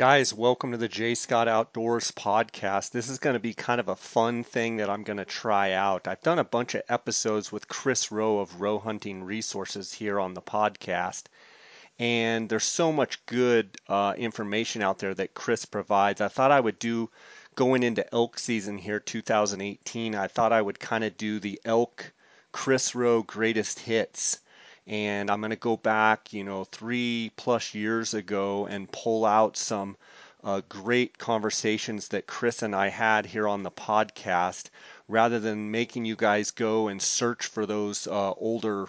Guys, welcome to the J Scott Outdoors podcast. This is going to be kind of a fun thing that I'm going to try out. I've done a bunch of episodes with Chris Rowe of Rowe Hunting Resources here on the podcast, and there's so much good uh, information out there that Chris provides. I thought I would do going into elk season here 2018. I thought I would kind of do the elk Chris Rowe greatest hits and I'm going to go back, you know, three plus years ago and pull out some uh, great conversations that Chris and I had here on the podcast rather than making you guys go and search for those uh, older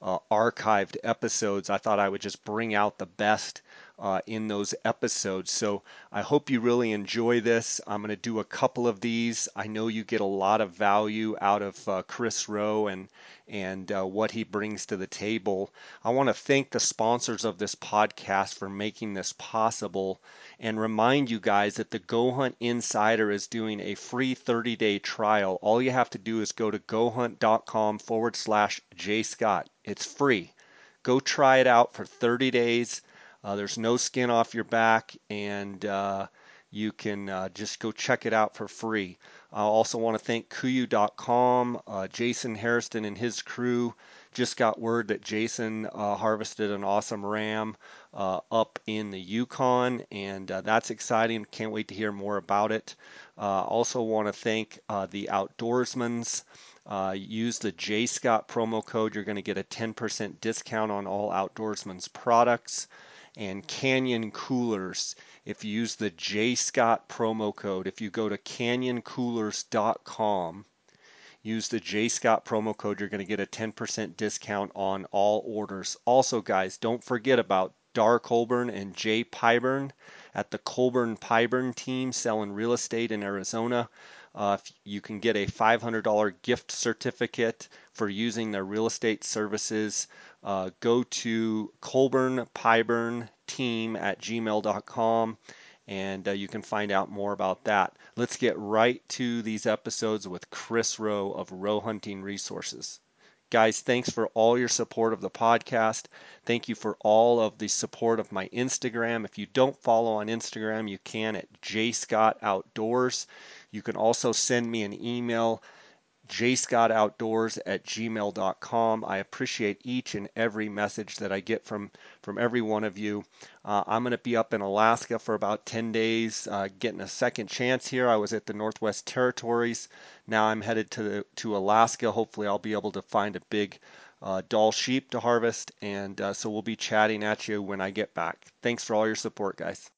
uh, archived episodes. I thought I would just bring out the best uh, in those episodes. So I hope you really enjoy this. I'm going to do a couple of these. I know you get a lot of value out of uh, Chris Rowe and and uh, what he brings to the table. I want to thank the sponsors of this podcast for making this possible and remind you guys that the Go Hunt Insider is doing a free 30 day trial. All you have to do is go to gohunt.com forward slash jscott. It's free. Go try it out for 30 days. Uh, there's no skin off your back, and uh, you can uh, just go check it out for free. I also want to thank KUIU.com. Uh, Jason Hairston and his crew just got word that Jason uh, harvested an awesome ram uh, up in the Yukon, and that's exciting. Can't wait to hear more about it. also want to thank the Outdoorsmans. Uh, use the J Scott promo code. You're going to get a 10% discount on all Outdoorsman's products and Canyon Coolers. If you use the J Scott promo code, if you go to canyoncoolers.com, use the J Scott promo code, you're going to get a 10% discount on all orders. Also, guys, don't forget about Dar Colburn and Jay Pyburn at the Colburn Pyburn team selling real estate in Arizona. Uh, you can get a $500 gift certificate for using their real estate services uh, go to Colburn Pyburn team at gmail.com and uh, you can find out more about that. Let's get right to these episodes with Chris Rowe of Rowe Hunting Resources. Guys, thanks for all your support of the podcast. Thank you for all of the support of my Instagram. If you don't follow on Instagram, you can at jscott outdoors. You can also send me an email jscottoutdoors at gmail.com. I appreciate each and every message that I get from, from every one of you. Uh, I'm going to be up in Alaska for about 10 days, uh, getting a second chance here. I was at the Northwest Territories. Now I'm headed to, the, to Alaska. Hopefully, I'll be able to find a big uh, Dall sheep to harvest. And uh, so we'll be chatting at you when I get back. Thanks for all your support, guys.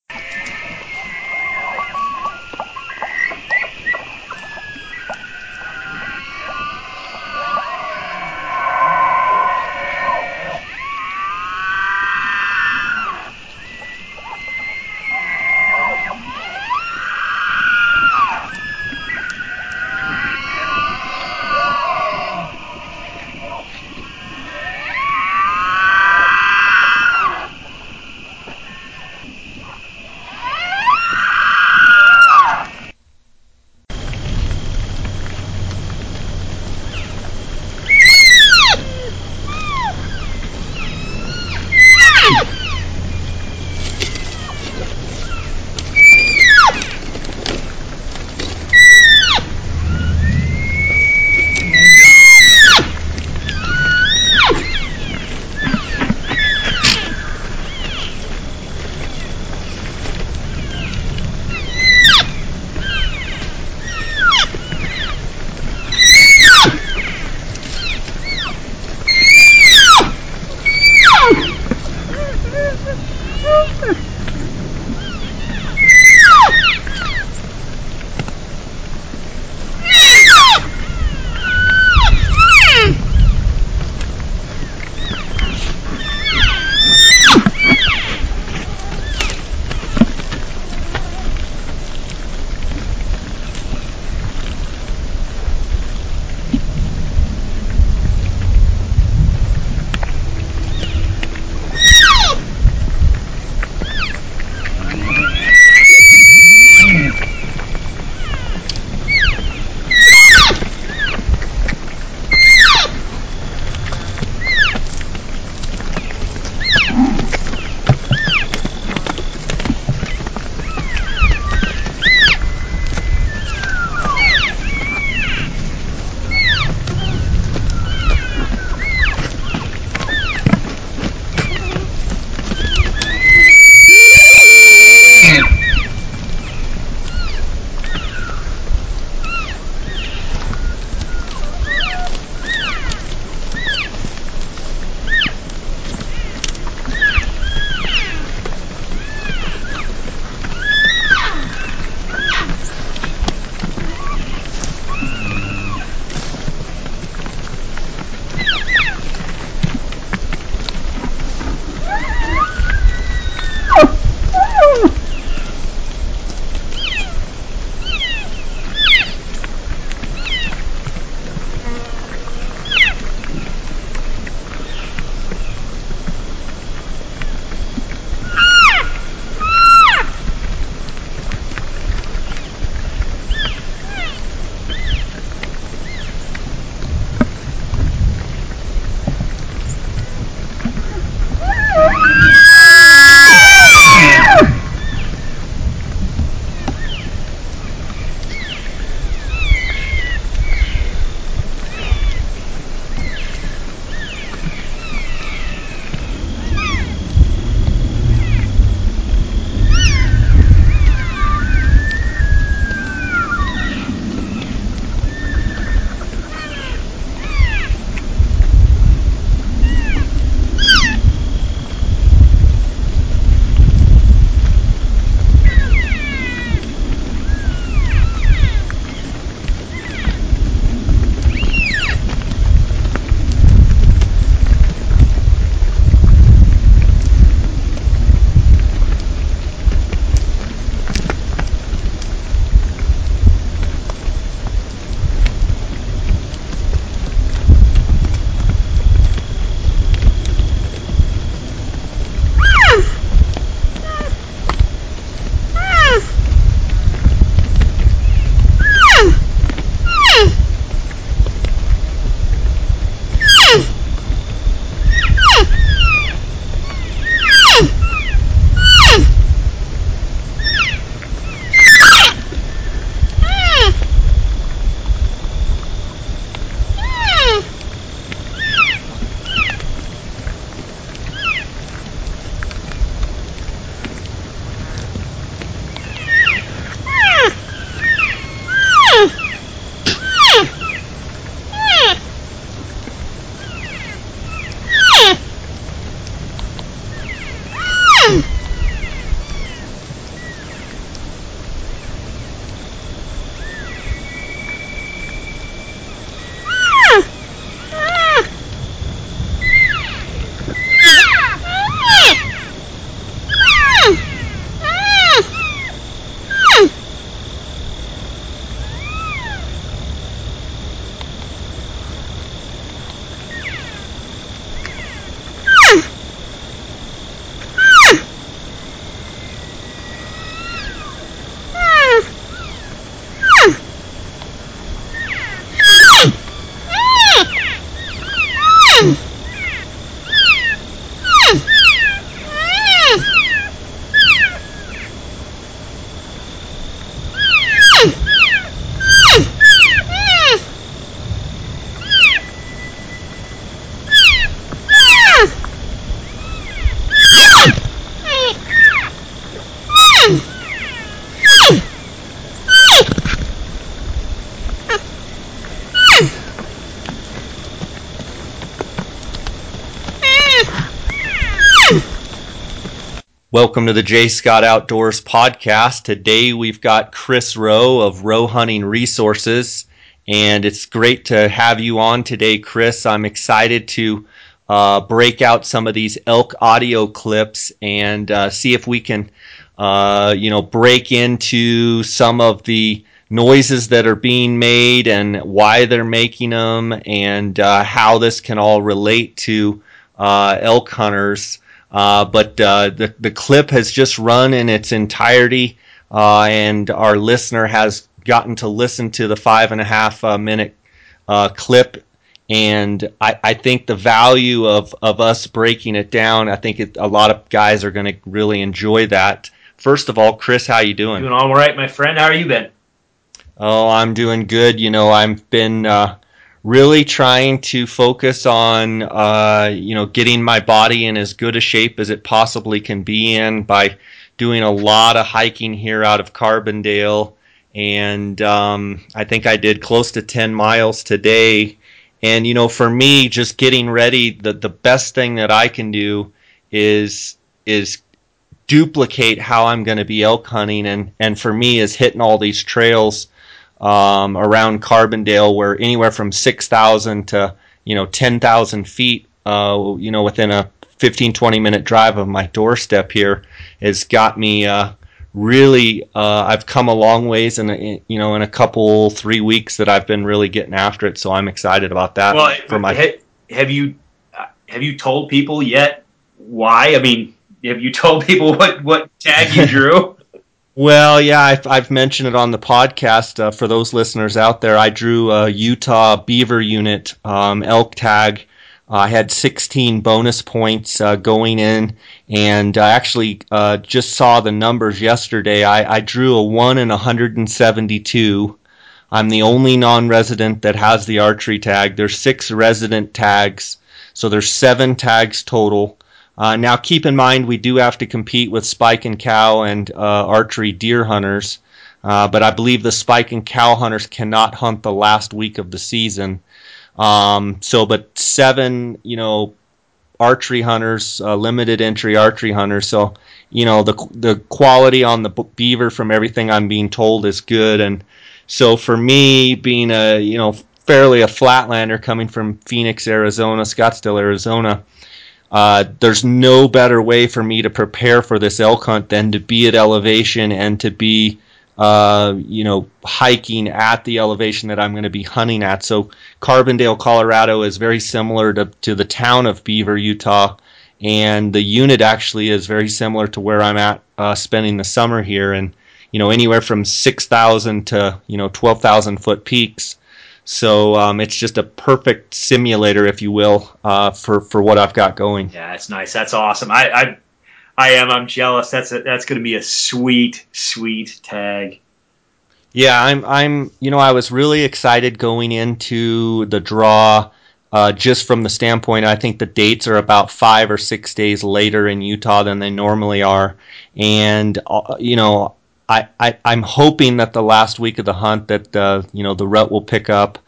Welcome to the J Scott Outdoors podcast. Today we've got Chris Rowe of Rowe Hunting Resources, and it's great to have you on today, Chris. I'm excited to uh, break out some of these elk audio clips and uh, see if we can, uh, you know, break into some of the noises that are being made and why they're making them and uh, how this can all relate to uh, elk hunters. Uh, but uh, the the clip has just run in its entirety, uh, and our listener has gotten to listen to the five and a half uh, minute uh, clip. And I, I think the value of, of us breaking it down, I think it, a lot of guys are going to really enjoy that. First of all, Chris, how you doing? Doing all right, my friend. How are you been? Oh, I'm doing good. You know, I've been really trying to focus on uh, you know getting my body in as good a shape as it possibly can be in by doing a lot of hiking here out of Carbondale, and um, I think I did close to 10 miles today. And you know, for me, just getting ready, the the best thing that I can do is is duplicate how I'm going to be elk hunting, and and for me is hitting all these trails um, around Carbondale, where anywhere from six thousand to you know ten thousand feet, uh, you know, within a 15, 20 minute drive of my doorstep here, has got me uh, really. Uh, I've come a long ways, in, a, you know, in a couple three weeks that I've been really getting after it. So I'm excited about that. Well, for my have you have you told people yet why? I mean, have you told people what what tag you drew? Well, yeah, I've, I've, mentioned it on the podcast. Uh, for those listeners out there, I drew a Utah Beaver Unit um, elk tag. I had 16 bonus points uh, going in, and I actually uh, just saw the numbers yesterday. I, I drew a 1 in 172. I'm the only non-resident that has the archery tag. There's six resident tags, so there's seven tags total. Uh, now, keep in mind, we do have to compete with spike and cow and uh, archery deer hunters, uh, but I believe the spike and cow hunters cannot hunt the last week of the season. Um, so, but seven, you know, archery hunters, uh, limited entry archery hunters. So, you know, the the quality on the beaver from everything I'm being told is good, and so for me, being a you know fairly a flatlander coming from Phoenix, Arizona, Scottsdale, Arizona uh, there's no better way for me to prepare for this elk hunt than to be at elevation and to be, uh, you know, hiking at the elevation that I'm going to be hunting at. So Carbondale, Colorado is very similar to, to the town of Beaver, Utah. And the unit actually is very similar to where I'm at uh, spending the summer here. And, you know, anywhere from 6,000 to, you know, 12,000 foot peaks. So um, it's just a perfect simulator, if you will, uh, for for what I've got going. Yeah, that's nice. That's awesome. I I, I am. I'm jealous. That's a, that's going to be a sweet sweet tag. Yeah, I'm. I'm. You know, I was really excited going into the draw. Uh, just from the standpoint, I think the dates are about five or six days later in Utah than they normally are, and uh, you know, I, I am hoping that the last week of the hunt that uh, you know the rut will pick up.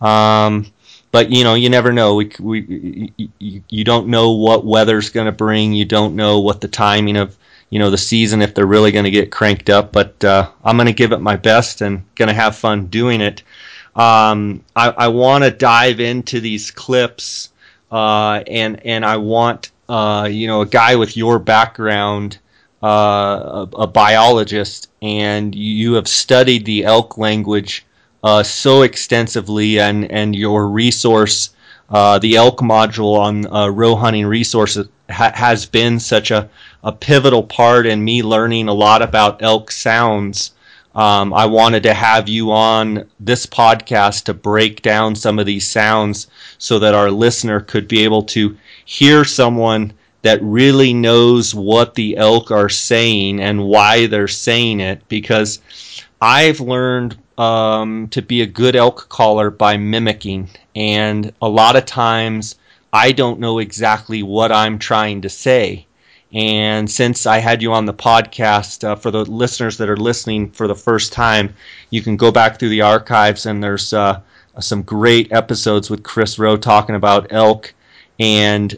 Um, but you know you never know. We, we you, you don't know what weather's going to bring. You don't know what the timing of you know the season if they're really going to get cranked up. But uh, I'm going to give it my best and going to have fun doing it. Um, I, I want to dive into these clips, uh, and and I want uh, you know a guy with your background uh, a, a, biologist and you have studied the elk language uh, so extensively, and, and your resource, uh, the elk module on uh, Rowe Hunting Resources, ha- has been such a, a pivotal part in me learning a lot about elk sounds. Um, I wanted to have you on this podcast to break down some of these sounds so that our listener could be able to hear someone that really knows what the elk are saying and why they're saying it because I've learned um, to be a good elk caller by mimicking. And a lot of times I don't know exactly what I'm trying to say. And since I had you on the podcast, uh, for the listeners that are listening for the first time, you can go back through the archives and there's uh, some great episodes with Chris Rowe talking about elk and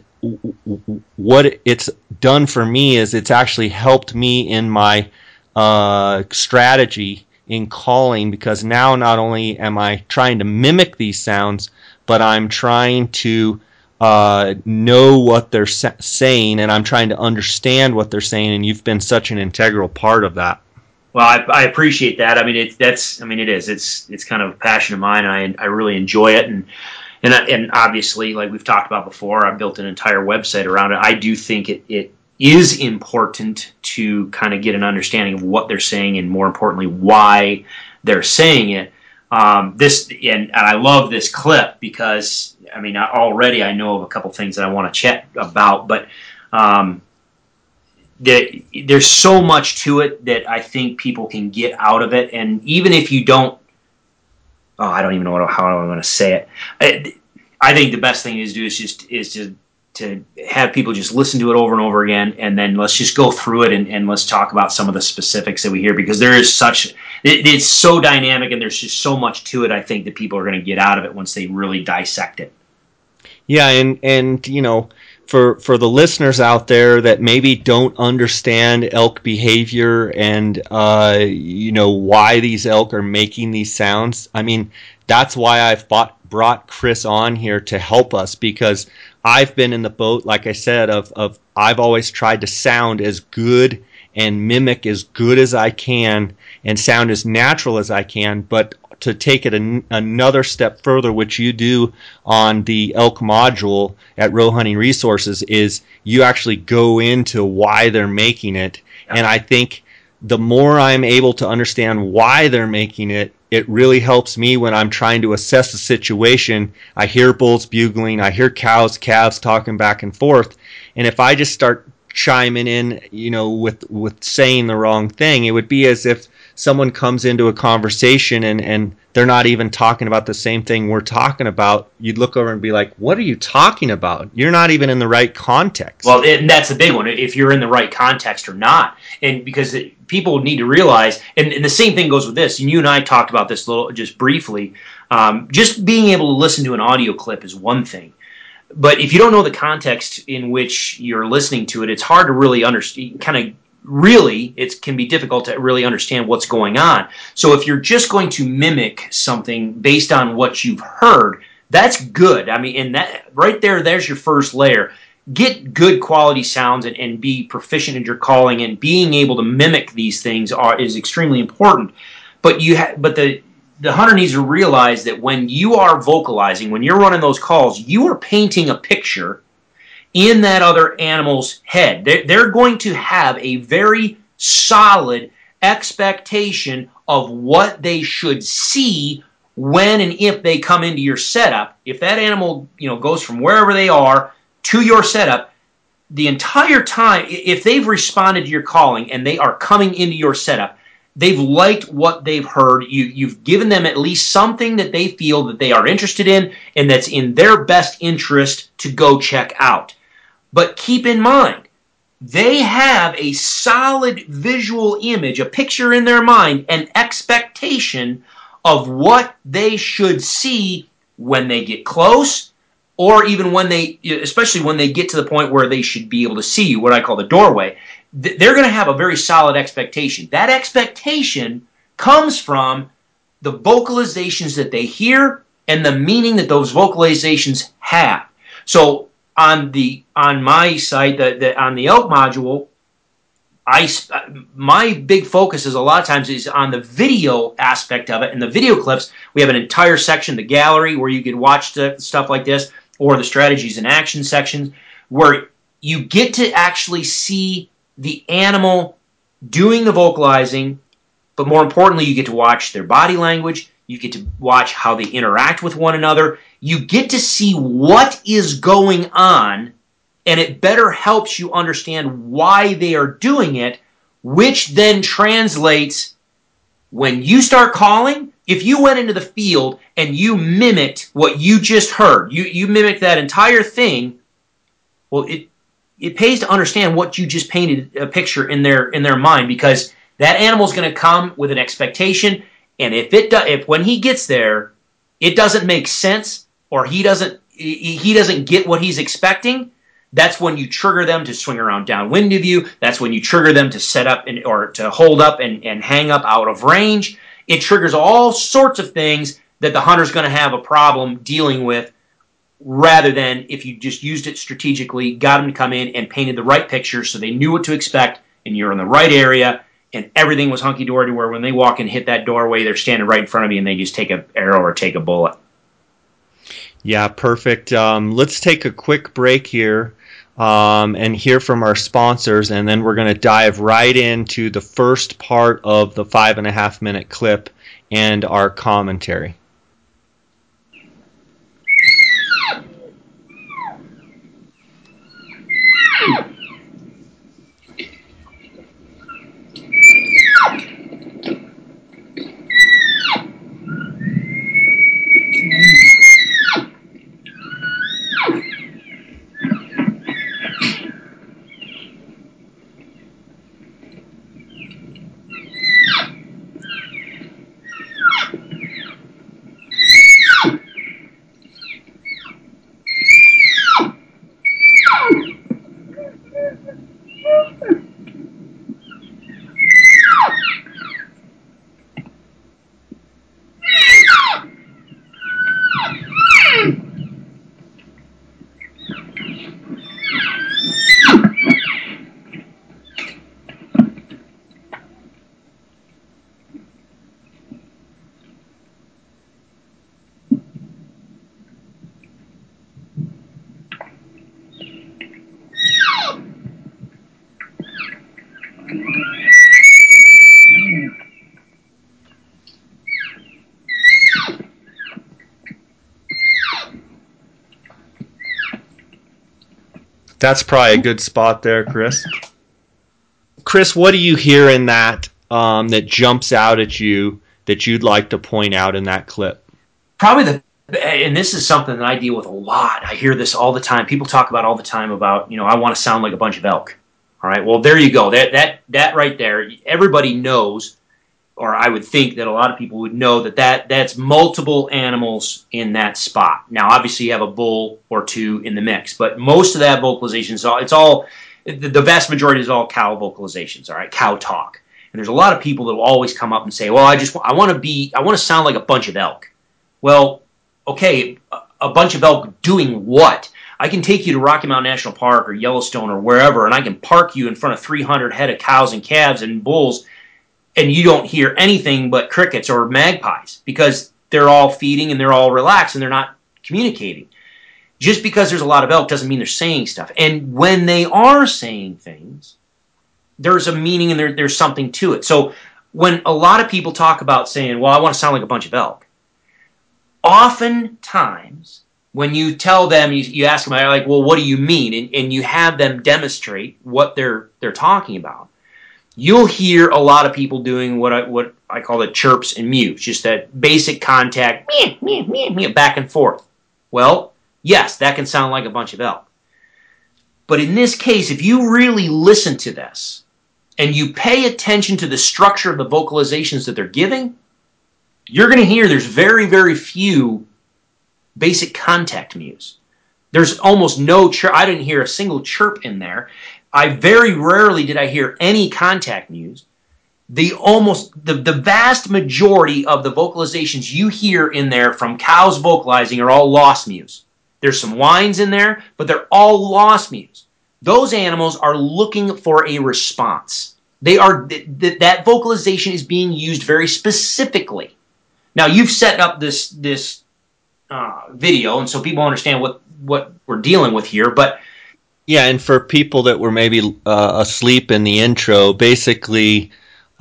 what it's done for me is it's actually helped me in my uh, strategy in calling because now not only am I trying to mimic these sounds, but I'm trying to uh, know what they're sa- saying and I'm trying to understand what they're saying. And you've been such an integral part of that. Well, I, I appreciate that. I mean, it's that's I mean, it is. It's it's kind of a passion of mine, I I really enjoy it. And and and obviously, like we've talked about before, I've built an entire website around it. I do think it it is important to kind of get an understanding of what they're saying, and more importantly, why they're saying it. Um, this and, and I love this clip because I mean already I know of a couple things that I want to chat about, but um, there, there's so much to it that I think people can get out of it, and even if you don't, oh, I don't even know how I'm going to say it. I, I, think the best thing is to do is just is to to have people just listen to it over and over again, and then let's just go through it and, and let's talk about some of the specifics that we hear because there is such it, it's so dynamic and there's just so much to it. I think that people are going to get out of it once they really dissect it. Yeah, and and you know for for the listeners out there that maybe don't understand elk behavior and uh, you know why these elk are making these sounds. I mean, that's why I've bought, brought Chris on here to help us because I've been in the boat, like I said, of of I've always tried to sound as good and mimic as good as I can and sound as natural as I can, but to take it an, another step further, which you do on the elk module at Rowe Hunting Resources, is you actually go into why they're making it. And I think the more I'm able to understand why they're making it, it really helps me when I'm trying to assess the situation. I hear bulls bugling, I hear cows, calves talking back and forth. And if I just start chiming in, you know, with, with saying the wrong thing, it would be as if someone comes into a conversation and, and they're not even talking about the same thing we're talking about, you'd look over and be like, what are you talking about? You're not even in the right context. Well, and that's the big one, if you're in the right context or not. And because it, people need to realize, and, and, the same thing goes with this, and you and I talked about this little just briefly, um, just being able to listen to an audio clip is one thing. But if you don't know the context in which you're listening to it, it's hard to really understand, kind of really it can be difficult to really understand what's going on. So if you're just going to mimic something based on what you've heard, that's good. I mean, and that right there, there's your first layer. Get good quality sounds and, and be proficient in your calling and being able to mimic these things are is extremely important. But you ha- but the the hunter needs to realize that when you are vocalizing, when you're running those calls, you are painting a picture in that other animal's head. They're, going to have a very solid expectation of what they should see when and if they come into your setup. If that animal, you know, goes from wherever they are to your setup, the entire time, if they've responded to your calling and they are coming into your setup, they've liked what they've heard. You, you've given them at least something that they feel that they are interested in and that's in their best interest to go check out. But keep in mind, they have a solid visual image, a picture in their mind, an expectation of what they should see when they get close, or even when they, especially when they get to the point where they should be able to see you, what I call the doorway. They're going to have a very solid expectation. That expectation comes from the vocalizations that they hear and the meaning that those vocalizations have. So on the on my site, the, the on the elk module, I my big focus is a lot of times is on the video aspect of it. And the video clips, we have an entire section, the gallery, where you can watch the, stuff like this, or the strategies and action sections, where you get to actually see the animal doing the vocalizing, but more importantly, you get to watch their body language. You get to watch how they interact with one another. You get to see what is going on, and it better helps you understand why they are doing it, which then translates when you start calling. If you went into the field and you mimicked what you just heard, you, you mimicked that entire thing, well, it it pays to understand what you just painted a picture in their in their mind because that animal's going to come with an expectation and if it do, if when he gets there, it doesn't make sense or he doesn't he doesn't get what he's expecting, That's when you trigger them to swing around downwind of you. That's when you trigger them to set up and, or to hold up and, and hang up out of range. It triggers all sorts of things that the hunter's going to have a problem dealing with rather than if you just used it strategically, got them to come in and painted the right picture so they knew what to expect and you're in the right area and everything was hunky dory to where when they walk and hit that doorway, they're standing right in front of you and they just take an arrow or take a bullet. Yeah, perfect. Um, let's take a quick break here um, and hear from our sponsors, and then we're going to dive right into the first part of the five and a half minute clip and our commentary. That's probably a good spot there, Chris. Chris, what do you hear in that um, that jumps out at you that you'd like to point out in that clip? Probably the and this is something that I deal with a lot. I hear this all the time. People talk about all the time about, you know, I want to sound like a bunch of elk. All right. Well, there you go. That that that right there. Everybody knows or I would think that a lot of people would know that, that that's multiple animals in that spot. Now, obviously, you have a bull or two in the mix, but most of that vocalization is all, it's all, the vast majority is all cow vocalizations, all right, cow talk. And there's a lot of people that will always come up and say, well, I just, I want to be, I want to sound like a bunch of elk. Well, okay, a bunch of elk doing what? I can take you to Rocky Mountain National Park or Yellowstone or wherever, and I can park you in front of 300 head of cows and calves and bulls and you don't hear anything but crickets or magpies because they're all feeding and they're all relaxed and they're not communicating. Just because there's a lot of elk doesn't mean they're saying stuff. And when they are saying things, there's a meaning and there, there's something to it. So when a lot of people talk about saying, well, I want to sound like a bunch of elk, oftentimes when you tell them, you, you ask them, like, well, what do you mean? And, and you have them demonstrate what they're, they're talking about you'll hear a lot of people doing what I what I call the chirps and mews, just that basic contact, meh, meh, meh, meh, back and forth. Well, yes, that can sound like a bunch of elk. But in this case, if you really listen to this and you pay attention to the structure of the vocalizations that they're giving, you're going to hear there's very, very few basic contact mews. There's almost no chirp. I didn't hear a single chirp in there. I very rarely did I hear any contact mews. The almost the, the vast majority of the vocalizations you hear in there from cows vocalizing are all lost mews. There's some whines in there, but they're all lost mews. Those animals are looking for a response. They are th- th- that vocalization is being used very specifically. Now you've set up this this uh, video, and so people understand what what we're dealing with here. But yeah, and for people that were maybe uh, asleep in the intro, basically,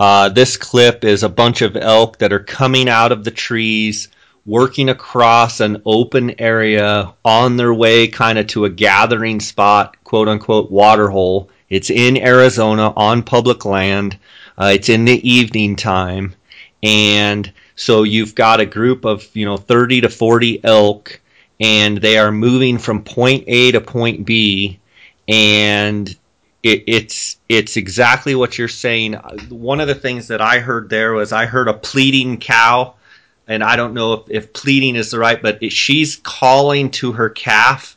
uh, this clip is a bunch of elk that are coming out of the trees, working across an open area on their way kind of to a gathering spot, quote unquote, water hole. It's in Arizona on public land. Uh, it's in the evening time. And so you've got a group of, you know, 30 to 40 elk, and they are moving from point A to point B and it, it's it's exactly what you're saying. One of the things that I heard there was I heard a pleading cow, and I don't know if, if pleading is the right, but she's calling to her calf,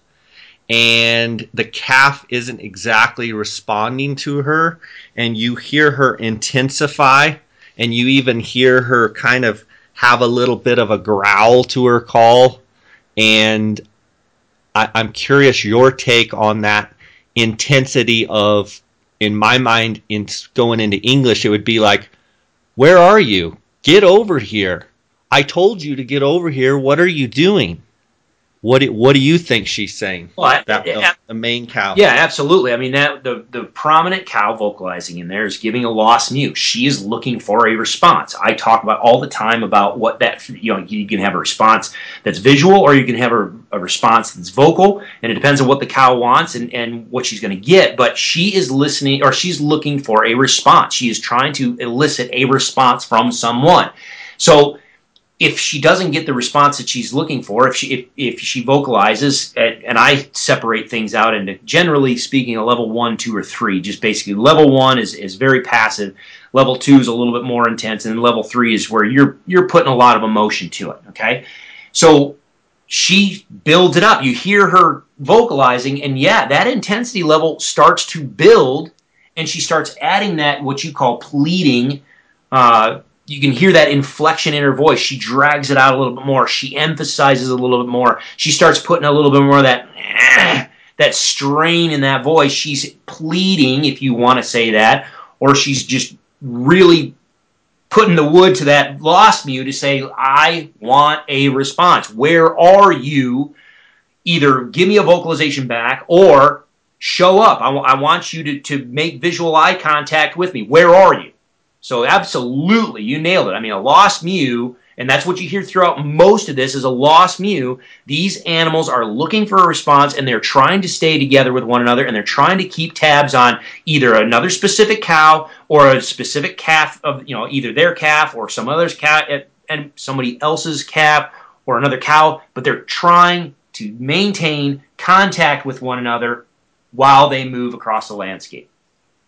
and the calf isn't exactly responding to her, and you hear her intensify, and you even hear her kind of have a little bit of a growl to her call. And I, I'm curious your take on that intensity of, in my mind, in going into English, it would be like, "Where are you? Get over here! I told you to get over here. What are you doing?" What do, what do you think she's saying? Well, I- That- the, I- the main cow. Yeah, absolutely. I mean that the the prominent cow vocalizing in there is giving a lost mew. She is looking for a response. I talk about all the time about what that you know you can have a response that's visual or you can have a, a response that's vocal, and it depends on what the cow wants and and what she's going to get. But she is listening or she's looking for a response. She is trying to elicit a response from someone. So if she doesn't get the response that she's looking for, if she if, if she vocalizes, and, and I separate things out into generally speaking a level one, two, or three. Just basically, level one is, is very passive. Level two is a little bit more intense, and level three is where you're you're putting a lot of emotion to it. Okay, so she builds it up. You hear her vocalizing, and yeah, that intensity level starts to build, and she starts adding that what you call pleading. Uh, you can hear that inflection in her voice. She drags it out a little bit more. She emphasizes a little bit more. She starts putting a little bit more of that that strain in that voice. She's pleading, if you want to say that, or she's just really putting the wood to that lost mew to say, I want a response. Where are you? Either give me a vocalization back or show up. I, w- I want you to, to make visual eye contact with me. Where are you? So absolutely, you nailed it. I mean, a lost mew, and that's what you hear throughout most of this is a lost mew. These animals are looking for a response, and they're trying to stay together with one another, and they're trying to keep tabs on either another specific cow or a specific calf of you know either their calf or some other's calf eh, and somebody else's calf or another cow. But they're trying to maintain contact with one another while they move across the landscape.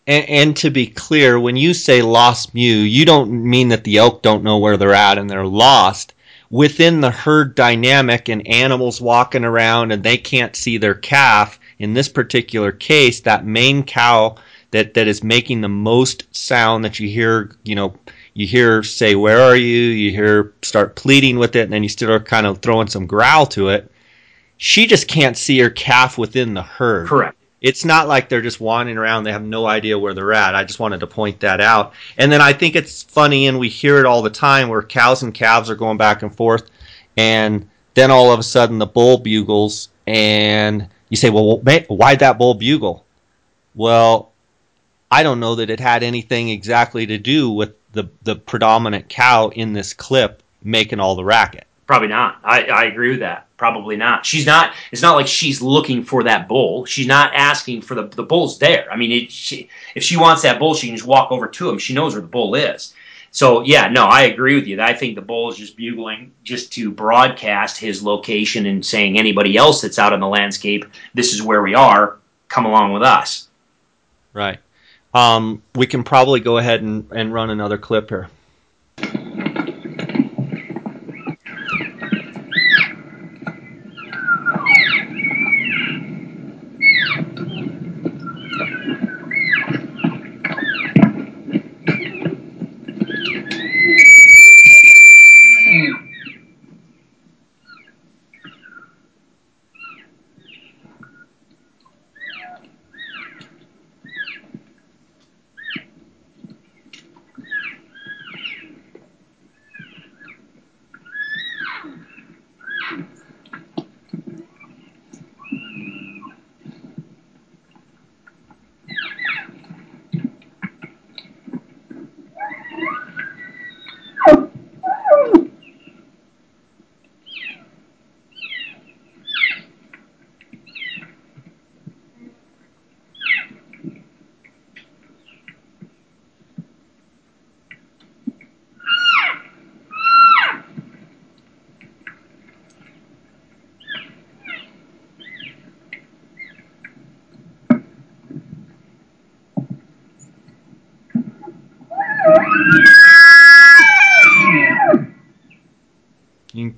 And, and to be clear, when you say lost mew, you don't mean that the elk don't know where they're at and they're lost. Within the herd dynamic and animals walking around and they can't see their calf, in this particular case, that main cow that, that is making the most sound that you hear, you know, you hear say, Where are you? You hear start pleading with it, and then you start kind of throwing some growl to it. She just can't see her calf within the herd Correct. It's not like they're just wandering around. They have no idea where they're at. I just wanted to point that out. And then i think it's funny and we hear it all the time where cows and calves are going back and forth and then all of a sudden the bull bugles and you say well why'd that bull bugle? Well i don't know that it had anything exactly to do with the, the predominant cow in this clip making all the racket Probably not. I, I agree with that. Probably not. She's not. It's not like she's looking for that bull. She's not asking for the the bull's there. I mean, it, she, if she wants that bull, she can just walk over to him. She knows where the bull is. So yeah, no, I agree with you. I think the bull is just bugling just to broadcast his location and saying anybody else that's out on the landscape, this is where we are. Come along with us. right um, we can probably go ahead and, and run another clip here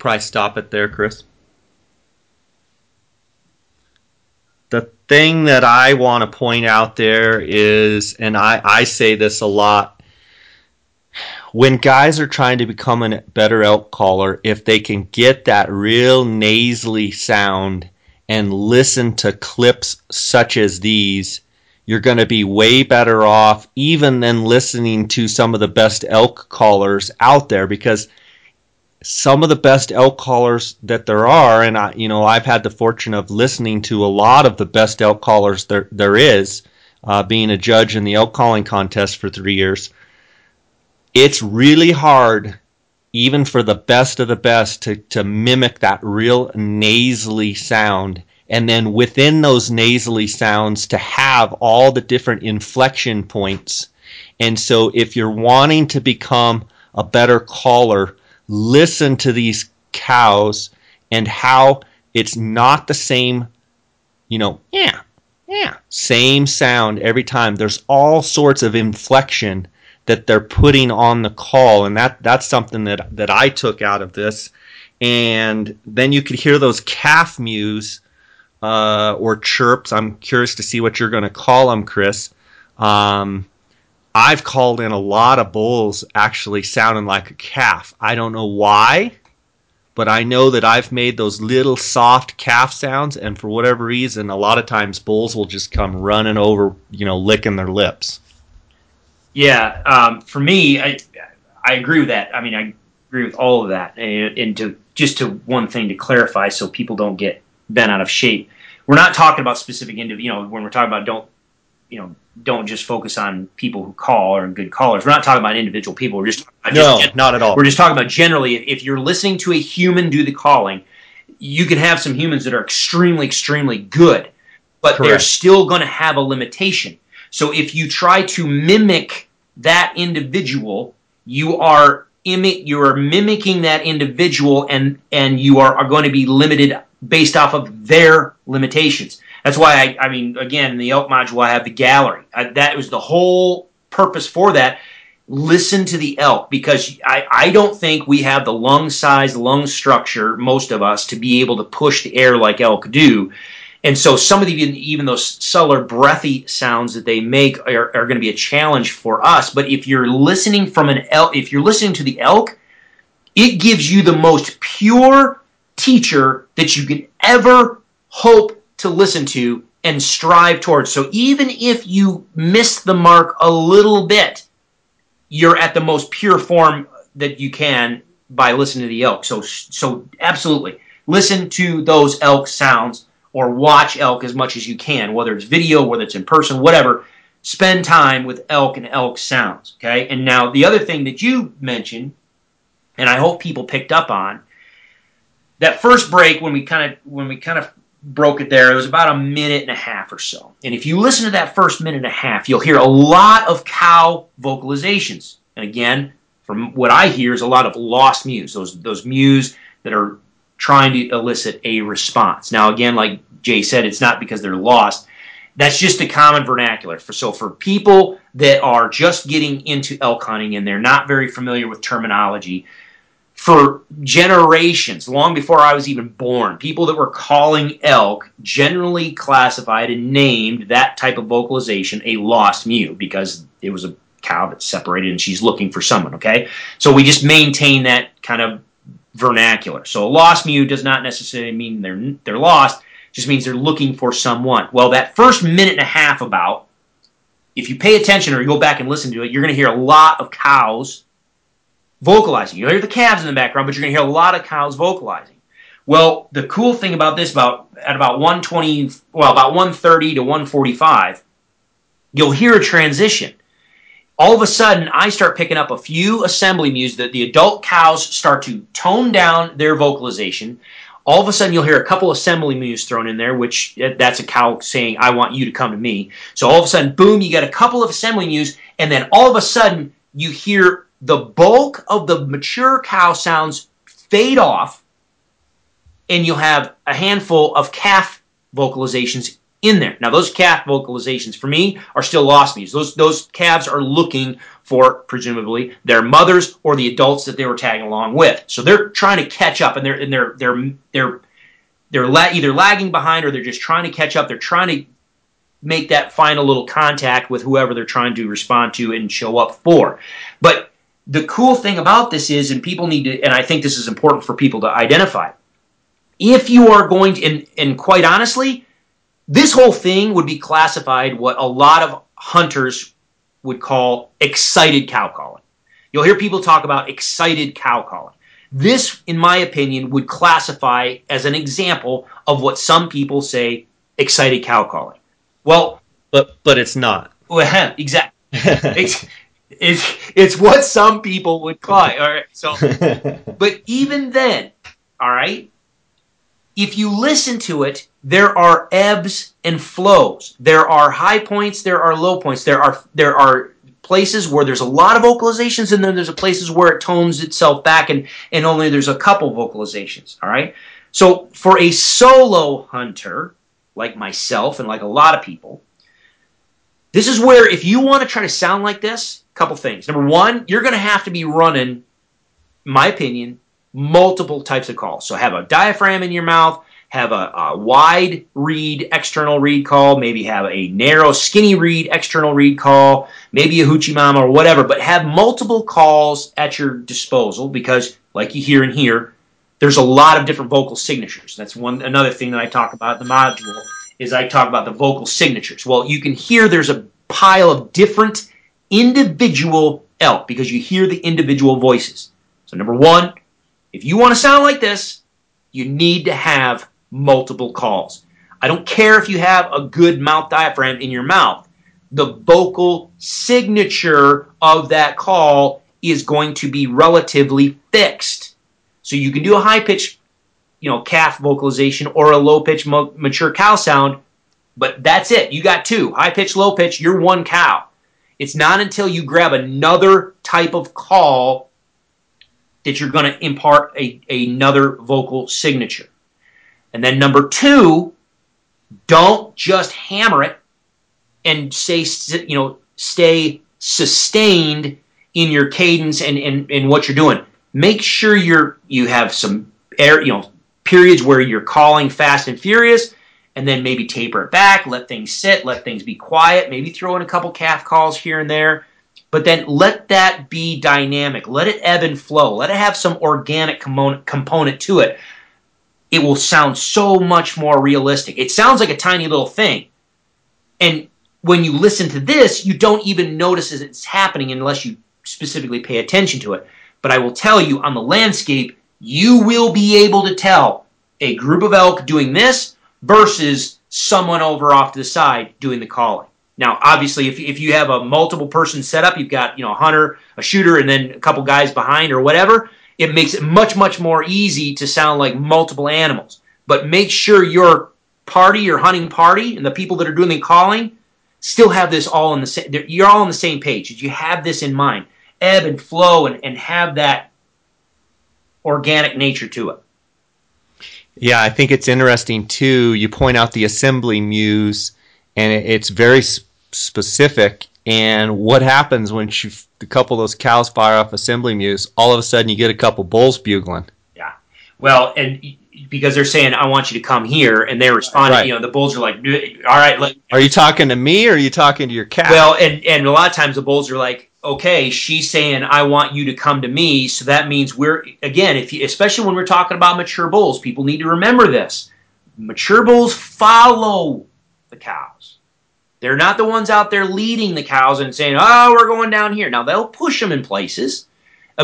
probably stop it there, Chris. the thing that I want to point out there is, and I, I say this a lot, when guys are trying to become a better elk caller, if they can get that real nasally sound and listen to clips such as these, you're going to be way better off even than listening to some of the best elk callers out there because some of the best elk callers that there are and I you know I've had the fortune of listening to a lot of the best elk callers there there is uh, being a judge in the elk calling contest for 3 years. It's really hard even for the best of the best to, to mimic that real nasally sound. And then within those nasally sounds to have all the different inflection points. And so if you're wanting to become a better caller listen to these cows and how it's not the same you know yeah yeah same sound every time there's all sorts of inflection that they're putting on the call, and that that's something that that I took out of this. And then you could hear those calf mews uh, or chirps. I'm curious to see what you're going to call them, Chris. Um, I've called in a lot of bulls actually sounding like a calf. I don't know why, but I know that I've made those little soft calf sounds, and for whatever reason, a lot of times bulls will just come running over, you know, licking their lips. Yeah, um, for me, I I agree with that. I mean, I agree with all of that. And, and to just to one thing to clarify, so people don't get bent out of shape. We're not talking about specific individual. You know, when we're talking about don't, you know, don't just focus on people who call or good callers. We're not talking about individual people. We're just no, just, not at all. We're just talking about generally. If, if you're listening to a human do the calling, you can have some humans that are extremely, extremely good, but Correct. they're still going to have a limitation so if you try to mimic that individual, you are imi- you are mimicking that individual and and you are, are going to be limited based off of their limitations. That's why I, I mean, again, in the elk module, I have the gallery. I, that was the whole purpose for that. Listen to the elk because I, I don't think we have the lung size, lung structure, most of us, to be able to push the air like elk do. And so some of the even those subtler breathy sounds that they make are, are going to be a challenge for us. But if you're listening from an elk, if you're listening to the elk, it gives you the most pure teacher that you can ever hope to listen to and strive towards. So even if you miss the mark a little bit, you're at the most pure form that you can by listening to the elk. So so absolutely listen to those elk sounds or watch elk as much as you can, whether it's video, whether it's in person, whatever. Spend time with elk and elk sounds. Okay. And now the other thing that you mentioned, and I hope people picked up on, that first break when we kind of when we kind of broke it there, it was about a minute and a half or so. And if you listen to that first minute and a half, you'll hear a lot of cow vocalizations. And again, from what I hear, is a lot of lost mews. Those those mews that are trying to elicit a response. Now, again, like Jay said, it's not because they're lost. That's just a common vernacular. For, so, for people that are just getting into elk hunting and they're not very familiar with terminology, for generations, long before I was even born, people that were calling elk generally classified and named that type of vocalization a lost mew because it was a cow that's separated and she's looking for someone, okay? So we just maintain that kind of vernacular. So a lost mew does not necessarily mean they're they're lost, just means they're looking for someone. Well, that first minute and a half about if you pay attention or you go back and listen to it, you're going to hear a lot of cows vocalizing. You'll hear the calves in the background, but you're going to hear a lot of cows vocalizing. Well, the cool thing about this about at about 120, well, about 130 to 145, you'll hear a transition all of a sudden I start picking up a few assembly mews that the adult cows start to tone down their vocalization. All of a sudden you'll hear a couple assembly mews thrown in there, which that's a cow saying, I want you to come to me. So all of a sudden, boom, you get a couple of assembly mews, and then all of a sudden you hear the bulk of the mature cow sounds fade off, and you'll have a handful of calf vocalizations in there. Now, those calf vocalizations for me are still lost mews. Those those calves are looking for presumably their mothers or the adults that they were tagging along with. So they're trying to catch up, and they're and they're they're they're they're la- either lagging behind or they're just trying to catch up. They're trying to make that final little contact with whoever they're trying to respond to and show up for. But the cool thing about this is, and people need to, and I think this is important for people to identify. If you are going to, and, and quite honestly, this whole thing would be classified what a lot of hunters would call excited cow calling. You'll hear people talk about excited cow calling. This, in my opinion, would classify as an example of what some people say excited cow calling. Well, but but it's not. Well, exactly. it's, it's it's what some people would call it. All right. So, but even then, all right. If you listen to it, there are ebbs and flows. There are high points. There are low points. There are there are places where there's a lot of vocalizations, and then there's places where it tones itself back, and and only there's a couple vocalizations. All right. So for a solo hunter, like myself and like a lot of people. This is where, if you want to try to sound like this, couple things. Number one, you're going to have to be running, my opinion, multiple types of calls. So have a diaphragm in your mouth, have a, a, wide reed external reed call, maybe have a narrow skinny reed external reed call, maybe a hoochie mama or whatever, but have multiple calls at your disposal because, like you hear and hear, there's a lot of different vocal signatures. That's one another thing that I talk about in the module is I talk about the vocal signatures. Well, you can hear there's a pile of different individual elk because you hear the individual voices. So number one, if you want to sound like this, you need to have multiple calls. I don't care if you have a good mouth diaphragm in your mouth. The vocal signature of that call is going to be relatively fixed. So you can do a high pitch, you know, calf vocalization or a low pitch mature cow sound, but that's it. You got two high pitch, low pitch. You're one cow. It's not until you grab another type of call that you're going to impart a, another vocal signature. And then number two, don't just hammer it and say, you know, stay sustained in your cadence and, and, and what you're doing make sure you're you have some air, you know, periods where you're calling fast and furious, and then maybe taper it back, let things sit, let things be quiet, maybe throw in a couple calf calls here and there. But then let that be dynamic. Let it ebb and flow. Let it have some organic component to it. It will sound so much more realistic. It sounds like a tiny little thing. And when you listen to this, you don't even notice as it's happening unless you specifically pay attention to it. But I will tell you on the landscape, you will be able to tell a group of elk doing this versus someone over off to the side doing the calling. Now, obviously, if, if you have a multiple person setup, you've got you know a hunter, a shooter, and then a couple guys behind or whatever. It makes it much much more easy to sound like multiple animals. But make sure your party, your hunting party, and the people that are doing the calling still have this all in the same. You're all on the same page. You have this in mind ebb and flow and, and have that organic nature to it. Yeah, I think it's interesting too. You point out the assembly mews, and it's very specific. And what happens when you, a couple of those cows fire off assembly mews? All of a sudden, you get a couple bulls bugling. Yeah. Well, and because they're saying, "I want you to come here," and they're responding. Right. You know, the bulls are like, "All right." Let, are you talking to me, or are you talking to your cow? Well, and and a lot of times the bulls are like, okay, she's saying, I want you to come to me. So that means we're, again, if you, especially when we're talking about mature bulls, people need to remember this. Mature bulls follow the cows. They're not the ones out there leading the cows and saying, oh, we're going down here. Now, they'll push them in places.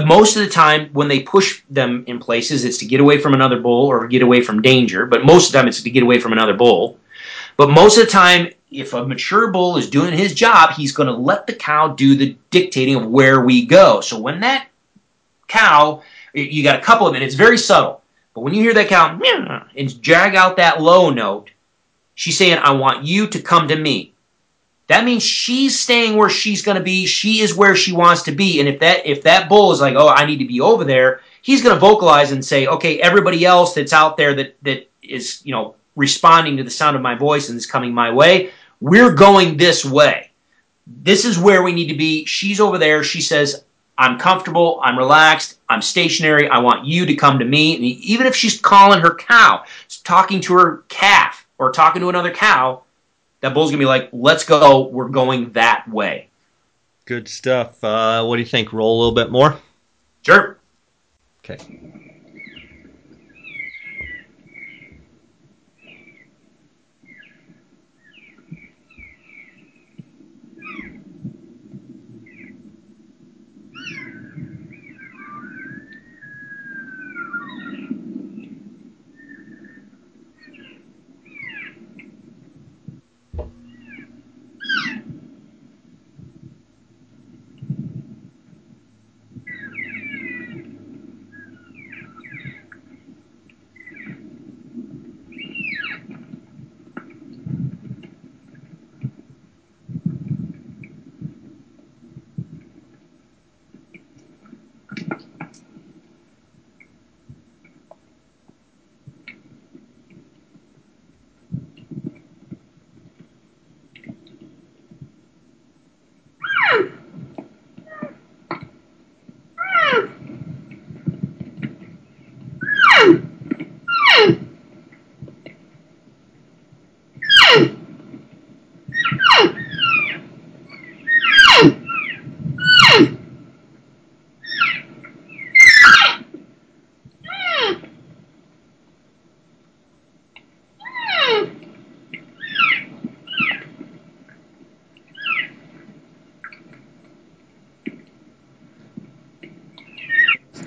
Most of the time, when they push them in places, it's to get away from another bull or get away from danger. But most of the time, it's to get away from another bull. But most of the time, if a mature bull is doing his job, he's going to let the cow do the dictating of where we go. So when that cow, you got a couple of it, it's very subtle. But when you hear that cow and drag out that low note, she's saying, I want you to come to me. That means she's staying where she's going to be. She is where she wants to be. And if that if that bull is like, oh, I need to be over there, he's going to vocalize and say, okay, everybody else that's out there that that is you know responding to the sound of my voice and is coming my way, we're going this way. This is where we need to be. She's over there. She says, I'm comfortable, I'm relaxed, I'm stationary, I want you to come to me. And even if she's calling her cow, talking to her calf, or talking to another cow, that bull's gonna be like, let's go, we're going that way. Good stuff. Uh, what do you think? Roll a little bit more? Sure. Okay.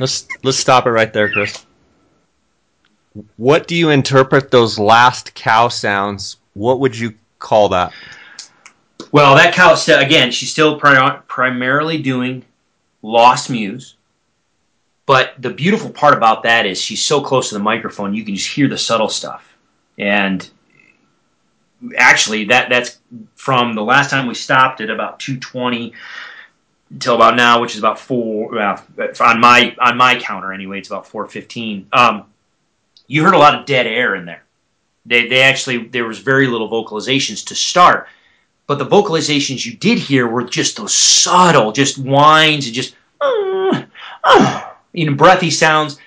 Let's let's stop it right there, Chris. What do you interpret those last cow sounds? What would you call that? Well, that cow again. She's still pri- primarily doing lost mews, but the beautiful part about that is she's so close to the microphone, you can just hear the subtle stuff. And actually, that that's from the last time we stopped at about 220 until about now, which is about four uh, on my on my counter anyway. It's about four fifteen. Um, you heard a lot of dead air in there. They they actually there was very little vocalizations to start, but the vocalizations you did hear were just those subtle, just whines and just uh, uh, you know breathy sounds.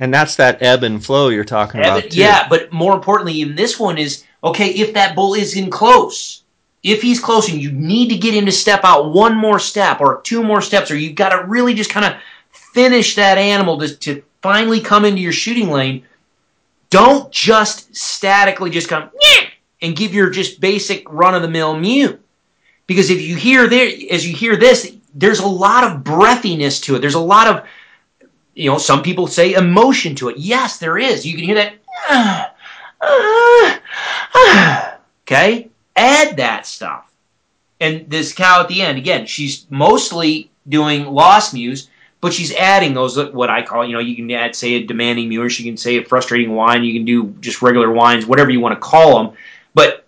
And that's that ebb and flow you're talking ebb, about. Too. Yeah, but more importantly, in this one is okay if that bull is in close if he's close and you need to get him to step out one more step or two more steps, or you've got to really just kind of finish that animal to, to finally come into your shooting lane, don't just statically just come and give your just basic run of the mill mew. Because if you hear there, as you hear this, there's a lot of breathiness to it. There's a lot of, you know, some people say emotion to it. Yes, there is. You can hear that. Ah, ah, ah, okay? Add that stuff. And this cow at the end, again, she's mostly doing lost mews, but she's adding those what I call, you know, you can add say a demanding or she can say a frustrating whine, You can do just regular whines, whatever you want to call them. But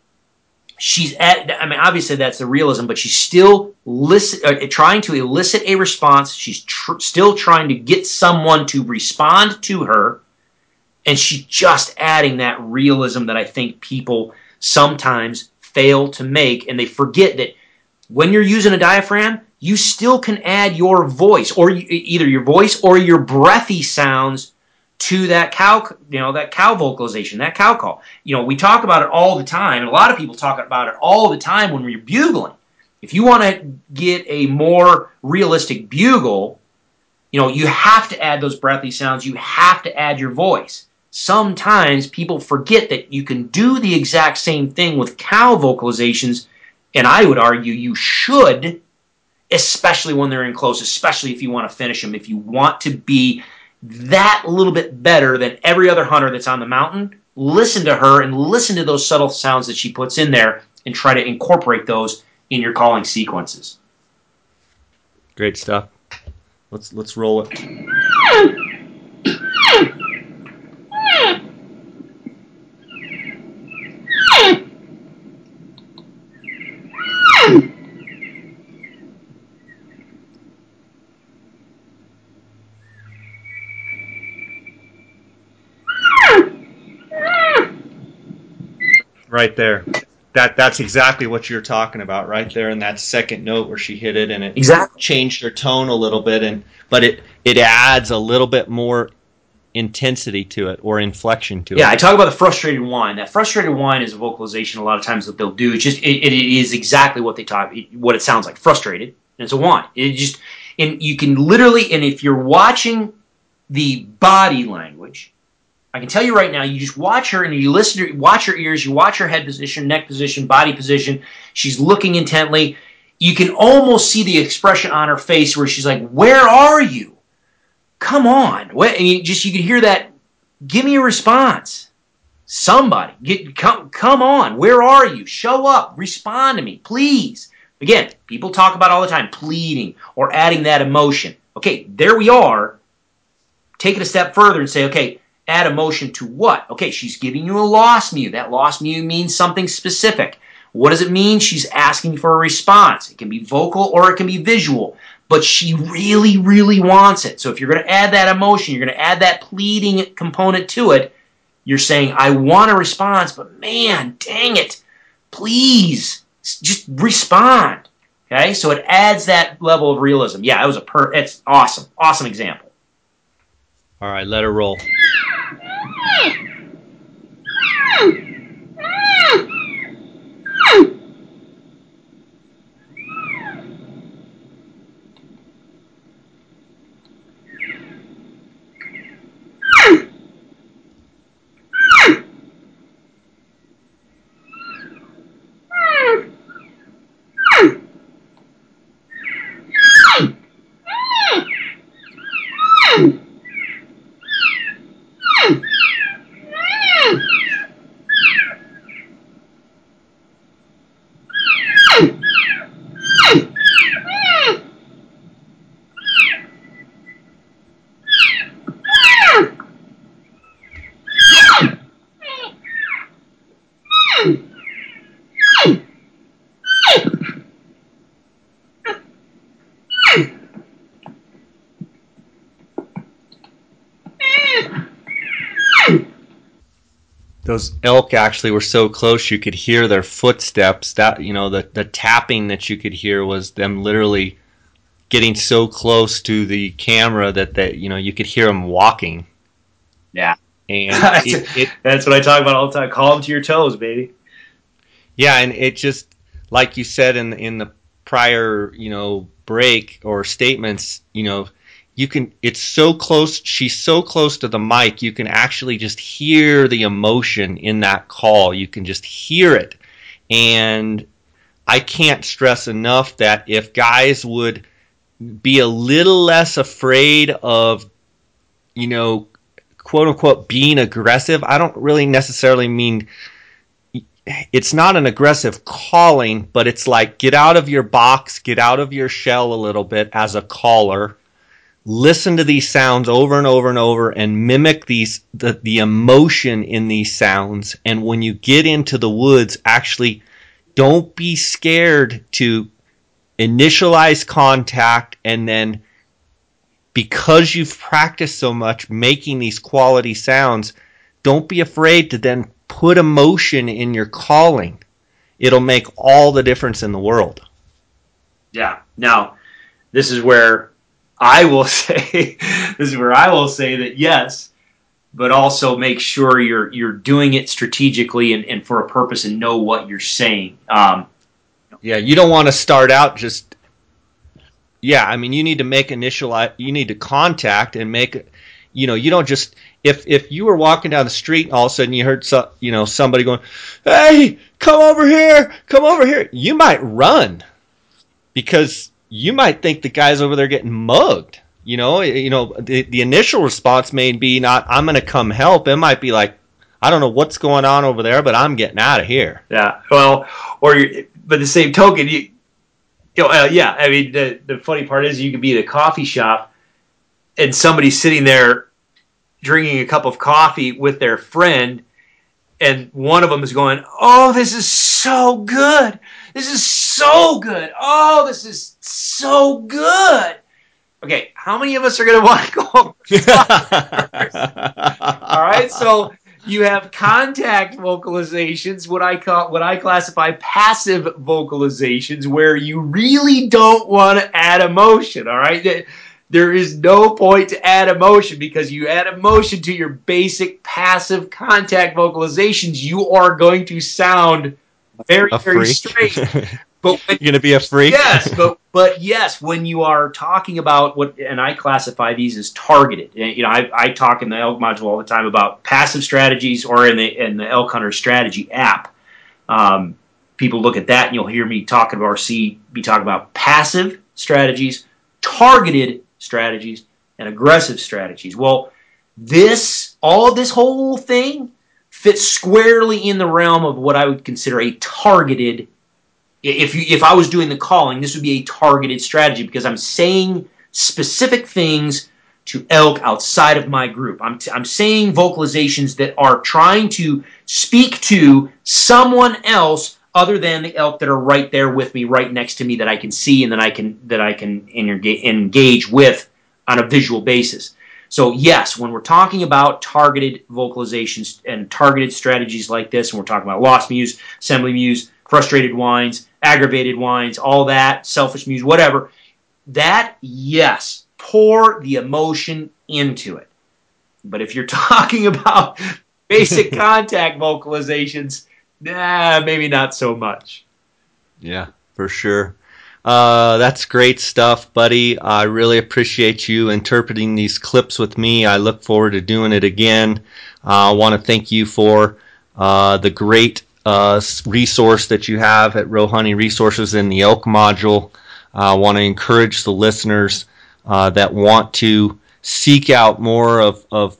she's at. I mean, obviously that's the realism, but she's still listen, uh, trying to elicit a response. She's tr- still trying to get someone to respond to her, and she's just adding that realism that I think people sometimes fail to make, and they forget that when you're using a diaphragm, you still can add your voice, or either your voice or your breathy sounds to that cow, you know, that cow vocalization, that cow call. You know, we talk about it all the time, and a lot of people talk about it all the time when we're bugling. If you want to get a more realistic bugle, you know, you have to add those breathy sounds. You have to add your voice sometimes people forget that you can do the exact same thing with cow vocalizations, and I would argue you should, especially when they're in close, especially if you want to finish them, if you want to be that little bit better than every other hunter that's on the mountain, listen to her and listen to those subtle sounds that she puts in there and try to incorporate those in your calling sequences. Great stuff. Let's let's roll it. Right there. that that's exactly what you're talking about right there in that second note where she hit it and it Exactly. changed her tone a little bit and but it it adds a little bit more intensity to it or inflection to Yeah, it. Yeah, I talk about the frustrated whine. That frustrated whine is a vocalization. A lot of times that they'll do. It's just it, it is exactly what they talk, what it sounds like. Frustrated, and it's a whine. It just and you can literally and if you're watching the body language, I can tell you right now. You just watch her and you listen to watch her ears. You watch her head position, neck position, body position. She's looking intently. You can almost see the expression on her face where she's like, "Where are you? Come on!" What? And you just you can hear that give me a response. Somebody, get come come on. Where are you? Show up. Respond to me, please. Again, people talk about all the time pleading or adding that emotion. Okay, there we are. Take it a step further and say, okay, add emotion to what? Okay, she's giving you a lost mew. That lost mew means something specific. What does it mean? She's asking for a response. It can be vocal or it can be visual, but she really, really wants it. So if you're going to add that emotion, you're going to add that pleading component to it. You're saying, I want a response, but man, dang it, please just respond. Okay, so it adds that level of realism. Yeah, it was a per. It's awesome, awesome example. All right, let her roll. Yeah. Vai! Those elk actually were so close you could hear their footsteps that you know the the tapping that you could hear was them literally getting so close to the camera that that you know you could hear them walking Yeah. and it, it That's what I talk about all the time. Call them to your toes, baby. yeah and it just like you said in in the prior you know break or statements you know you can it's so close she's so close to the mic you can actually just hear the emotion in that call. You can just hear it. And i can't stress enough that if guys would be a little less afraid of you know quote unquote being aggressive i don't really necessarily mean it's not an aggressive calling but it's like get out of your box get out of your shell a little bit as a caller listen to these sounds over and over and over and mimic these the, the emotion in these sounds. And when you get into the woods actually don't be scared to initialize contact and then because you've practiced so much making these quality sounds don't be afraid to then put emotion in your calling. It'll make all the difference in the world. Yeah. Now, this is where I will say this is where I will say that yes, but also make sure you're you're doing it strategically and, and for a purpose and know what you're saying. Um, Yeah, you don't want to start out just. Yeah, I mean, you need to make initial. You need to contact and make. You know, you don't just if if you were walking down the street and all of a sudden you heard so, you know somebody going, "Hey, come over here, come over here," you might run because you might think the guy's over there getting mugged. You know, you know the the initial response may be not "I'm going to come help." It might be like, "I don't know what's going on over there, but I'm getting out of here." yeah. Well, or but the same token, you, you know, uh, yeah. I mean, the the funny part is you could be at a coffee shop and somebody's sitting there drinking a cup of coffee with their friend and one of them is going, "Oh, this is so good. This is so good. Oh, this is so good." Okay, how many of us are going to want to go? All right, so you have contact vocalizations, what I call what I classify passive vocalizations, where you really don't want to add emotion. All right, there is no point to add emotion because you add emotion to your basic passive contact vocalizations, you are going to sound very very straight. But when, you're gonna be a freak. Yes, but but yes, when you are talking about what, and I classify these as targeted. You know, I, I talk in the elk module all the time about passive strategies, or in the in the elk hunter strategy app. Um, people look at that, and you'll hear me talking about or see me talk about passive strategies, targeted strategies, and aggressive strategies. Well, this all this whole thing fits squarely in the realm of what I would consider a targeted if you if I was doing the calling, this would be a targeted strategy because I'm saying specific things to elk outside of my group. I'm, t- I'm saying vocalizations that are trying to speak to someone else other than the elk that are right there with me, right next to me, that I can see and that I can that I can engage with on a visual basis. So yes, when we're talking about targeted vocalizations and targeted strategies like this, and we're talking about lost mews, assembly mews, frustrated whines, aggravated whines, all that, selfish mews, whatever. That, yes, pour the emotion into it. But if you're talking about basic contact vocalizations, nah, maybe not so much. Yeah, for sure. Uh, that's great stuff, buddy. I really appreciate you interpreting these clips with me. I look forward to doing it again. Uh, I want to thank you for uh, the great uh, resource that you have at Hunting Resources in the elk module. I uh, want to encourage the listeners uh, that want to seek out more of, of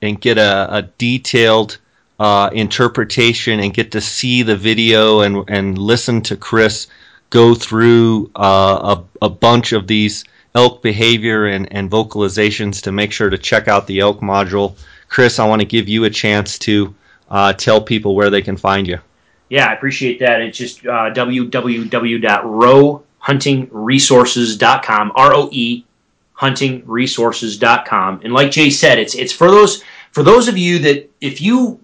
and get a, a detailed uh, interpretation and get to see the video and, and listen to Chris go through uh, a, a bunch of these elk behavior and, and vocalizations to make sure to check out the elk module. Chris, I want to give you a chance to uh, tell people where they can find you yeah, I appreciate that. It's just uh, www.roehuntingresources.com, R-O-E, huntingresources.com. And like Jay said, it's it's for those for those of you that if you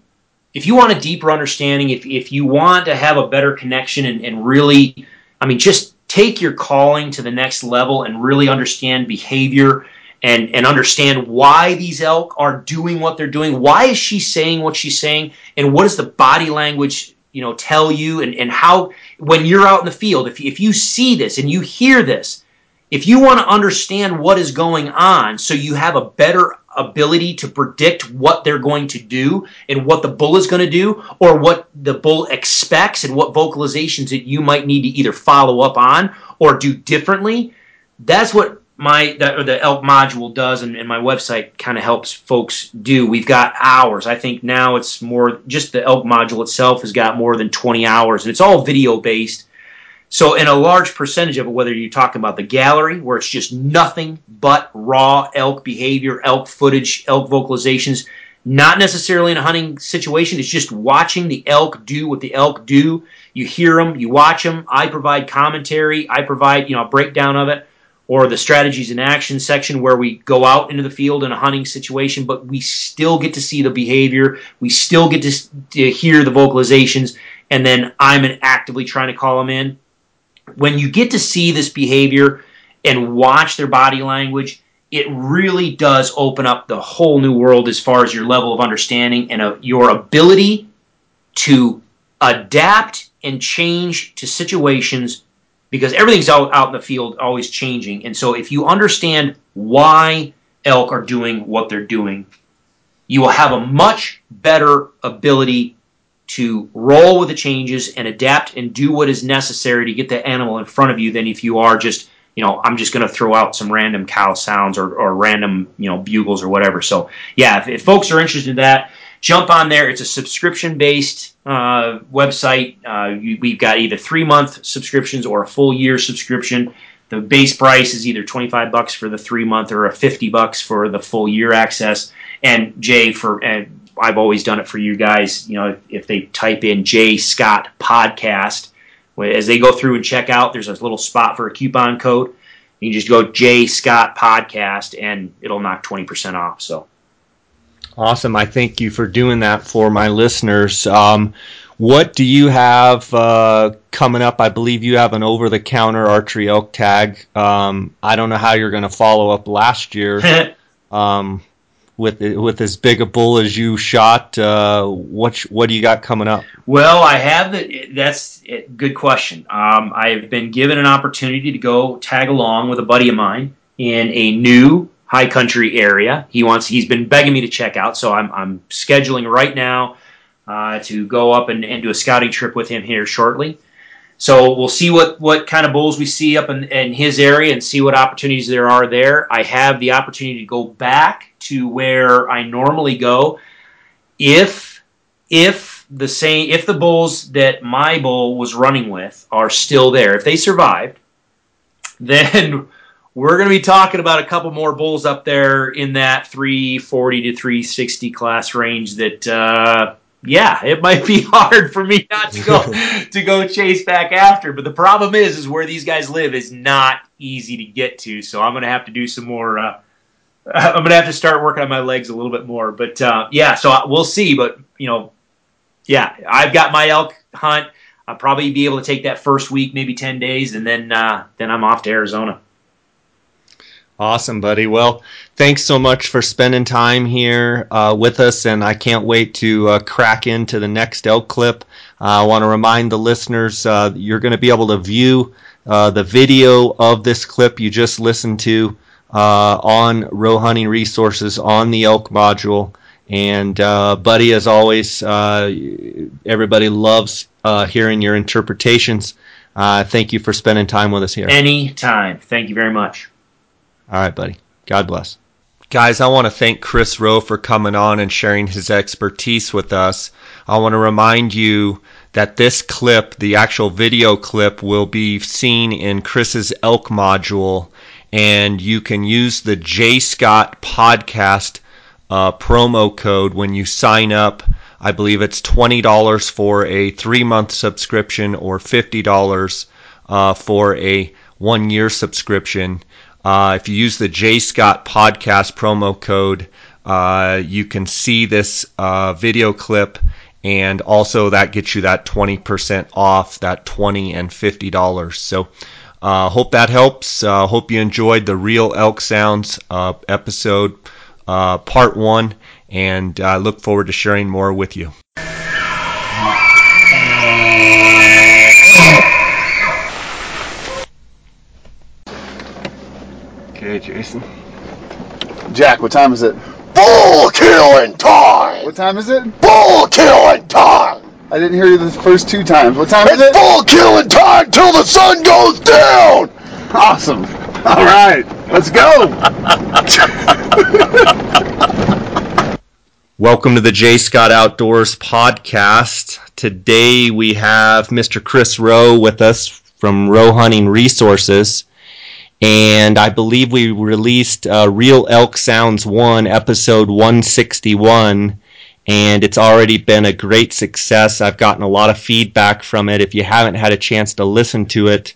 if you want a deeper understanding, if if you want to have a better connection and, and really, I mean, just take your calling to the next level and really understand behavior and and understand why these elk are doing what they're doing. Why is she saying what she's saying? And what is the body language you know tell you and, and how when you're out in the field if, if you see this and you hear this if you want to understand what is going on so you have a better ability to predict what they're going to do and what the bull is going to do or what the bull expects and what vocalizations that you might need to either follow up on or do differently that's what my the, the elk module does and, and my website kind of helps folks do. We've got hours. I think now it's more just the elk module itself has got more than 20 hours and it's all video based so in a large percentage of it whether you're talking about the gallery where it's just nothing but raw elk behavior elk footage elk vocalizations not necessarily in a hunting situation it's just watching the elk do what the elk do. You hear them you watch them i provide commentary i provide you know a breakdown of it or the strategies and action section where we go out into the field in a hunting situation, but we still get to see the behavior. We still get to, to hear the vocalizations, and then I'm actively trying to call them in. When you get to see this behavior and watch their body language, it really does open up the whole new world as far as your level of understanding and uh, your ability to adapt and change to situations because everything's out, out in the field always changing. And so if you understand why elk are doing what they're doing, you will have a much better ability to roll with the changes and adapt and do what is necessary to get the animal in front of you than if you are just, you know, I'm just going to throw out some random cow sounds or, or random, you know, bugles or whatever. So, yeah, if, if folks are interested in that, jump on there. It's a subscription based uh, website. Uh, you, we've got either three month subscriptions or a full year subscription. The base price is either 25 bucks for the three month or a 50 bucks for the full year access. And Jay, for and I've always done it for you guys. You know, if they type in Jay Scott Podcast, as they go through and check out, there's a little spot for a coupon code. You can just go Jay Scott Podcast, and it'll knock 20% off. So Awesome. I thank you for doing that for my listeners. Um, what do you have uh, coming up? I believe you have an over the counter archery elk tag. Um, I don't know how you're going to follow up last year um, with with as big a bull as you shot. Uh, what what do you got coming up? Well, I have the. That's a good question. Um, I've been given an opportunity to go tag along with a buddy of mine in a new high country area. He wants. He's been begging me to check out, so I'm I'm scheduling right now uh, to go up and, and do a scouting trip with him here shortly. So we'll see what, what kind of bulls we see up in, in his area and see what opportunities there are there. I have the opportunity to go back to where I normally go if if the same if the bulls that my bull was running with are still there. If they survived, then we're going to be talking about a couple more bulls up there in that 340 to 360 class range that uh, yeah, it might be hard for me not to go to go chase back after. But the problem is, is where these guys live is not easy to get to. So I'm going to have to do some more. Uh, I'm going to have to start working on my legs a little bit more. But uh, yeah, so we'll see. But you know, yeah, I've got my elk hunt. I'll probably be able to take that first week, maybe ten days, and then uh, then I'm off to Arizona. Awesome, buddy. Well, thanks so much for spending time here uh, with us, and I can't wait to uh, crack into the next elk clip. Uh, I want to remind the listeners uh, you're going to be able to view uh, the video of this clip you just listened to uh, on Roe Hunting Resources on the elk module. And, buddy, as always, everybody loves hearing your interpretations. thank you for spending time with us here. Anytime. Thank you very much. All right, buddy. God bless. Guys, I want to thank Chris Roe for coming on and sharing his expertise with us. I want to remind you that this clip, the actual video clip, will be seen in Chris's elk module, and you can use the Jay Scott podcast uh, promo code when you sign up. I believe it's twenty dollars for a three month subscription or fifty dollars uh, for a one year subscription. Uh, if you use the Jay Scott podcast promo code, uh, you can see this uh, video clip, and also that gets you that 20% off that 20 and $50. So, uh, hope that helps. Uh, hope you enjoyed the Real Elk Sounds uh, episode, part one, and I look forward to sharing more with you. Okay, Jason. Jack, what time is it? Bull killing time! What time is it? Bull killing time! I didn't hear you the first two times. What time is It's it? bull killing time till the sun goes down! Awesome. All right, let's go. Welcome to the Jay Scott Outdoors podcast. Today we have Mr. Chris Roe with us from Roe Hunting Resources. And I believe we released uh, Real Elk Sounds 1, episode 161, and it's already been a great success. I've gotten a lot of feedback from it. If you haven't had a chance to listen to it,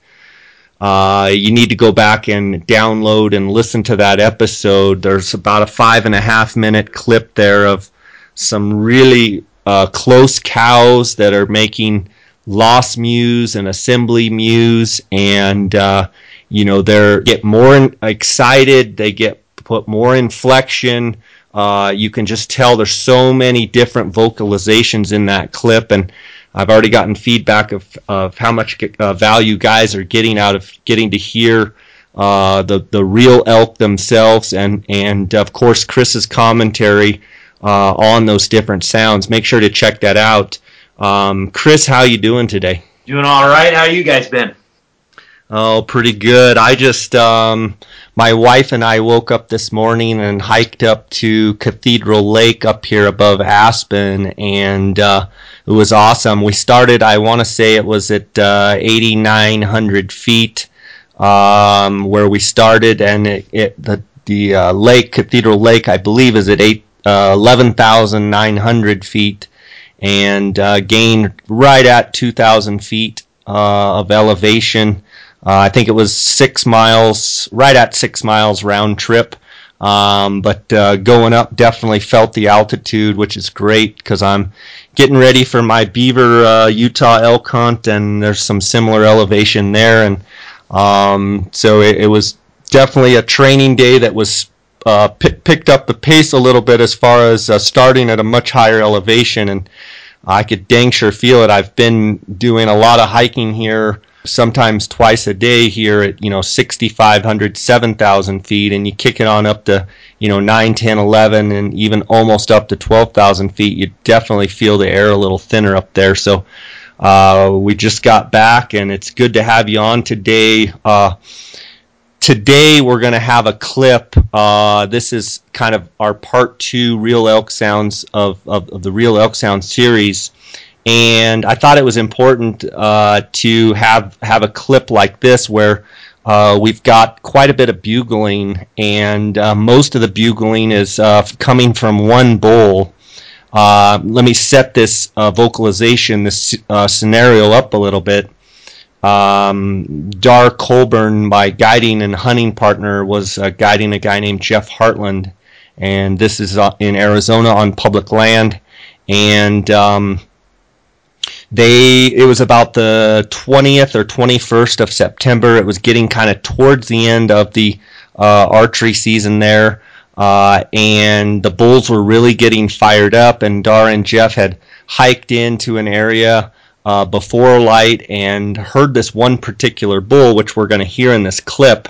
uh, you need to go back and download and listen to that episode. There's about a five and a half minute clip there of some really uh, close cows that are making loss mews and assembly mews, and uh, you know they get more excited. They get put more inflection. Uh, you can just tell there's so many different vocalizations in that clip, and I've already gotten feedback of, of how much uh, value guys are getting out of getting to hear uh, the the real elk themselves, and and of course Chris's commentary uh, on those different sounds. Make sure to check that out. Um, Chris, how you doing today? Doing all right. How you guys been? Oh, pretty good. I just um, my wife and I woke up this morning and hiked up to Cathedral Lake up here above Aspen, and uh, it was awesome. We started, I want to say it was at uh, 8,900 feet um, where we started, and it, it the the uh, lake, Cathedral Lake, I believe, is at eight uh, 11,900 feet, and uh, gained right at 2,000 feet uh, of elevation. Uh, I think it was six miles, right at six miles round trip. Um, but uh, going up, definitely felt the altitude, which is great because I'm getting ready for my Beaver uh, Utah elk hunt, and there's some similar elevation there, and um, so it, it, was definitely a training day that was uh, p- picked up the pace a little bit as far as uh, starting at a much higher elevation, and I could dang sure feel it. I've been doing a lot of hiking here, sometimes twice a day here at you know 6,500, 7,000 feet, and you kick it on up to you know 9, 10, 11, and even almost up to 12,000 feet. You definitely feel the air a little thinner up there. So. Uh, we just got back, and it's good to have you on today. Uh, today we're going to have a clip. Uh, this is kind of our part two Real Elk Sounds of, of, of, the Real Elk Sound series. And I thought it was important uh, to have have a clip like this where uh, we've got quite a bit of bugling, and uh, most of the bugling is uh, coming from one bull. Uh, let me set this vocalization, this scenario up a little bit um, Dar Colburn, my guiding and hunting partner, was uh, guiding a guy named Jeff Hartland, and this is uh, in Arizona on public land. And um, they, it was about the 20th or 21st of September. It was getting kind of towards the end of the uh, archery season there, uh, and the bulls were really getting fired up. And Dar and Jeff had hiked into an area uh, before light and heard this one particular bull, which we're going to hear in this clip.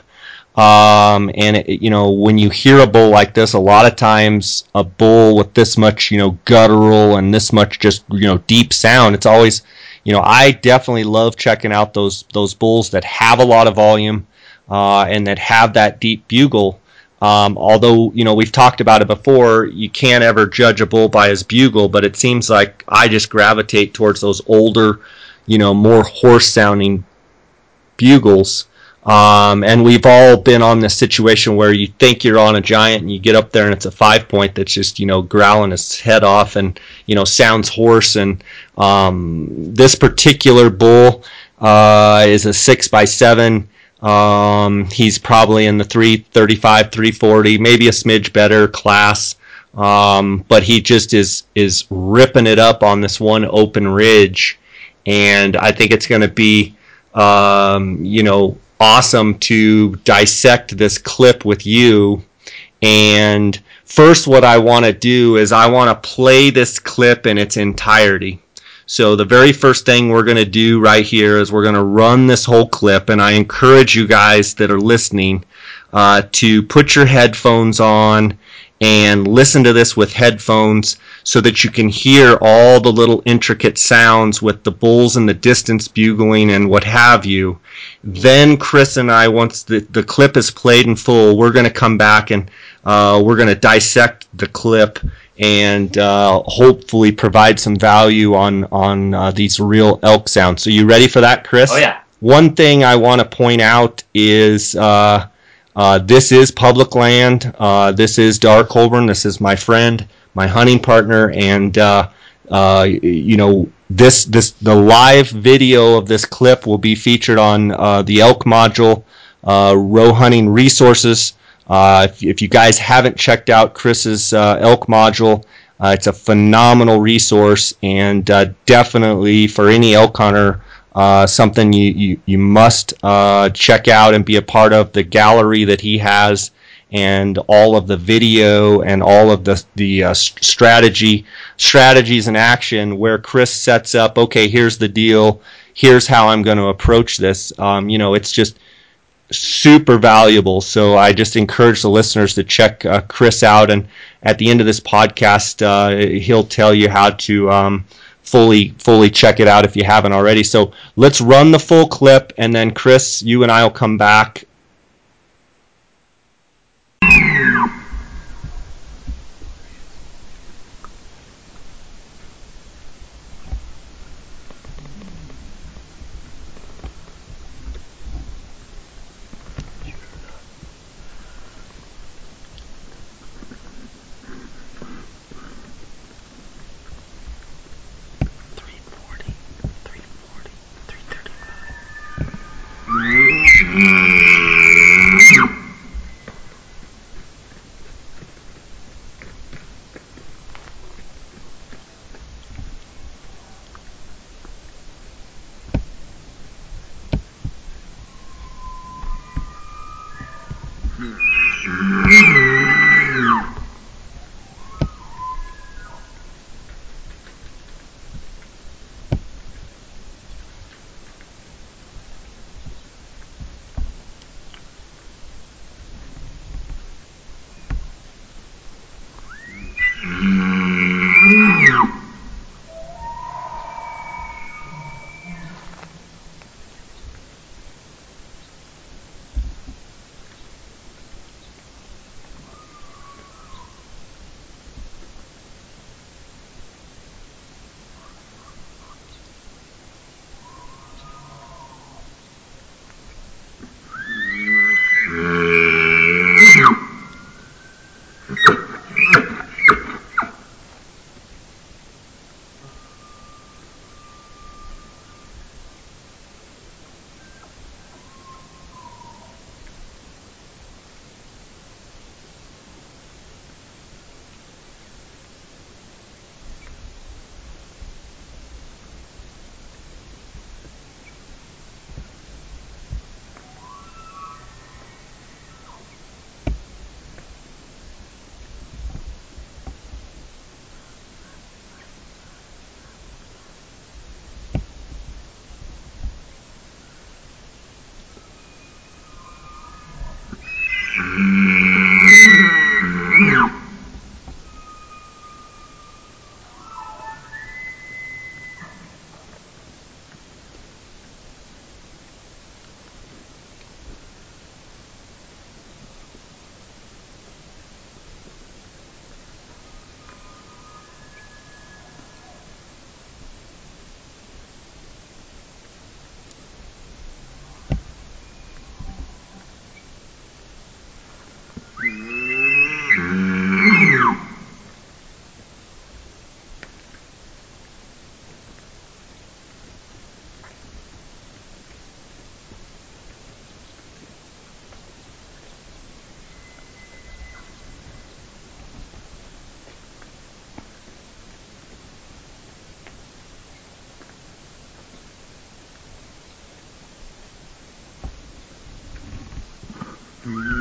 Um, and it, you know, when you hear a bull like this, a lot of times a bull with this much, you know, guttural and this much just, you know, deep sound, it's always, you know, I definitely love checking out those those bulls that have a lot of volume uh, and that have that deep bugle. Um, although you know we've talked about it before, you can't ever judge a bull by his bugle, but it seems like I just gravitate towards those older, you know, more hoarse-sounding bugles. Um, and we've all been on this situation where you think you're on a giant and you get up there and it's a five point that's just you know growling its head off and you know sounds hoarse. And um, this particular bull uh, is a six by seven. Um, he's probably in the 335, 340, maybe a smidge better class. Um, but he just is is ripping it up on this one open ridge, and I think it's going to be, um, you know, awesome to dissect this clip with you. And first, what I want to do is I want to play this clip in its entirety. So the very first thing we're going to do right here is we're going to run this whole clip, and I encourage you guys that are listening uh, to put your headphones on and listen to this with headphones so that you can hear all the little intricate sounds with the bulls in the distance bugling and what have you. Then Chris and I, once the, the clip is played in full, we're going to come back and uh, we're going to dissect the clip and uh, hopefully provide some value on on uh, these real elk sounds. So you ready for that, Chris? Oh yeah. One thing I want to point out is uh, uh, this is public land. Uh, this is Dar Colburn. This is my friend, my hunting partner, and uh, you know this this the live video of this clip will be featured on the elk module. Roe Hunting Resources uh, if, if, you guys haven't checked out Chris's uh, elk module, uh, it's a phenomenal resource and uh, definitely for any elk hunter, uh, something you, you, you must uh, check out and be a part of the gallery that he has and all of the video and all of the the strategy strategies in action where Chris sets up. Okay, here's the deal. Here's how I'm going to approach this. Um, you know, it's just super valuable. So I just encourage the listeners to check uh, Chris out, and at the end of this podcast, uh, he'll tell you how to um, fully fully check it out if you haven't already. So let's run the full clip, and then Chris, you and I will come back mm. Mm-hmm.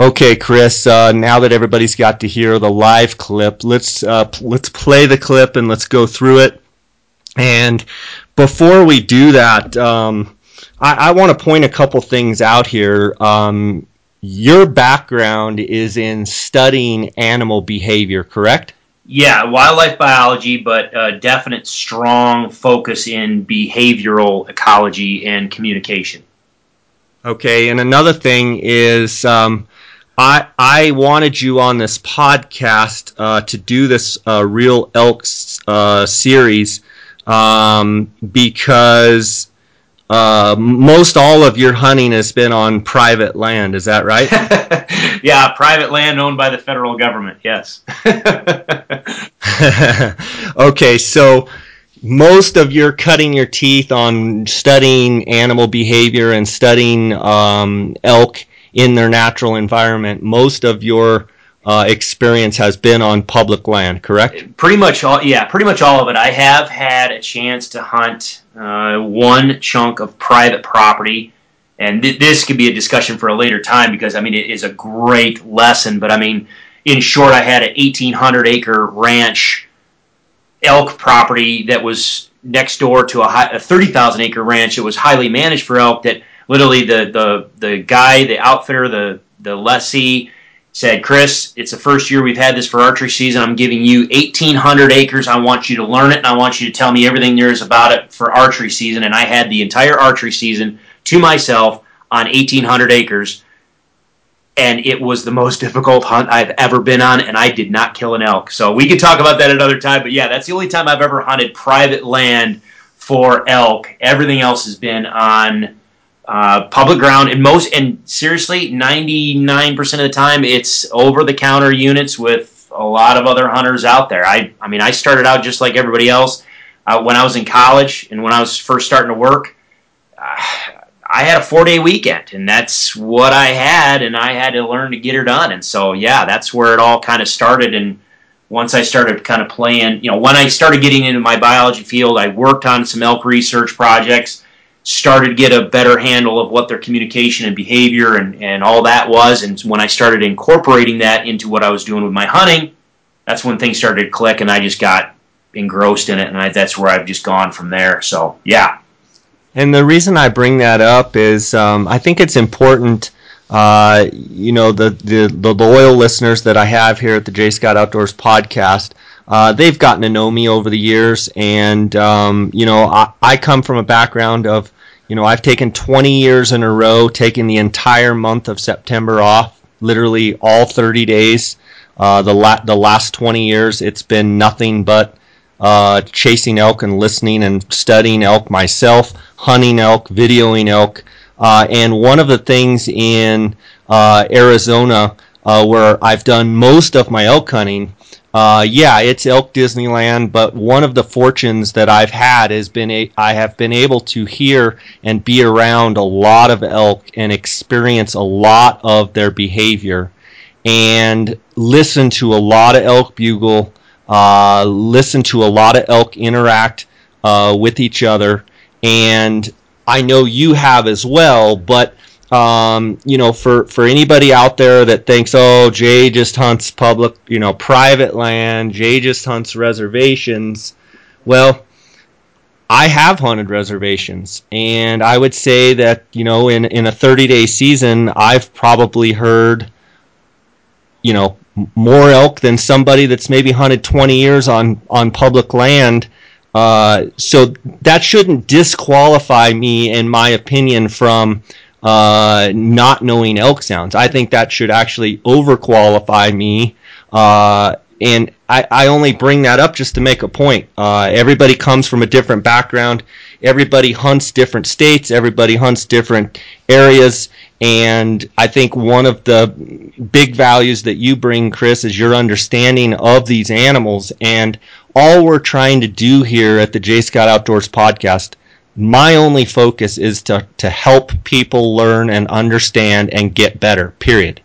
Okay, Chris. Uh, now that everybody's got to hear the live clip, let's uh, let's play the clip and let's go through it. And before we do that, um, I, I want to point a couple things out here. Um, your background is in studying animal behavior, correct? Yeah, wildlife biology, but a definite strong focus in behavioral ecology and communication. Okay, and another thing is um, I I wanted you on this podcast uh, to do this uh, real elk uh, series um, because uh, most all of your hunting has been on private land. Is that right? yeah, private land owned by the federal government. Yes. okay, so most of your cutting your teeth on studying animal behavior and studying um, elk in their natural environment, most of your uh, experience has been on public land, correct? Pretty much all, yeah, pretty much all of it. I have had a chance to hunt uh, one chunk of private property, and th- this could be a discussion for a later time because I mean it is a great lesson. But I mean, in short, I had an 1,800 acre ranch elk property that was next door to a, a 30,000 acre ranch. that was highly managed for elk that literally the the the guy, the outfitter, the the lessee said, Chris, it's the first year we've had this for archery season. I'm giving you 1,800 acres. I want you to learn it, and I want you to tell me everything there is about it for archery season. And I had the entire archery season to myself on 1,800 acres, and it was the most difficult hunt I've ever been on, and I did not kill an elk. So we could talk about that another time, but yeah, that's the only time I've ever hunted private land for elk. Everything else has been on uh, public ground and most and seriously 99% of the time it's over the counter units with a lot of other hunters out there. I i mean i started out just like everybody else. Uh, when i was in college and when i was first starting to work uh, i had a four day weekend and that's what i had and i had to learn to get her done. And so yeah that's where it all kind of started. And once I started kind of playing, you know, when I started getting into my biology field, I worked on some elk research projects, started to get a better handle of what their communication and behavior and, and all that was. And when I started incorporating that into what I was doing with my hunting, that's when things started to click and I just got engrossed in it. And I, that's where I've just gone from there. So, yeah. And the reason I bring that up is um, I think it's important. Uh, you know, the, the, the loyal listeners that I have here at the Jay Scott Outdoors podcast, uh, they've gotten to know me over the years. And, um, you know, I, I come from a background of, you know, I've taken 20 years in a row, taking the entire month of September off, literally all 30 days. Uh, the, la- the last 20 years, it's been nothing but uh, chasing elk and listening and studying elk myself, hunting elk, videoing elk. Uh, and one of the things in uh, Arizona uh, where I've done most of my elk hunting, uh, yeah, it's elk Disneyland. But one of the fortunes that I've had has been a, I have been able to hear and be around a lot of elk and experience a lot of their behavior, and listen to a lot of elk bugle uh, listen to a lot of elk interact uh, with each other, and I know you have as well. But um, you know, for for anybody out there that thinks, oh, Jay just hunts public, you know, private land, Jay just hunts reservations. Well, I have hunted reservations, and I would say that you know, in in a 30 day season, I've probably heard, you know, more elk than somebody that's maybe hunted 20 years on on public land. Uh, so that shouldn't disqualify me, in my opinion, from uh, not knowing elk sounds. I think that should actually overqualify me. Uh, and I, I, only bring that up just to make a point. Uh, everybody comes from a different background. Everybody hunts different states. Everybody hunts different areas. And I think one of the big values that you bring, Chris, is your understanding of these animals. And all we're trying to do here at the Jay Scott Outdoors podcast, my only focus is to, to help people learn and understand and get better, period.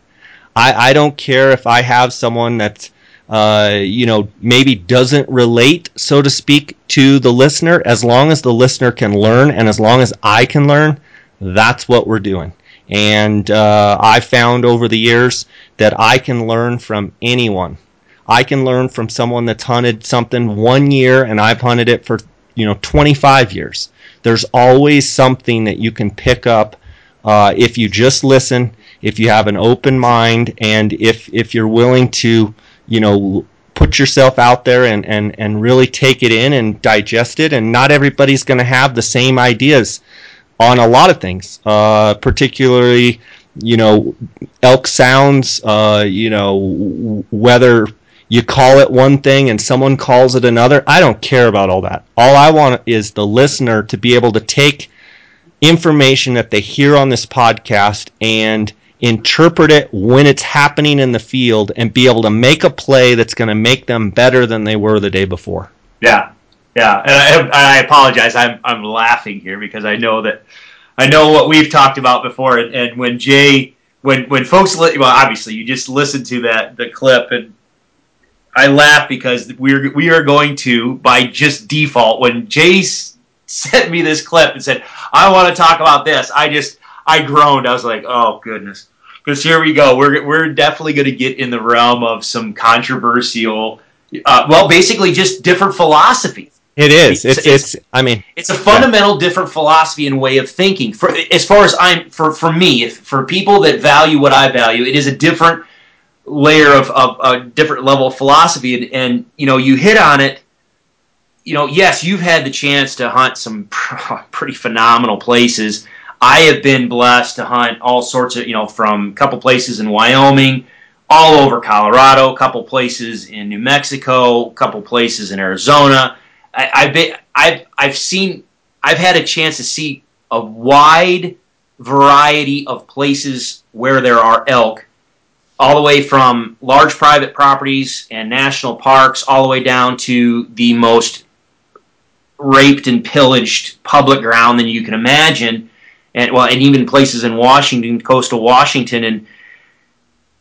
I, I don't care if I have someone that's, uh, you know, maybe doesn't relate, so to speak, to the listener. As long as the listener can learn and as long as I can learn, that's what we're doing. And uh, I've found over the years that I can learn from anyone. I can learn from someone that's hunted something one year and I've hunted it for you know 25 years. There's always something that you can pick up uh, if you just listen, if you have an open mind, and if if you're willing to you know put yourself out there and, and, and really take it in and digest it. And not everybody's going to have the same ideas on a lot of things, uh, particularly you know elk sounds. Uh, you know whether you call it one thing and someone calls it another. I don't care about all that. All I want is the listener to be able to take information that they hear on this podcast and interpret it when it's happening in the field and be able to make a play that's going to make them better than they were the day before. Yeah, yeah, and I, I apologize. I'm I'm laughing here because I know that I know what we've talked about before. And, and when Jay, when when folks, li- well, obviously you just listened to that the clip, and I laugh because we're we are going to by just default when Jace sent me this clip and said I want to talk about this. I just I groaned. I was like, oh goodness, because here we go. We're we're definitely going to get in the realm of some controversial. Uh, well, basically, just different philosophies it is. It's, it's, it's, I mean, it's a fundamental yeah. different philosophy and way of thinking. For as far as I'm, for for me, if, for people that value what I value, it is a different layer of, of a different level of philosophy. And, and you know, you hit on it. You know, yes, you've had the chance to hunt some pretty phenomenal places. I have been blessed to hunt all sorts of, you know, from a couple places in Wyoming, all over Colorado, a couple places in New Mexico, a couple places in Arizona I, I've been, I've I've seen I've had a chance to see a wide variety of places where there are elk, all the way from large private properties and national parks, all the way down to the most raped and pillaged public ground than you can imagine, and well, and even places in Washington, coastal Washington, and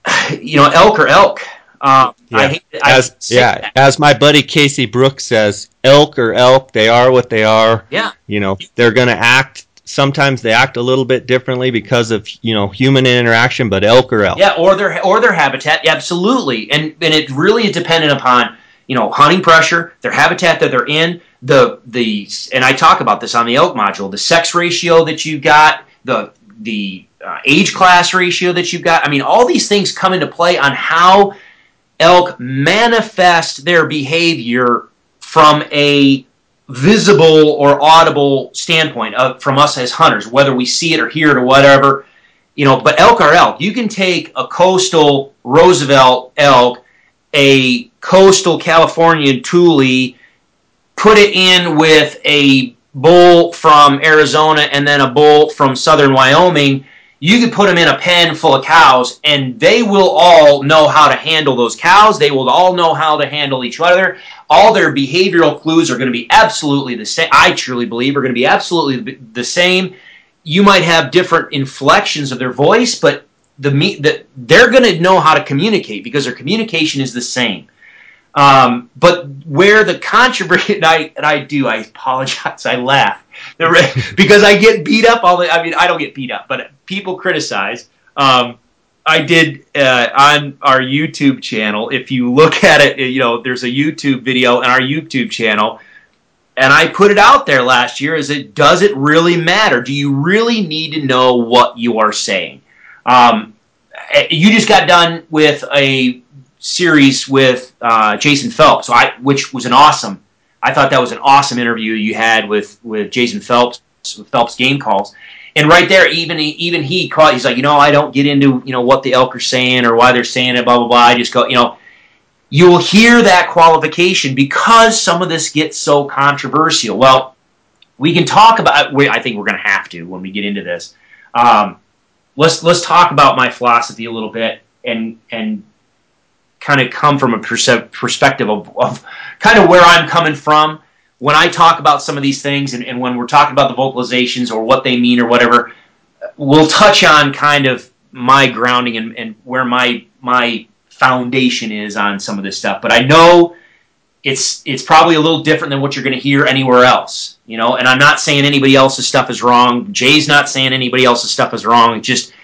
you know, elk or elk. Um, Yeah. I hate, I as yeah, that. as my buddy Casey Brooks says, elk or elk, they are what they are. yeah. You know, they're going to act. Sometimes they act a little bit differently because of you know human interaction, but elk or elk. Yeah, or their or their habitat, absolutely, and and it really is dependent upon you know hunting pressure, their habitat that they're in, the the and I talk about this on the elk module, the sex ratio that you've got, the the uh, age class ratio that you've got. I mean, all these things come into play on how elk manifest their behavior from a visible or audible standpoint of, from us as hunters, whether we see it or hear it or whatever you know, but elk are elk. You can take a coastal Roosevelt elk, a coastal Californian Tule, put it in with a bull from Arizona and then a bull from southern Wyoming. You could put them in a pen full of cows, and they will all know how to handle those cows. They will all know how to handle each other. All their behavioral clues are going to be absolutely the same. I truly believe are going to be absolutely the same you might have different inflections of their voice, but the they're going to know how to communicate because their communication is the same. Um, but where the controversy, and I and I do, I apologize, I laugh because I get beat up all the. I mean, I don't get beat up, but people criticize. Um, I did uh, on our YouTube channel. If you look at it, you know, there's a YouTube video on our YouTube channel and I put it out there last year is it does it really matter? Do you really need to know what you are saying? Um, you just got done with a series with uh, Jason Phelps, so I, which was an awesome. I thought that was an awesome interview you had with with Jason Phelps, Phelps Game Calls, and right there, even even he caught. He's like, you know, I don't get into you know what the elk are saying or why they're saying it, blah blah blah. I just go, you know you will hear that qualification because some of this gets so controversial. Well, we can talk about. I think we're going to have to when we get into this. Um, let's let's talk about my philosophy a little bit and and kind of come from a perspective of, of kind of where I'm coming from when I talk about some of these things and, and when we're talking about the vocalizations or what they mean or whatever. We'll touch on kind of my grounding and, and where my my foundation is on some of this stuff. But I know it's it's probably a little different than what you're going to hear anywhere else. You know, and I'm not saying anybody else's stuff is wrong. Jay's not saying anybody else's stuff is wrong. Just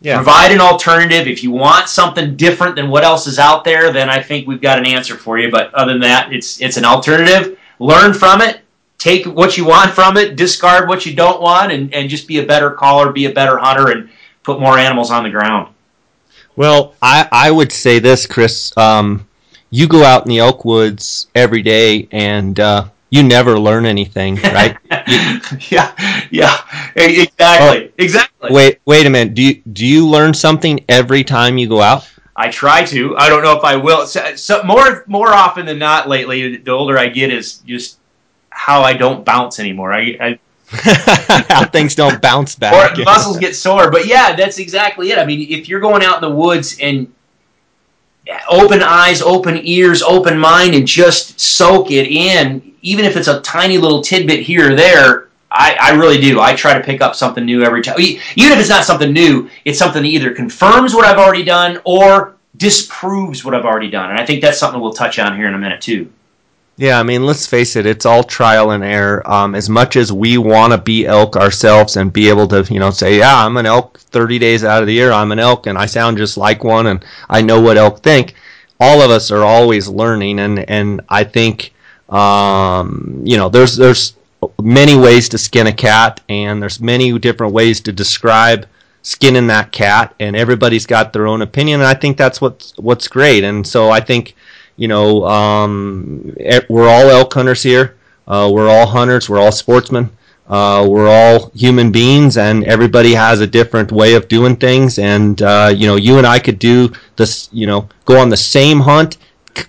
Yeah. provide an alternative. If you want something different than what else is out there, then I think we've got an answer for you. But other than that, it's it's an alternative. Learn from it. Take what you want from it. Discard what you don't want, and, and just be a better caller, be a better hunter, and put more animals on the ground. Well, I, I would say this, Chris. Um, you go out in the elk woods every day, and uh, you never learn anything, right? yeah, yeah, exactly, exactly. wait, wait a minute. Do you do you learn something every time you go out? I try to. I don't know if I will. So, so more more often than not lately, the older I get, is just how I don't bounce anymore. I, I How things don't bounce or back. the muscles get sore. But yeah, that's exactly it. I mean, if you're going out in the woods and open eyes, open ears, open mind, and just soak it in, even if it's a tiny little tidbit here or there. I, I really do. I try to pick up something new every time. Even if it's not something new, it's something that either confirms what I've already done or disproves what I've already done. And I think that's something we'll touch on here in a minute too. Yeah, I mean, let's face it, it's all trial and error. Um, as much as we want to be elk ourselves and be able to, you know, say, yeah, I'm an elk 30 days out of the year, I'm an elk, and I sound just like one, and I know what elk think. All of us are always learning, and and I think, um, you know, there's there's many ways to skin a cat, and there's many different ways to describe skinning that cat, and everybody's got their own opinion, and I think that's what's what's great. And so I think you know, um, we're all elk hunters here. Uh, we're all hunters. We're all sportsmen. Uh, we're all human beings, and everybody has a different way of doing things. And uh, you know, you and I could do this. You know, go on the same hunt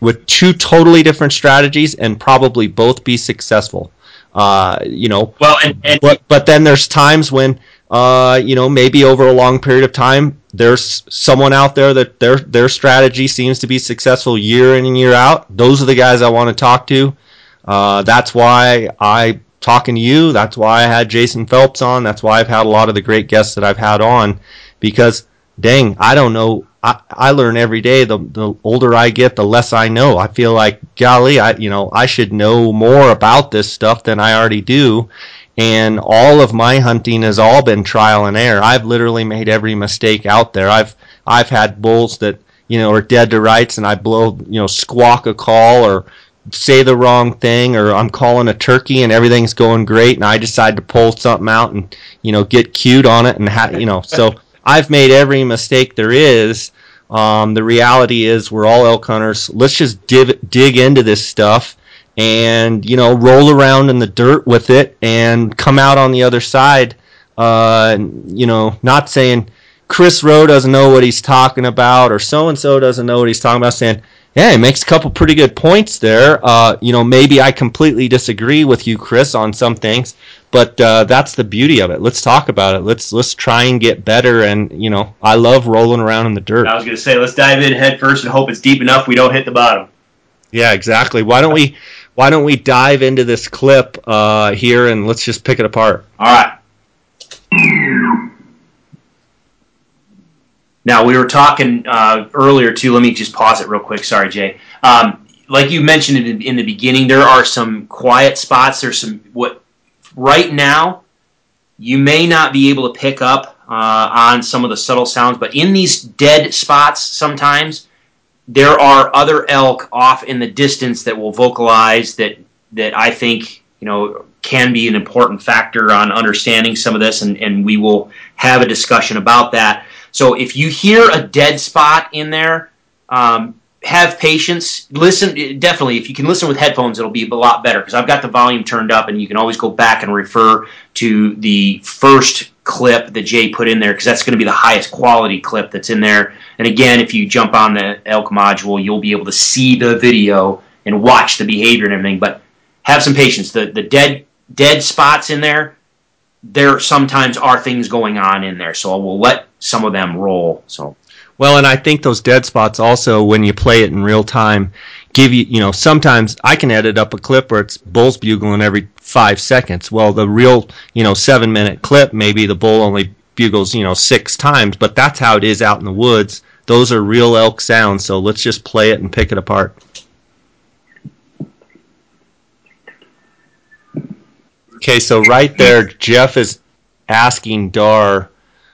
with two totally different strategies, and probably both be successful. Uh, you know, Well, and, and but but then there's times when uh, you know maybe over a long period of time there's someone out there that their their strategy seems to be successful year in and year out. Those are the guys I want to talk to. Uh, that's why I talking to you. That's why I had Jason Phelps on. That's why I've had a lot of the great guests that I've had on because dang, I don't know. I, I learn every day. The the older I get, the less I know. I feel like, golly, I you know I should know more about this stuff than I already do. And all of my hunting has all been trial and error. I've literally made every mistake out there. I've I've had bulls that you know are dead to rights, and I blow you know squawk a call or say the wrong thing or I'm calling a turkey and everything's going great and I decide to pull something out and you know get cute on it and ha- you know so I've made every mistake there is. Um, the reality is we're all elk hunters. Let's just div- dig into this stuff and you know roll around in the dirt with it and come out on the other side uh, you know not saying Chris Roe doesn't know what he's talking about or so and so doesn't know what he's talking about saying yeah, he makes a couple pretty good points there. Uh, you know, maybe I completely disagree with you, Chris, on some things, but uh, that's the beauty of it. Let's talk about it. Let's let's try and get better. And you know, I love rolling around in the dirt. I was going to say, let's dive in head first and hope it's deep enough we don't hit the bottom. Yeah, exactly. Why don't we why don't we dive into this clip uh, here and let's just pick it apart? All right. Now we were talking uh, earlier too. Let me just pause it real quick. Sorry, Jay. Um, like you mentioned in, in the beginning, there are some quiet spots. There's some what right now you may not be able to pick up uh, on some of the subtle sounds, but in these dead spots, sometimes there are other elk off in the distance that will vocalize that that I think you know can be an important factor on understanding some of this, and, and we will have a discussion about that. So if you hear a dead spot in there, um, have patience. Listen, definitely. If you can listen with headphones, it'll be a lot better because I've got the volume turned up, and you can always go back and refer to the first clip that Jay put in there because that's going to be the highest quality clip that's in there. And again, if you jump on the Elk module, you'll be able to see the video and watch the behavior and everything. But have some patience. The the dead dead spots in there, there sometimes are things going on in there. So we'll let some of them roll. So Well, and I think those dead spots also, when you play it in real time, give you, you know, sometimes I can edit up a clip where it's bulls bugling every five seconds. Well, the real, you know, seven minute clip, maybe the bull only bugles, you know, six times, but that's how it is out in the woods. Those are real elk sounds, so let's just play it and pick it apart. Okay, so right there, Jeff is asking Dar,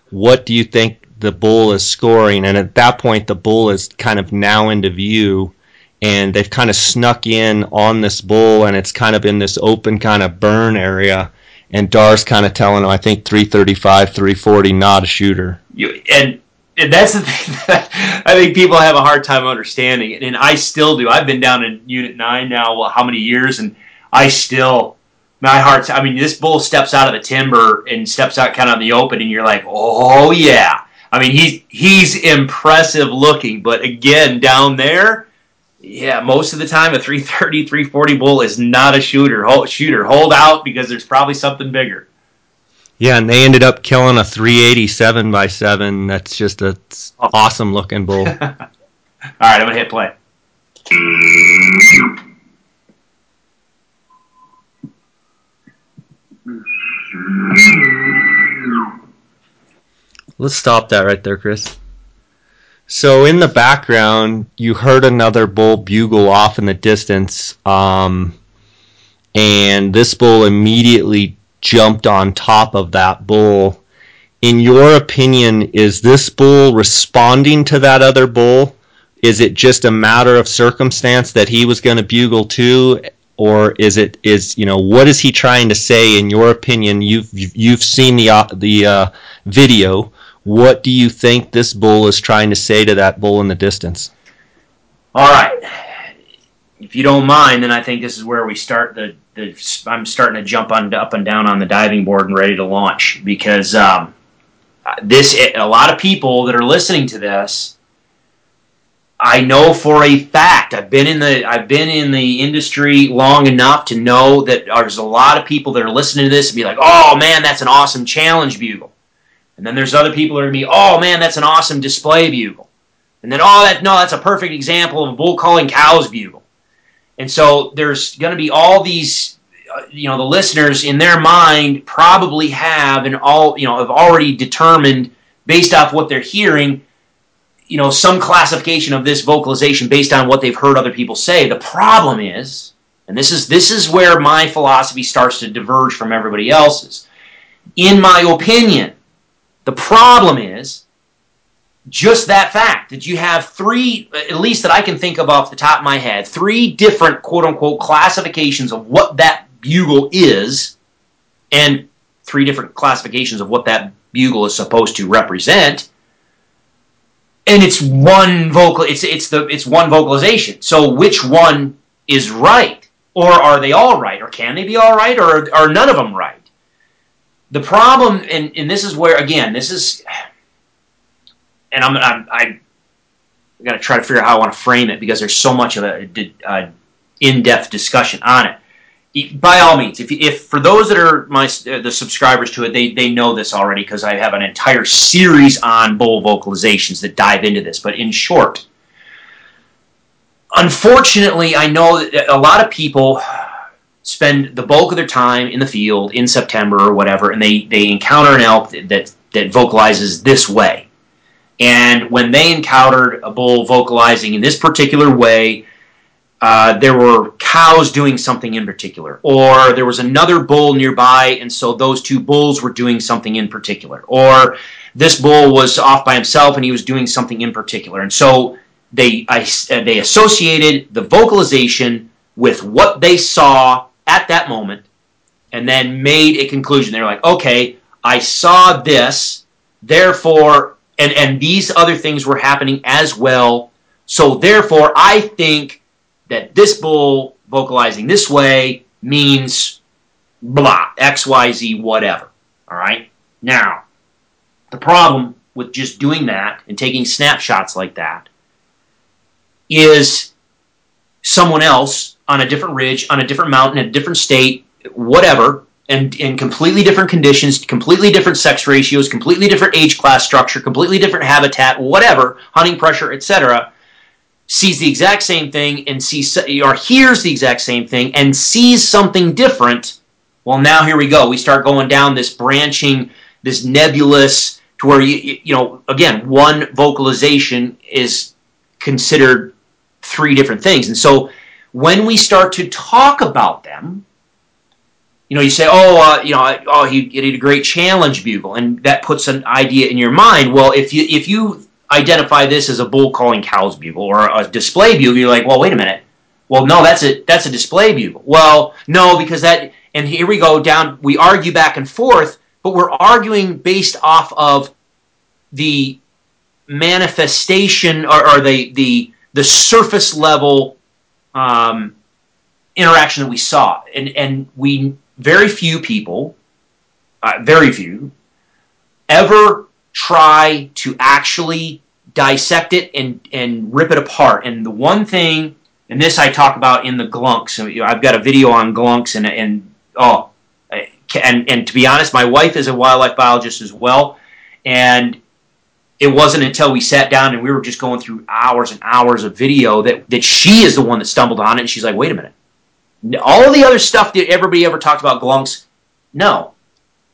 what do you think the bull is scoring? And at that point, the bull is kind of now into view, and they've kind of snuck in on this bull, and it's kind of in this open kind of burn area. And Dar's kind of telling him, I think 335, 340, not a shooter. you, and and that's the thing that I think people have a hard time understanding, and I still do. I've been down in Unit Nine now, well, how many years, and I still my heart's. I mean, this bull steps out of the timber and steps out kind of in the open, and you're like, oh yeah. I mean, he's he's impressive looking, but again, down there, yeah, most of the time a 330, 340 bull is not a shooter. Hold, shooter, hold out because there's probably something bigger. Yeah, and they ended up killing a 387 by 7. That's just a awesome looking bull. All right, I'm gonna hit play. Let's stop that right there, Chris. So in the background, you heard another bull bugle off in the distance, um, and this bull immediately jumped on top of that bull. In your opinion, is this bull responding to that other bull? Is it just a matter of circumstance that he was going to bugle too, or is it is you know what is he trying to say? In your opinion, you've you've seen the uh, the uh, video. What do you think this bull is trying to say to that bull in the distance? All right. If you don't mind, then I think this is where we start the. the I'm starting to jump on up and down on the diving board and ready to launch because um, this a lot of people that are listening to this. I know for a fact. I've been in the I've been in the industry long enough to know that there's a lot of people that are listening to this and be like, "Oh man, that's an awesome challenge bugle," and then there's other people that are gonna be, "Oh man, that's an awesome display bugle," and then, "Oh, that no, that's a perfect example of a bull calling cows bugle." And so there's going to be all these, uh, you know, the listeners in their mind probably have and all, you know, have already determined based off what they're hearing, you know some classification of this vocalization based on what they've heard other people say. The problem is, and this is this is where my philosophy starts to diverge from everybody else's. In my opinion, the problem is just that fact that you have three, at least that I can think of off the top of my head, three different quote unquote classifications of what that bugle is, and three different classifications of what that bugle is supposed to represent. And it's one vocal. It's it's the it's one vocalization. So which one is right, or are they all right, or can they be all right, or are none of them right? The problem, and and this is where again, this is and I'm, I'm I got to try to figure out how I want to frame it because there's so much of a, a in-depth discussion on it. By all means, if, if for those that are my uh, the subscribers to it, they, they know this already because I have an entire series on bull vocalizations that dive into this. But in short, unfortunately, I know that a lot of people spend the bulk of their time in the field in September or whatever, and they, they encounter an elk that, that, that vocalizes this way. And when they encountered a bull vocalizing in this particular way, uh, there were cows doing something in particular, or there was another bull nearby, and so those two bulls were doing something in particular, or this bull was off by himself and he was doing something in particular, and so they I, they associated the vocalization with what they saw at that moment, and then made a conclusion. They're like, okay, I saw this, therefore and and these other things were happening as well. So therefore, I think that this bull vocalizing this way means blah x y z whatever. All right. Now, the problem with just doing that and taking snapshots like that is someone else on a different ridge, on a different mountain, in a different state, whatever, and in completely different conditions, completely different sex ratios, completely different age class structure, completely different habitat, whatever, hunting pressure, etc., sees the exact same thing and sees or hears the exact same thing and sees something different. Well, now here we go. We start going down this branching, this nebulous, to where you you know again one vocalization is considered three different things, and so when we start to talk about them you know, you say, oh, uh, you know, oh, he, he did a great challenge bugle, and that puts an idea in your mind. Well, if you if you identify this as a bull calling cows bugle or a display bugle, you're like, well, wait a minute. Well, no, that's a that's a display bugle. Well, no, because that and here we go down. We argue back and forth, but we're arguing based off of the manifestation or, or the the the surface level um, interaction that we saw, and and we very few people, uh, very few, ever try to actually dissect it and, and rip it apart. And the one thing, and this I talk about in the glunks. I've got a video on glunks, and, and oh, and, and to be honest, my wife is a wildlife biologist as well. And it wasn't until we sat down and we were just going through hours and hours of video that, that she is the one that stumbled on it. And she's like, wait a minute all the other stuff that everybody ever talked about glunks, no.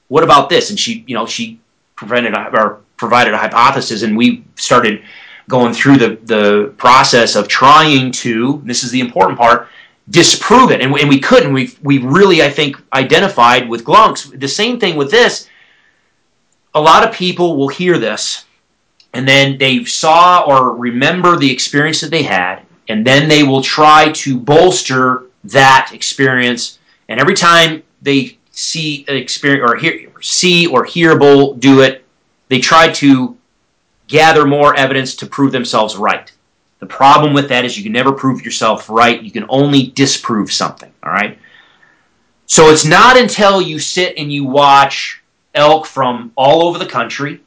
What about this? And she, you know, she prevented or provided a hypothesis, and we started going through the the process of trying to. This is the important part. Disprove it, and, and we couldn't. We we really, I think, identified with glunks. The same thing with this. A lot of people will hear this, and then they saw or remember the experience that they had, and then they will try to bolster that experience. And every time they see experience or hear, see or hear bull do it, they try to gather more evidence to prove themselves right. The problem with that is you can never prove yourself right. You can only disprove something. All right. So it's not until you sit and you watch elk from all over the country,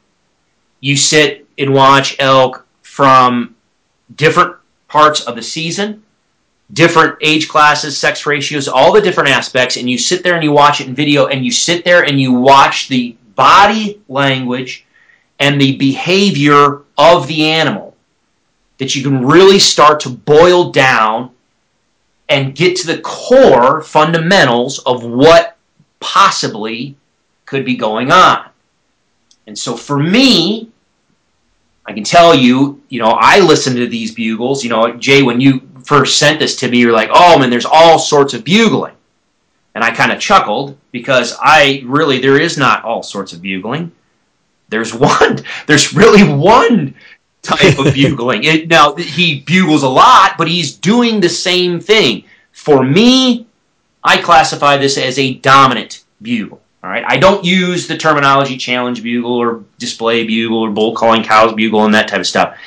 you sit and watch elk from different parts of the season, different age classes, sex ratios, all the different aspects, and you sit there and you watch it in video, and you sit there and you watch the body language and the behavior of the animal, that you can really start to boil down and get to the core fundamentals of what possibly could be going on. And so for me, I can tell you, you know, I listen to these bugles. You know, Jay, when you first sent this to me, you're like, oh man, there's all sorts of bugling. And I kind of chuckled because I really, there is not all sorts of bugling. There's one, there's really one type of bugling. It, now, he bugles a lot, but he's doing the same thing. For me, I classify this as a dominant bugle. All right, I don't use the terminology challenge bugle or display bugle or bull calling cows bugle and that type of stuff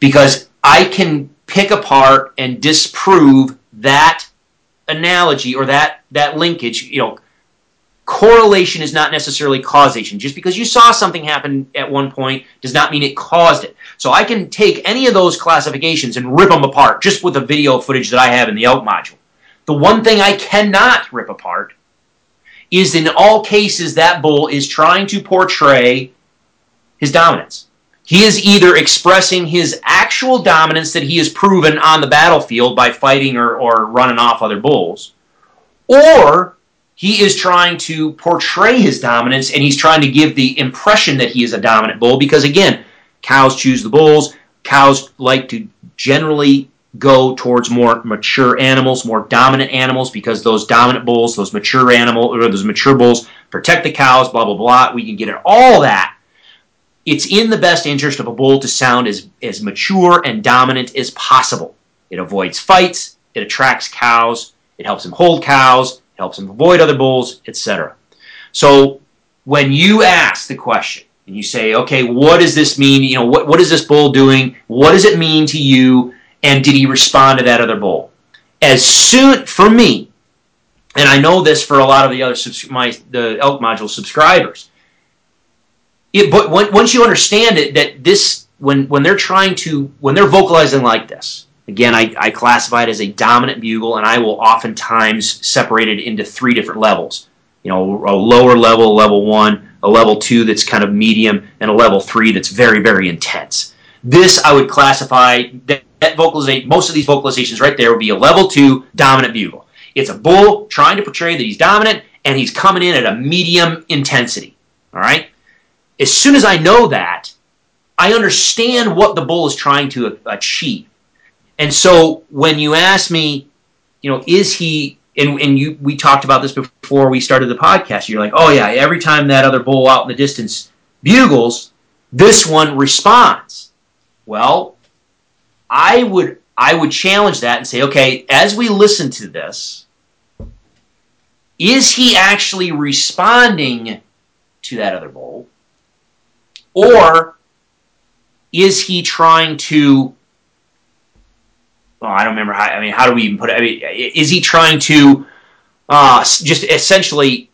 because I can pick apart and disprove that analogy or that that linkage. You know, correlation is not necessarily causation. Just because you saw something happen at one point does not mean it caused it. So I can take any of those classifications and rip them apart just with the video footage that I have in the elk module. The one thing I cannot rip apart is in all cases that bull is trying to portray his dominance. He is either expressing his actual dominance that he has proven on the battlefield by fighting or, or running off other bulls, or he is trying to portray his dominance and he's trying to give the impression that he is a dominant bull because, again, cows choose the bulls. Cows like to generally go towards more mature animals, more dominant animals, because those dominant bulls, those mature animal or those mature bulls protect the cows, blah blah blah. We can get at all that. It's in the best interest of a bull to sound as, as mature and dominant as possible. It avoids fights, it attracts cows, it helps him hold cows, it helps him avoid other bulls, etc. So when you ask the question and you say, okay, what does this mean? You know, what, what is this bull doing? What does it mean to you? And did he respond to that other bull? As soon for me, and I know this for a lot of the other my the elk module subscribers. It, but once you understand it, that this when when they're trying to when they're vocalizing like this, again, I, I classify it as a dominant bugle, and I will oftentimes separate it into three different levels. You know, a lower level, level one, a level two that's kind of medium, and a level three that's very very intense. This I would classify that that vocalization, most of these vocalizations right there would be a level two dominant bugle. It's a bull trying to portray that he's dominant and he's coming in at a medium intensity. All right? As soon as I know that, I understand what the bull is trying to achieve. And so when you ask me, you know, is he and, and you we talked about this before we started the podcast. You're like, oh yeah, every time that other bull out in the distance bugles, this one responds. Well, I would I would challenge that and say, okay, as we listen to this, is he actually responding to that other bull? Or is he trying to well, I don't remember how I mean how do we even put it? I mean, is he trying to uh, just essentially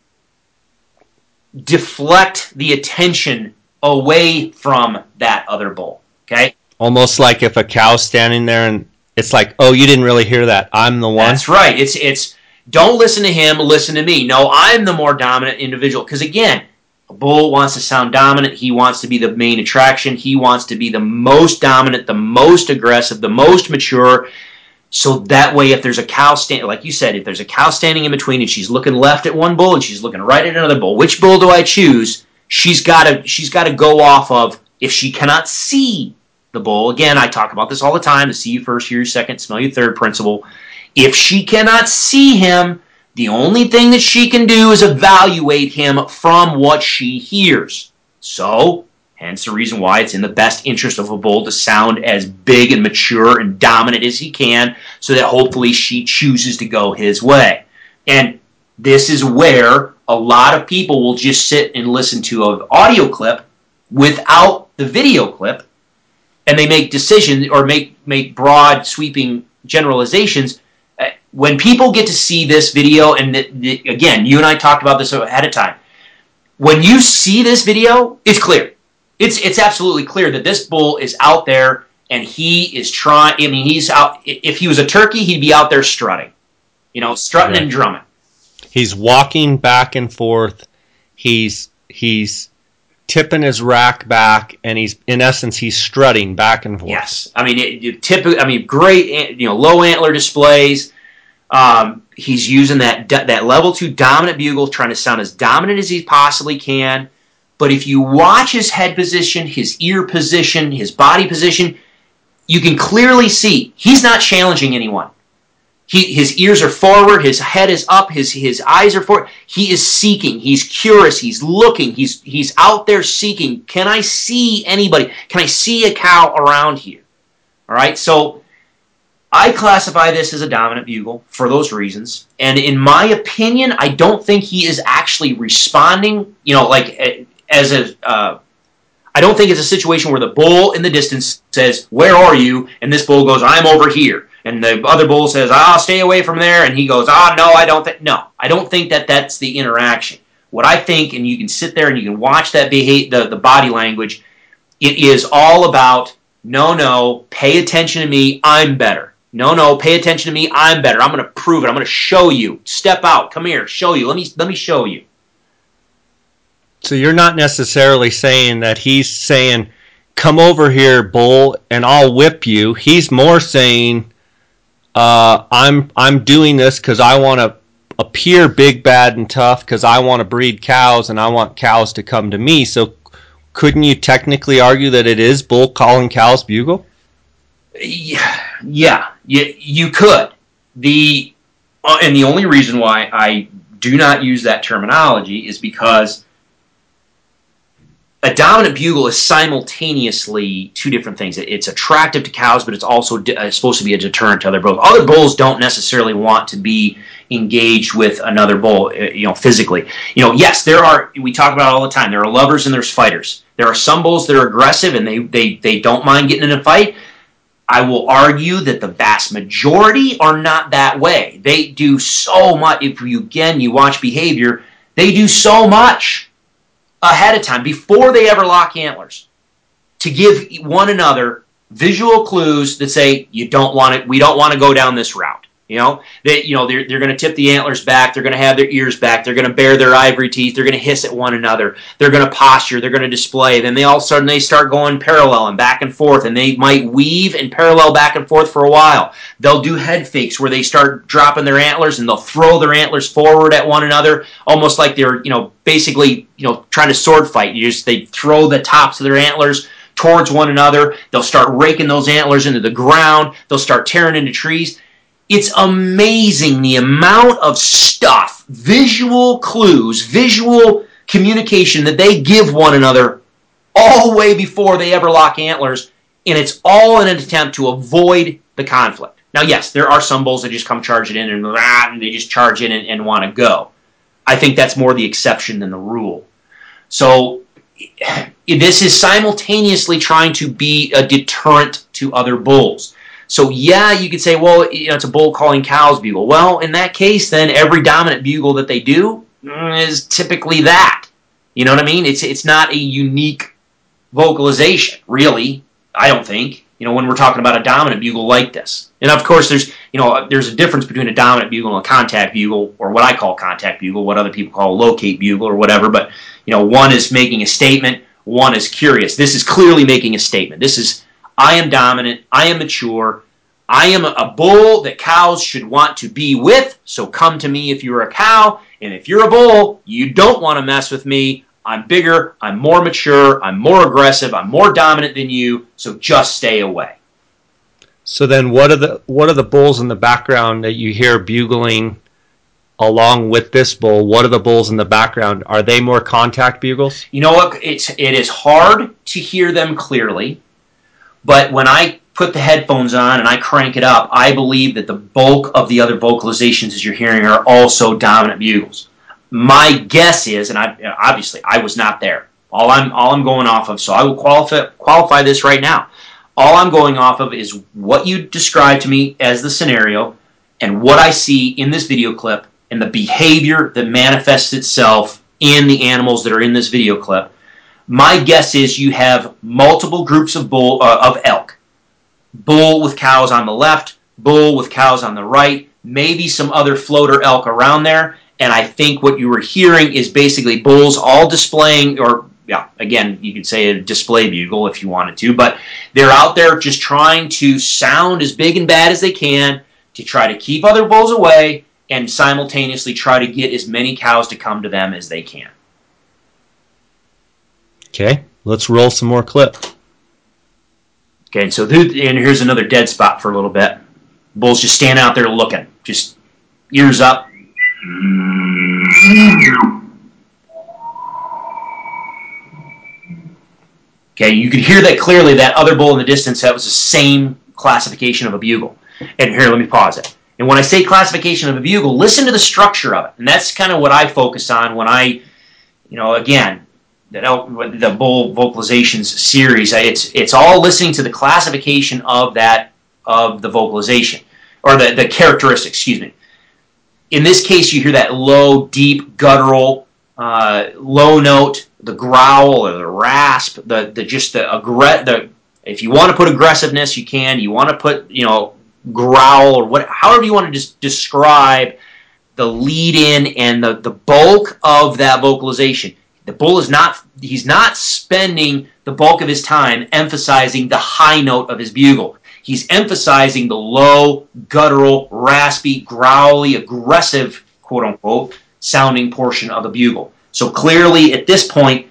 deflect the attention away from that other bull? Okay. Almost like if a cow's standing there and it's like, oh, you didn't really hear that. I'm the one. That's right. It's it's don't listen to him, listen to me. No, I'm the more dominant individual. Because again, a bull wants to sound dominant. He wants to be the main attraction. He wants to be the most dominant, the most aggressive, the most mature. So that way, if there's a cow standing, like you said, if there's a cow standing in between and she's looking left at one bull and she's looking right at another bull, which bull do I choose? She's got to she's got to go off of if she cannot see the bull. Again, I talk about this all the time the see you first, hear you second, smell you third principle. If she cannot see him, the only thing that she can do is evaluate him from what she hears. So, hence the reason why it's in the best interest of a bull to sound as big and mature and dominant as he can, so that hopefully she chooses to go his way. And this is where a lot of people will just sit and listen to an audio clip without the video clip and they make decisions or make make broad sweeping generalizations uh, when people get to see this video and the, the, again you and i talked about this ahead of time when you see this video it's clear. It's it's absolutely clear that this bull is out there and he is trying i mean he's out if he was a turkey he'd be out there strutting you know strutting right. and drumming. He's walking back and forth. He's he's tipping his rack back, and he's in essence he's strutting back and forth. Yes, I mean it, it tip. I mean great, you know, low antler displays. Um, he's using that that level two dominant bugle, trying to sound as dominant as he possibly can. But if you watch his head position, his ear position, his body position, you can clearly see he's not challenging anyone. He, his ears are forward, his head is up, his, his eyes are forward. He is seeking, he's curious, he's looking, he's, he's out there seeking. Can I see anybody? Can I see a cow around here? All right, so I classify this as a dominant bugle for those reasons. And in my opinion, I don't think he is actually responding, you know, like eh, as a. Uh, I don't think it's a situation where the bull in the distance says, Where are you? And this bull goes, I'm over here and the other bull says, "I'll oh, stay away from there," and he goes, "Ah, no, I don't think no, I don't think that that's the interaction." What I think, and you can sit there and you can watch that behavior, the the body language. It is all about no, no, pay attention to me. I'm better. No, no, pay attention to me. I'm better. I'm going to prove it. I'm going to show you. Step out. Come here. Show you. Let me let me show you. So you're not necessarily saying that he's saying, "Come over here, bull, and I'll whip you." He's more saying, uh, I'm I'm doing this because I want to appear big, bad, and tough because I want to breed cows and I want cows to come to me. So, couldn't you technically argue that it is bull calling cows bugle? Yeah, yeah, you, you could. The uh, and the only reason why I do not use that terminology is because a dominant bugle is simultaneously two different things. It's attractive to cows, but it's also uh, supposed to be a deterrent to other bulls. Other bulls don't necessarily want to be engaged with another bull, uh, you know, physically. You know, yes, there are. We talk about all the time. There are lovers and there's fighters. There are some bulls that are aggressive and they they they don't mind getting in a fight. I will argue that the vast majority are not that way. They do so much. If you again you watch behavior, they do so much ahead of time before they ever lock antlers to give one another visual clues that say you don't want it we don't want to go down this route you know that you know they're, they're going to tip the antlers back they're going to have their ears back they're going to bare their ivory teeth they're going to hiss at one another they're going to posture they're going to display then they all of a sudden they start going parallel and back and forth and they might weave and parallel back and forth for a while. They'll do head fakes where they start dropping their antlers and they'll throw their antlers forward at one another almost like they're you know basically you know trying to sword fight. You just they throw the tops of their antlers towards one another they'll start raking those antlers into the ground they'll start tearing into trees it's amazing the amount of stuff, visual clues, visual communication that they give one another all the way before they ever lock antlers, and it's all in an attempt to avoid the conflict. Now, yes, there are some bulls that just come charging in and, and they just charge in and, and want to go. I think that's more the exception than the rule. So, this is simultaneously trying to be a deterrent to other bulls. So yeah, you could say, well, you know, it's a bull calling cows bugle. Well, in that case, then every dominant bugle that they do mm, is typically that. You know what I mean? It's it's not a unique vocalization, really. I don't think. You know, when we're talking about a dominant bugle like this, and of course, there's you know, there's a difference between a dominant bugle and a contact bugle, or what I call contact bugle, what other people call locate bugle, or whatever. But you know, one is making a statement, one is curious. This is clearly making a statement. This is I am dominant. I am mature. I am a bull that cows should want to be with. So come to me if you're a cow. And if you're a bull, you don't want to mess with me. I'm bigger. I'm more mature. I'm more aggressive. I'm more dominant than you. So just stay away. So then, what are the what are the bulls in the background that you hear bugling along with this bull? What are the bulls in the background? Are they more contact bugles? You know what? It's it is hard to hear them clearly but when I put the headphones on and I crank it up, I believe that the bulk of the other vocalizations as you're hearing are also dominant bugles. My guess is, and I obviously I was not there. All I'm all I'm going off of, so I will qualify qualify this right now. All I'm going off of is what you described to me as the scenario and what I see in this video clip and the behavior that manifests itself in the animals that are in this video clip my guess is you have multiple groups of bull uh, of elk. Bull with cows on the left, bull with cows on the right, maybe some other floater elk around there. And I think what you were hearing is basically bulls all displaying, or yeah, again, you could say a display bugle if you wanted to, but they're out there just trying to sound as big and bad as they can to try to keep other bulls away and simultaneously try to get as many cows to come to them as they can. Okay, let's roll some more clip. Okay, so th- and here's another dead spot for a little bit. Bull's just standing out there looking, just ears up. Okay, you could hear that clearly. That other bull in the distance, that was the same classification of a bugle. And here, let me pause it. And when I say classification of a bugle, listen to the structure of it. And that's kind of what I focus on when I, you know, again, the bull vocalizations series. It's it's all listening to the classification of that of the vocalization or the the characteristics. Excuse me. In this case, you hear that low, deep, guttural, uh, low note, the growl or the rasp, the the just the aggre- the if you want to put aggressiveness, you can. You want to put you know growl or what, however you want to just describe the lead in and the the bulk of that vocalization. The bull is not he's not spending the bulk of his time emphasizing the high note of his bugle. He's emphasizing the low, guttural, raspy, growly, aggressive, quote unquote, sounding portion of the bugle. So clearly at this point,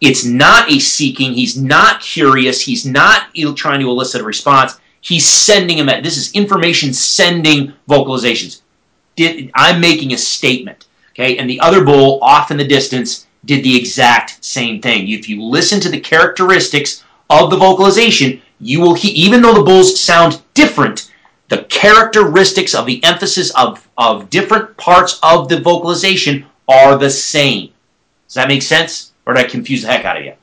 it's not a seeking, he's not curious, he's not trying to elicit a response. He's sending him at this is information sending vocalizations. I'm making a statement. Okay, and the other bull off in the distance did the exact same thing. If you listen to the characteristics of the vocalization, you will hear, even though the bulls sound different, the characteristics of the emphasis of, of different parts of the vocalization are the same. Does that make sense? Or did I confuse the heck out of you?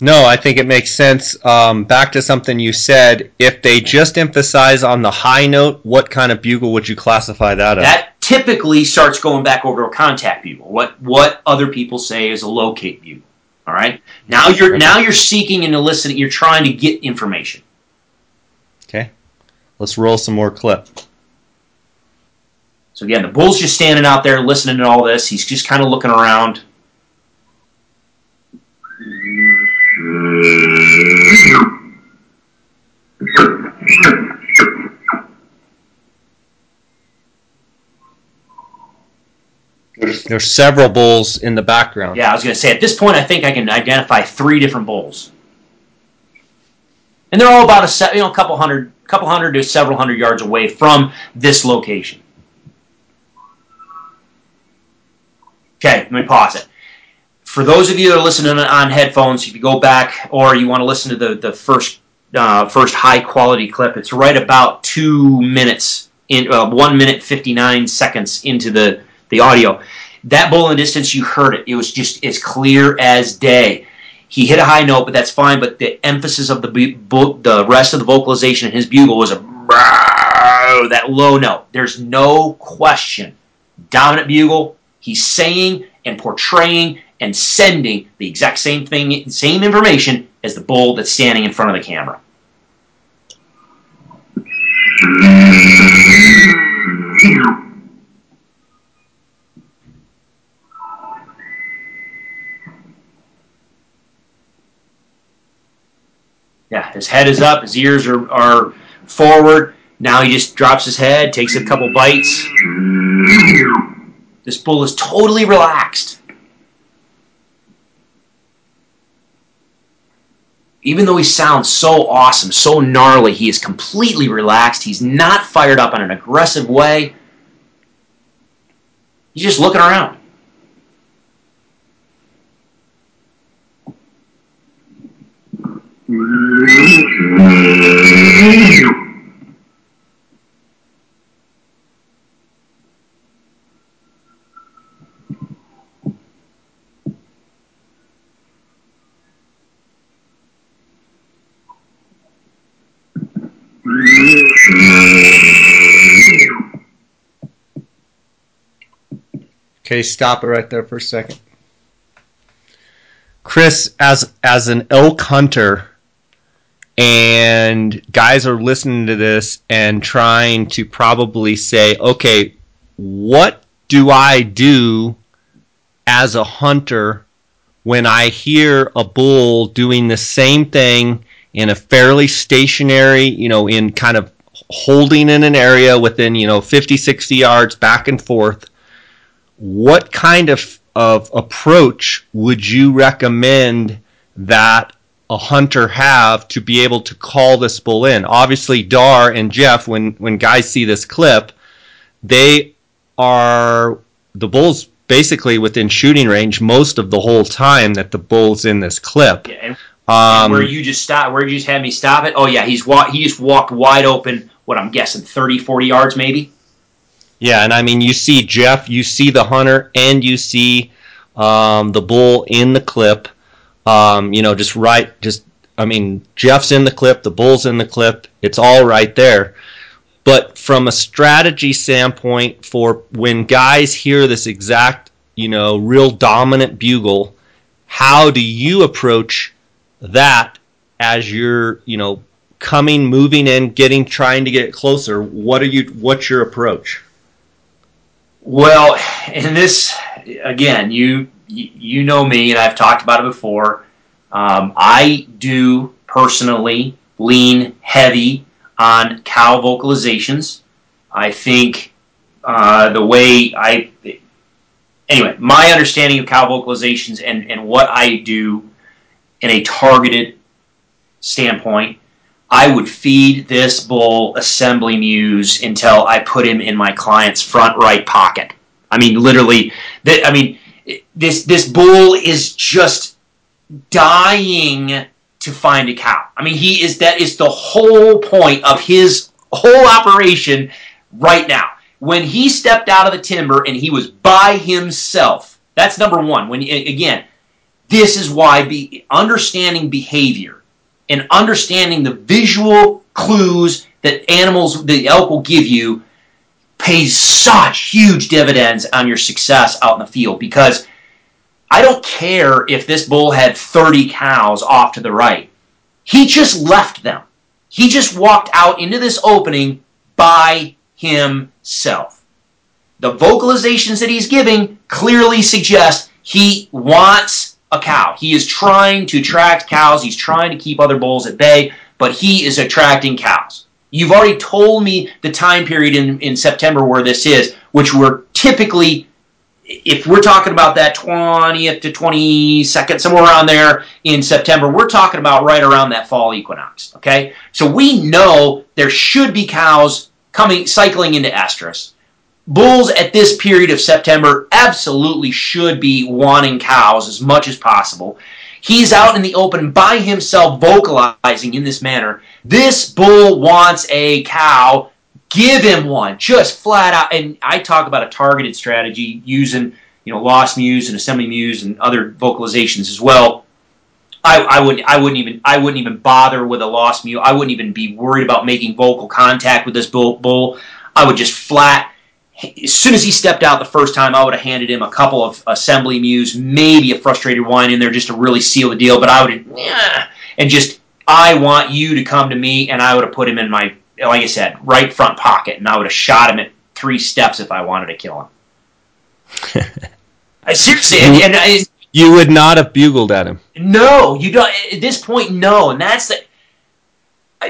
No, I think it makes sense. Um, back to something you said. If they just emphasize on the high note, what kind of bugle would you classify that as? That typically starts going back over to a contact bugle. What what other people say is a locate bugle. All right. Now you're now you're seeking and eliciting. You're trying to get information. Okay. Let's roll some more clip. So again, the bull's just standing out there listening to all this. He's just kind of looking around. There's several bulls in the background. Yeah, I was going to say at this point, I think I can identify three different bulls, and they're all about a you know a couple hundred, couple hundred to several hundred yards away from this location. Okay, let me pause it. For those of you that are listening on headphones, if you go back or you want to listen to the the first uh, first high quality clip, it's right about two minutes in uh, one minute fifty nine seconds into the the audio. That bull in the distance, you heard it. It was just as clear as day. He hit a high note, but that's fine. But the emphasis of the bu- the rest of the vocalization in his bugle was a that low note. There's no question. Dominant bugle. He's saying and portraying and sending the exact same thing, same information as the bull that's standing in front of the camera. Yeah, his head is up, his ears are, are forward. Now he just drops his head, takes a couple bites. This bull is totally relaxed. Even though he sounds so awesome, so gnarly, he is completely relaxed. He's not fired up in an aggressive way. He's just looking around. Okay, stop it right there for a second. Chris, as as an elk hunter, and guys are listening to this and trying to probably say, okay, what do I do as a hunter when I hear a bull doing the same thing in a fairly stationary, you know, in kind of holding in an area within, you know, 50, 60 yards back and forth? What kind of, of approach would you recommend that a hunter have to be able to call this bull in? Obviously, Dar and Jeff, when when guys see this clip, they are the bull's basically within shooting range most of the whole time that the bull's in this clip. Yeah, and Um, where you just stop, where you just had me stop it. Oh yeah, he's wa- he just walked wide open. What I'm guessing, 30, 40 yards maybe. Yeah, and I mean, you see Jeff, you see the hunter, and you see um, the bull in the clip. Um, you know, just right, just I mean, Jeff's in the clip, the bull's in the clip. It's all right there. But from a strategy standpoint, for when guys hear this exact, you know, real dominant bugle, how do you approach that as you're, you know, coming, moving in, getting, trying to get closer? What are you? What's your approach? Well, in this again, you you know me, and I've talked about it before. Um, I do personally lean heavy on cow vocalizations. I think uh, the way I anyway, my understanding of cow vocalizations and and what I do in a targeted standpoint. I would feed this bull assembly mews until I put him in my client's front right pocket. I mean, literally. Th- I mean, this this bull is just dying to find a cow. I mean, he is that is the whole point of his whole operation right now. When he stepped out of the timber and he was by himself, that's number one. When again, this is why be understanding behavior and understanding the visual clues that animals, the elk will give you, pays such huge dividends on your success out in the field. Because I don't care if this bull had 30 cows off to the right, he just left them. He just walked out into this opening by himself. The vocalizations that he's giving clearly suggest he wants a cow. He is trying to attract cows. He's trying to keep other bulls at bay, but he is attracting cows. You've already told me the time period in, in September where this is, which we're typically, if we're talking about that 20th to 22nd, somewhere around there in September, we're talking about right around that fall equinox. Okay? So we know there should be cows coming, cycling into estrus. Bulls at this period of September absolutely should be wanting cows as much as possible. He's out in the open by himself vocalizing in this manner. This bull wants a cow. Give him one. Just flat out. And I talk about a targeted strategy using, you know, lost mews and assembly mews and other vocalizations as well. I, I wouldn't I wouldn't even I wouldn't even bother with a lost mew. I wouldn't even be worried about making vocal contact with this bull. bull. I would just flat as soon as he stepped out the first time, I would have handed him a couple of assembly mews, maybe a frustrated whine in there just to really seal the deal. But I would, yeah, and just, I want you to come to me, and I would have put him in my, like I said, right front pocket, and I would have shot him at three steps if I wanted to kill him. I, seriously, and, and I, You would not have bugled at him. no, you don't. At this point, no, and that's the.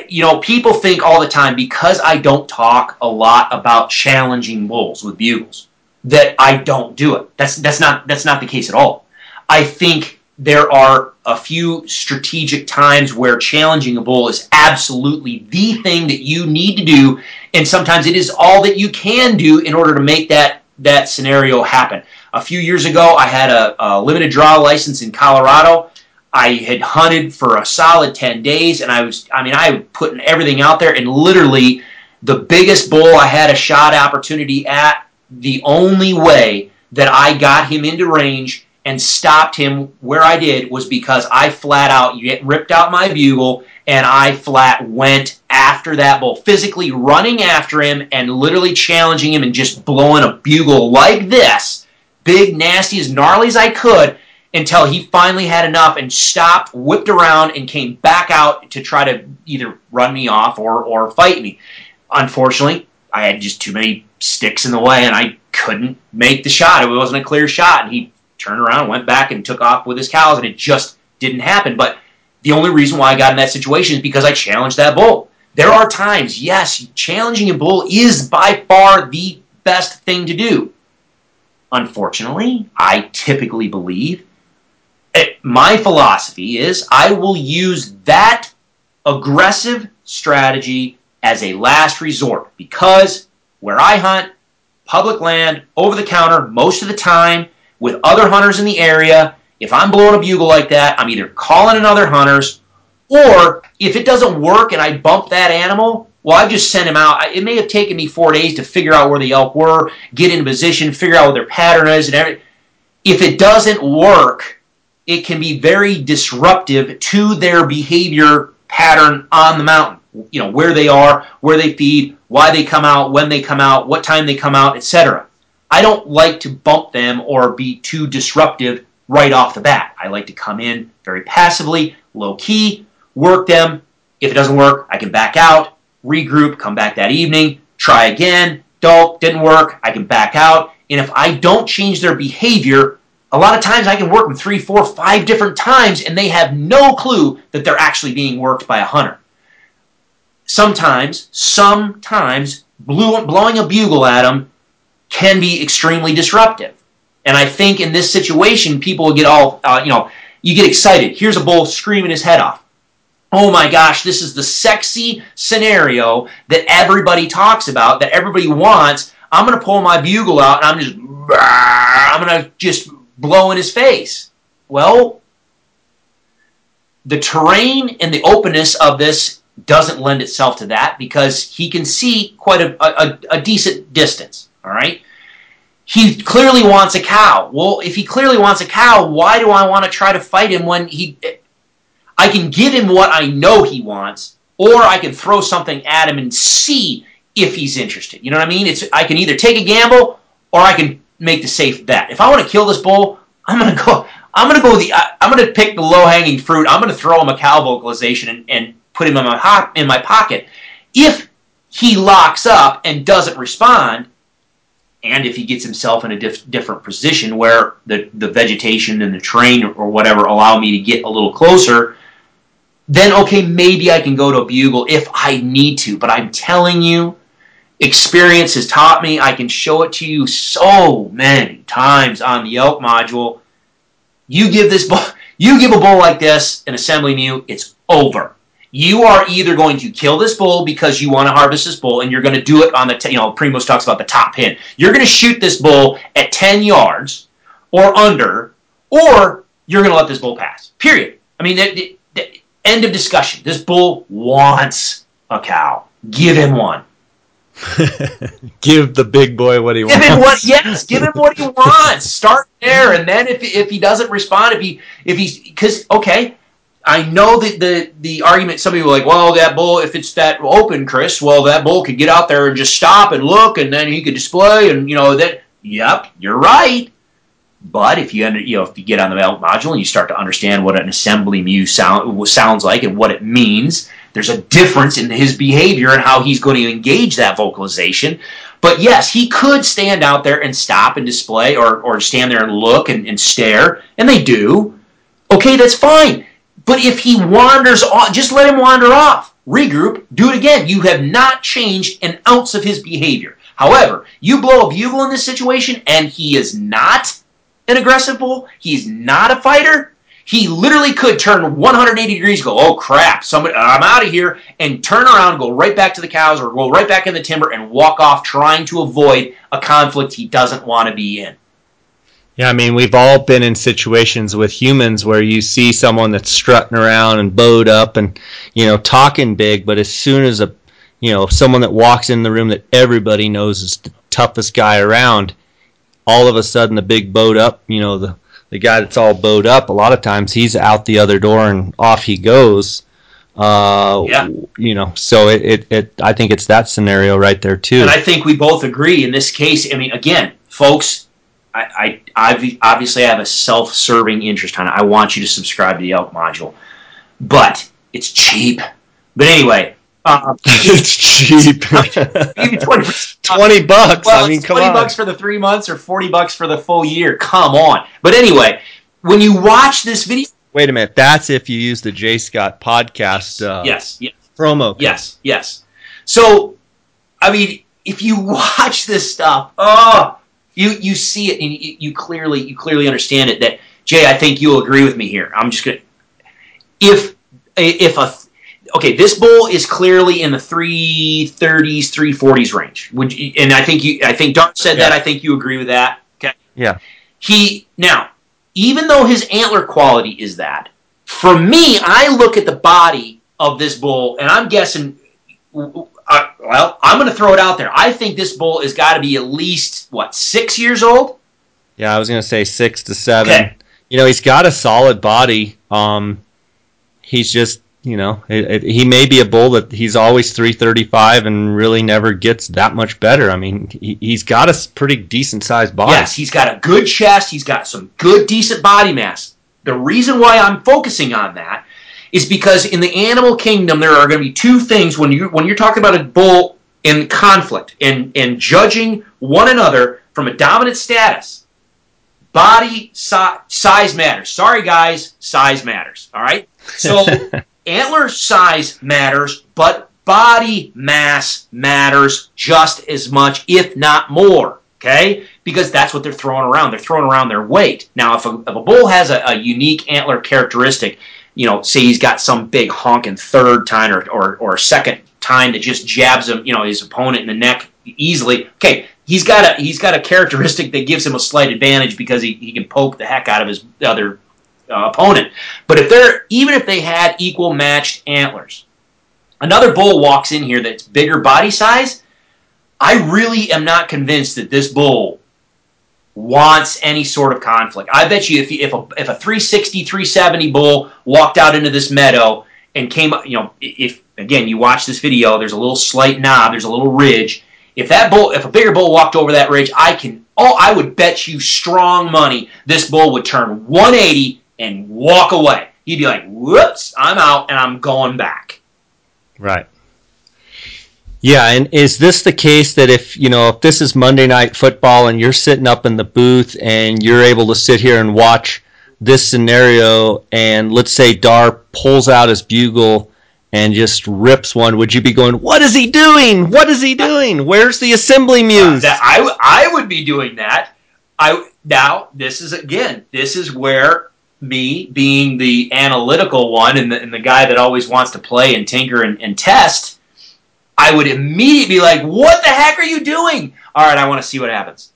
You know, people think all the time because I don't talk a lot about challenging bulls with bugles that I don't do it. That's that's not that's not the case at all. I think there are a few strategic times where challenging a bull is absolutely the thing that you need to do, and sometimes it is all that you can do in order to make that that scenario happen. A few years ago, I had a, a limited draw license in Colorado. I had hunted for a solid 10 days and I was, I mean, I putting everything out there and literally the biggest bull I had a shot opportunity at, the only way that I got him into range and stopped him where I did was because I flat out ripped out my bugle and I flat went after that bull, physically running after him and literally challenging him and just blowing a bugle like this, big, nasty, as gnarly as I could until he finally had enough and stopped, whipped around, and came back out to try to either run me off or, or fight me. Unfortunately, I had just too many sticks in the way and I couldn't make the shot. It wasn't a clear shot. And he turned around, went back, and took off with his cows, and it just didn't happen. But the only reason why I got in that situation is because I challenged that bull. There are times, yes, challenging a bull is by far the best thing to do. Unfortunately, I typically believe Eh, my philosophy is I will use that aggressive strategy as a last resort because where I hunt, public land, over the counter, most of the time, with other hunters in the area, if I'm blowing a bugle like that, I'm either calling in other hunters, or if it doesn't work and I bump that animal, well, I just sent him out. It may have taken me four days to figure out where the elk were, get in position, figure out what their pattern is, and everything. If it doesn't work, it can be very disruptive to their behavior pattern on the mountain. You know, where they are, where they feed, why they come out, when they come out, what time they come out, etc. I don't like to bump them or be too disruptive right off the bat. I like to come in very passively, low key, work them. If it doesn't work, I can back out, regroup, come back that evening, try again. Dope, didn't work, I can back out. And if I don't change their behavior, a lot of times I can work them three, four, five different times and they have no clue that they're actually being worked by a hunter. Sometimes, sometimes blowing a bugle at them can be extremely disruptive. And I think in this situation, people get all, uh, you know, you get excited. Here's a bull screaming his head off. Oh my gosh, this is the sexy scenario that everybody talks about, that everybody wants. I'm going to pull my bugle out and I'm just, I'm going to just blow in his face. Well, the terrain and the openness of this doesn't lend itself to that because he can see quite a, a, a decent distance. All right. He clearly wants a cow. Well, if he clearly wants a cow, why do I want to try to fight him when he. I can give him what I know he wants, or I can throw something at him and see if he's interested. You know what I mean? It's I can either take a gamble or I can make the safe bet. If I want to kill this bull, I'm gonna go. I'm gonna go the. I'm gonna pick the low hanging fruit. I'm gonna throw him a cow vocalization and, and put him in my in my pocket. If he locks up and doesn't respond, and if he gets himself in a diff- different position where the, the vegetation and the terrain or whatever allow me to get a little closer, then okay, maybe I can go to a bugle if I need to. But I'm telling you, experience has taught me, I can show it to you so many times on the elk module. You give this bull, you give a bull like this an assembly mew, it's over you are either going to kill this bull because you want to harvest this bull and you're going to do it on the, t- you know, Primos talks about the top pin. You're going to shoot this bull at 10 yards or under, or you're going to let this bull pass. Period. I mean, end of discussion. This bull wants a cow. Give him one. give the big boy what he give wants. Him what, yes, give him what he wants. Start there, and then if if he doesn't respond, if he if he's because okay, I know that the the argument some people are like, well, that bull, if it's that open, Chris, well, that bull could get out there and just stop and look, and then he could display, and you know that. Yep, you're right. But if you under, you know if you get on the module and you start to understand what an assembly mew sound sounds like and what it means, there's a difference in his behavior and how he's going to engage that vocalization. But yes, he could stand out there and stop and display, or or stand there and look and, and stare, and they do. Okay, that's fine but if he wanders off, just let him wander off. Regroup, do it again. You have not changed an ounce of his behavior. However, you blow a bugle in this situation and he is not an aggressive bull, he's not a fighter, he literally could turn 180 degrees, go, oh crap, somebody, I'm out of here, and turn around, go right back to the cows or go right back in the timber and walk off trying to avoid a conflict he doesn't want to be in. Yeah, I mean, we've all been in situations with humans where you see someone that's strutting around and bowed up and, you know, talking big, but as soon as a, you know, someone that walks in the room that everybody knows is the toughest guy around, all of a sudden the big bowed up, you know, the, the guy that's all bowed up, a lot of times he's out the other door and off he goes. Uh, yeah. You know, so it, it, it, I think it's that scenario right there too. And I think we both agree in this case. I mean, again, folks, I, I obviously I have a self-serving interest on it. I want you to subscribe to the Elk module, but it's cheap. But anyway, um, it's cheap. Maybe 20, 20 bucks. Well, I mean, come 20 on. bucks for the three months or 40 bucks for the full year. Come on. But anyway, when you watch this video. Wait a minute. That's if you use the Jay Scott podcast uh, yes, yes. promo. Code. Yes, yes. So, I mean, if you watch this stuff, oh, you you see it and you, you clearly you clearly understand it that Jay, I think you'll agree with me here. I'm just gonna if if a okay, this bull is clearly in the 330s, 340s range. Would you, and I think you I think Dart said that. I think you agree with that. Okay. Yeah. He now, even though his antler quality is that, for me, I look at the body of this bull, and I'm guessing. Uh, well, I'm going to throw it out there. I think this bull has got to be at least what six years old. Yeah, I was gonna say six to seven. Okay. You know, he's got a solid body. Um, he's just, you know, it, it, he may be a bull that he's always 335 and really never gets that much better. I mean, he, he's got a pretty decent sized body. Yes, he's got a good chest. He's got some good, decent body mass. The reason why I'm focusing on that is because in the animal kingdom there are going to be two things when you when you're talking about a bull in conflict and and judging one another from a dominant status. Body si- size matters. Sorry, guys, size matters. All right. So antler size matters, but body mass matters just as much, if not more. Okay, because that's what they're throwing around. They're throwing around their weight. Now, if a, if a bull has a, a unique antler characteristic, you know, say he's got some big honking third tine or, or, or second tine that just jabs him, you know, his opponent in the neck easily. Okay, he's got a he's got a characteristic that gives him a slight advantage because he, he can poke the heck out of his other uh, opponent. But if they're even if they had equal matched antlers, another bull walks in here that's bigger body size. I really am not convinced that this bull wants any sort of conflict. I bet you if if a, if a 360 370 bull walked out into this meadow and came you know, if again you watch this video, there's a little slight knob, there's a little ridge. If that bull, if a bigger bull walked over that ridge, I can, oh, I would bet you strong money this bull would turn 180 and walk away. He'd be like, "Whoops, I'm out and I'm going back." Right. Yeah, and is this the case that if you know if this is Monday night football and you're sitting up in the booth and you're able to sit here and watch this scenario and let's say Dar pulls out his bugle and just rips one, would you be going, "What is he doing? What is he doing? Where's the assembly uh, mews?" That I, I would be doing that. I now this is again this is where me being the analytical one and the, and the guy that always wants to play and tinker and, and test, I would immediately be like, "What the heck are you doing?" All right, I want to see what happens.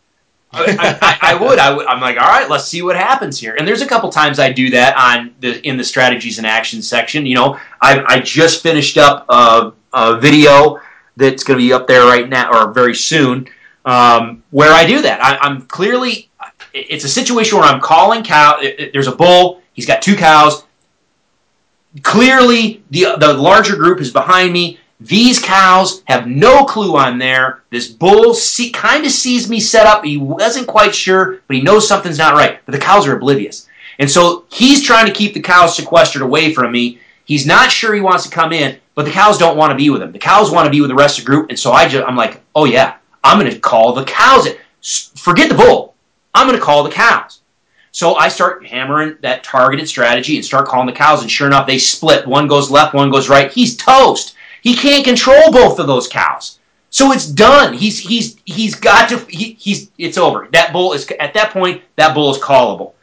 I, I, I, would. I would. I'm like, all right, let's see what happens here. And there's a couple times I do that on the in the strategies and actions section. You know, I, I just finished up a, a video that's going to be up there right now or very soon, um, where I do that. I, I'm clearly. It's a situation where I'm calling cow. There's a bull. He's got two cows. Clearly, the the larger group is behind me. These cows have no clue I'm there. This bull see, kind of sees me set up. He wasn't quite sure, but he knows something's not right. But the cows are oblivious. And so he's trying to keep the cows sequestered away from me. He's not sure he wants to come in, but the cows don't want to be with him. The cows want to be with the rest of the group. And so I just, I'm like, oh yeah, I'm going to call the cows. Forget the bull. I'm going to call the cows. So I start hammering that targeted strategy and start calling the cows. And sure enough, they split. One goes left, one goes right. He's toast. He can't control both of those cows. So it's done. He's he's he's got to he, he's it's over. That bull is at that point that bull is callable.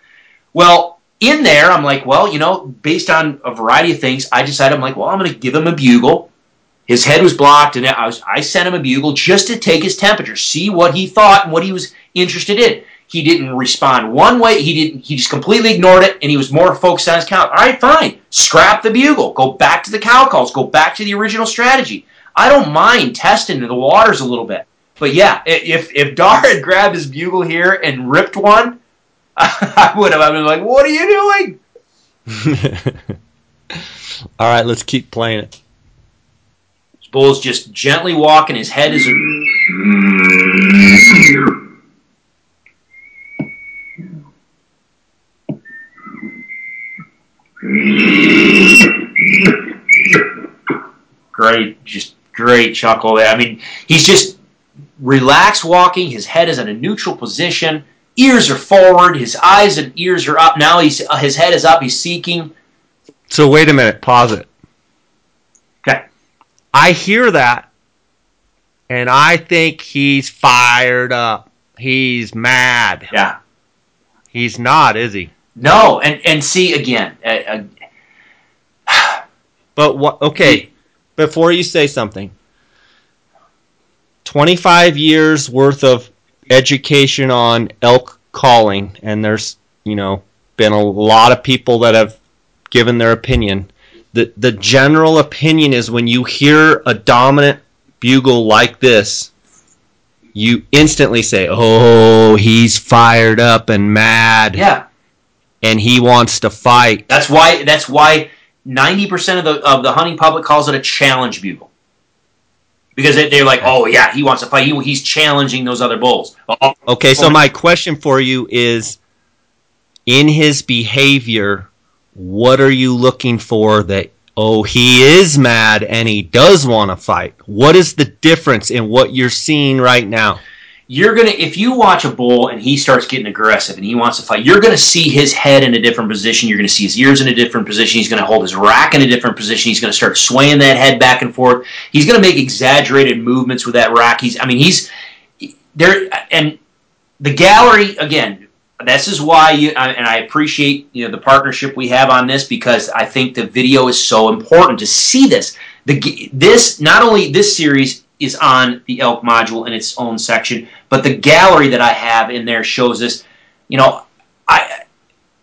Well, in there I'm like, well, you know, based on a variety of things, I decided I'm like, well, I'm going to give him a bugle. His head was blocked, and I was I sent him a bugle just to take his temperature, see what he thought and what he was interested in. He didn't respond one way. He didn't. He just completely ignored it, and he was more focused on his cow. All right, fine. Scrap the bugle. Go back to the cow calls. Go back to the original strategy. I don't mind testing the waters a little bit, but yeah, if if Dar had grabbed his bugle here and ripped one, I would have. I've been like, "What are you doing?" All right, let's keep playing it. Bull's just gently walking. His head is. Great, just great chuckle there. I mean, he's just relaxed walking. His head is in a neutral position. Ears are forward. His eyes and ears are up. Now he's uh, his head is up. He's seeking. So wait a minute, pause it. Okay. I hear that, and I think he's fired up. He's mad. Yeah. He's not, is he? No, and and see again. Uh, uh, But what? Okay, before you say something, twenty-five years worth of education on elk calling, and there's you know been a lot of people that have given their opinion. The the general opinion is when you hear a dominant bugle like this, you instantly say, "Oh, he's fired up and mad, yeah, and he wants to fight." that's why. That's why ninety percent of the of the hunting public calls it a challenge bugle. Because they- they're like, oh yeah, he wants to fight. He, he's challenging those other bulls. Oh, Okay, so my question for you is in his behavior, what are you looking for that oh, he is mad and he does want to fight? What is the difference in what you're seeing right now? You're gonna if you watch a bull and he starts getting aggressive and he wants to fight you're gonna see his head in a different position. You're gonna see his ears in a different position. He's gonna hold his rack in a different position. He's gonna start swaying that head back and forth. He's gonna make exaggerated movements with that rack. He's i mean he's there and the gallery again this is why you and i appreciate you know the partnership we have on this because i think the video is so important to see this. The this not only this series is on the elk module in its own section but the gallery that I have in there shows this. You know, I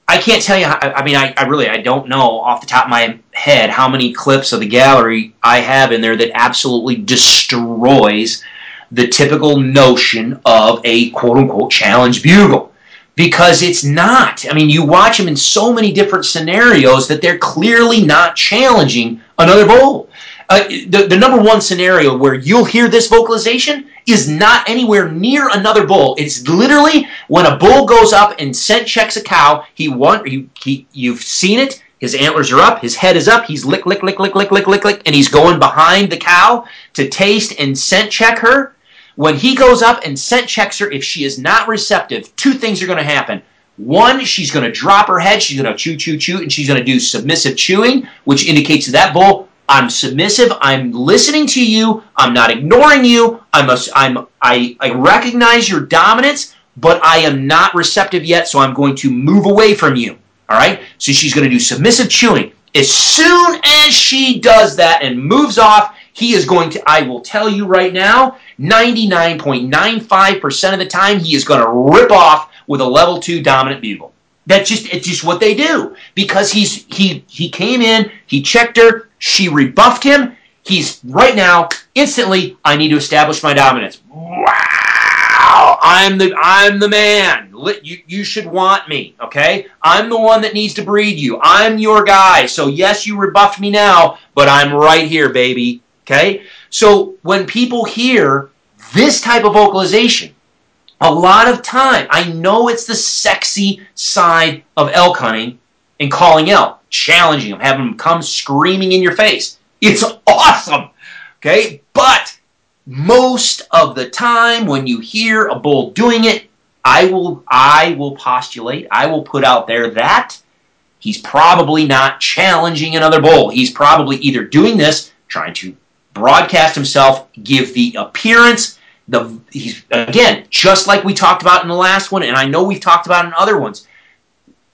I can't tell you. How, I mean, I, I really I don't know off the top of my head how many clips of the gallery I have in there that absolutely destroys the typical notion of a quote unquote challenge bugle. Because it's not. I mean, you watch them in so many different scenarios that they're clearly not challenging another bull. Uh, the, the number one scenario where you'll hear this vocalization is not anywhere near another bull. It's literally when a bull goes up and scent checks a cow. He want you he, you've seen it. His antlers are up. His head is up. He's lick lick lick lick lick lick lick lick, and he's going behind the cow to taste and scent check her. When he goes up and scent checks her, if she is not receptive, two things are going to happen. One, she's going to drop her head. She's going to chew, chew, chew, and she's going to do submissive chewing, which indicates that bull, I'm submissive. I'm listening to you. I'm not ignoring you. I'm a, I'm I, I recognize your dominance, but I am not receptive yet, so I'm going to move away from you. All right? So she's going to do submissive chewing. As soon as she does that and moves off, he is going to I will tell you right now, 99.95% of the time he is going to rip off with a level 2 dominant bugle. That's just it's just what they do because he's he he came in, he checked her, she rebuffed him. He's right now instantly. I need to establish my dominance. Wow, I'm the I'm the man. You you should want me. Okay, I'm the one that needs to breed you. I'm your guy. So yes, you rebuffed me now, but I'm right here, baby. Okay. So when people hear this type of vocalization, a lot of time, I know it's the sexy side of elk hunting and calling elk, challenging them, having them come screaming in your face. It's awesome. Okay? But most of the time when you hear a bull doing it, I will I will postulate, I will put out there that he's probably not challenging another bull. He's probably either doing this, trying to broadcast himself, give the appearance the he's again just like we talked about in the last one and i know we've talked about in other ones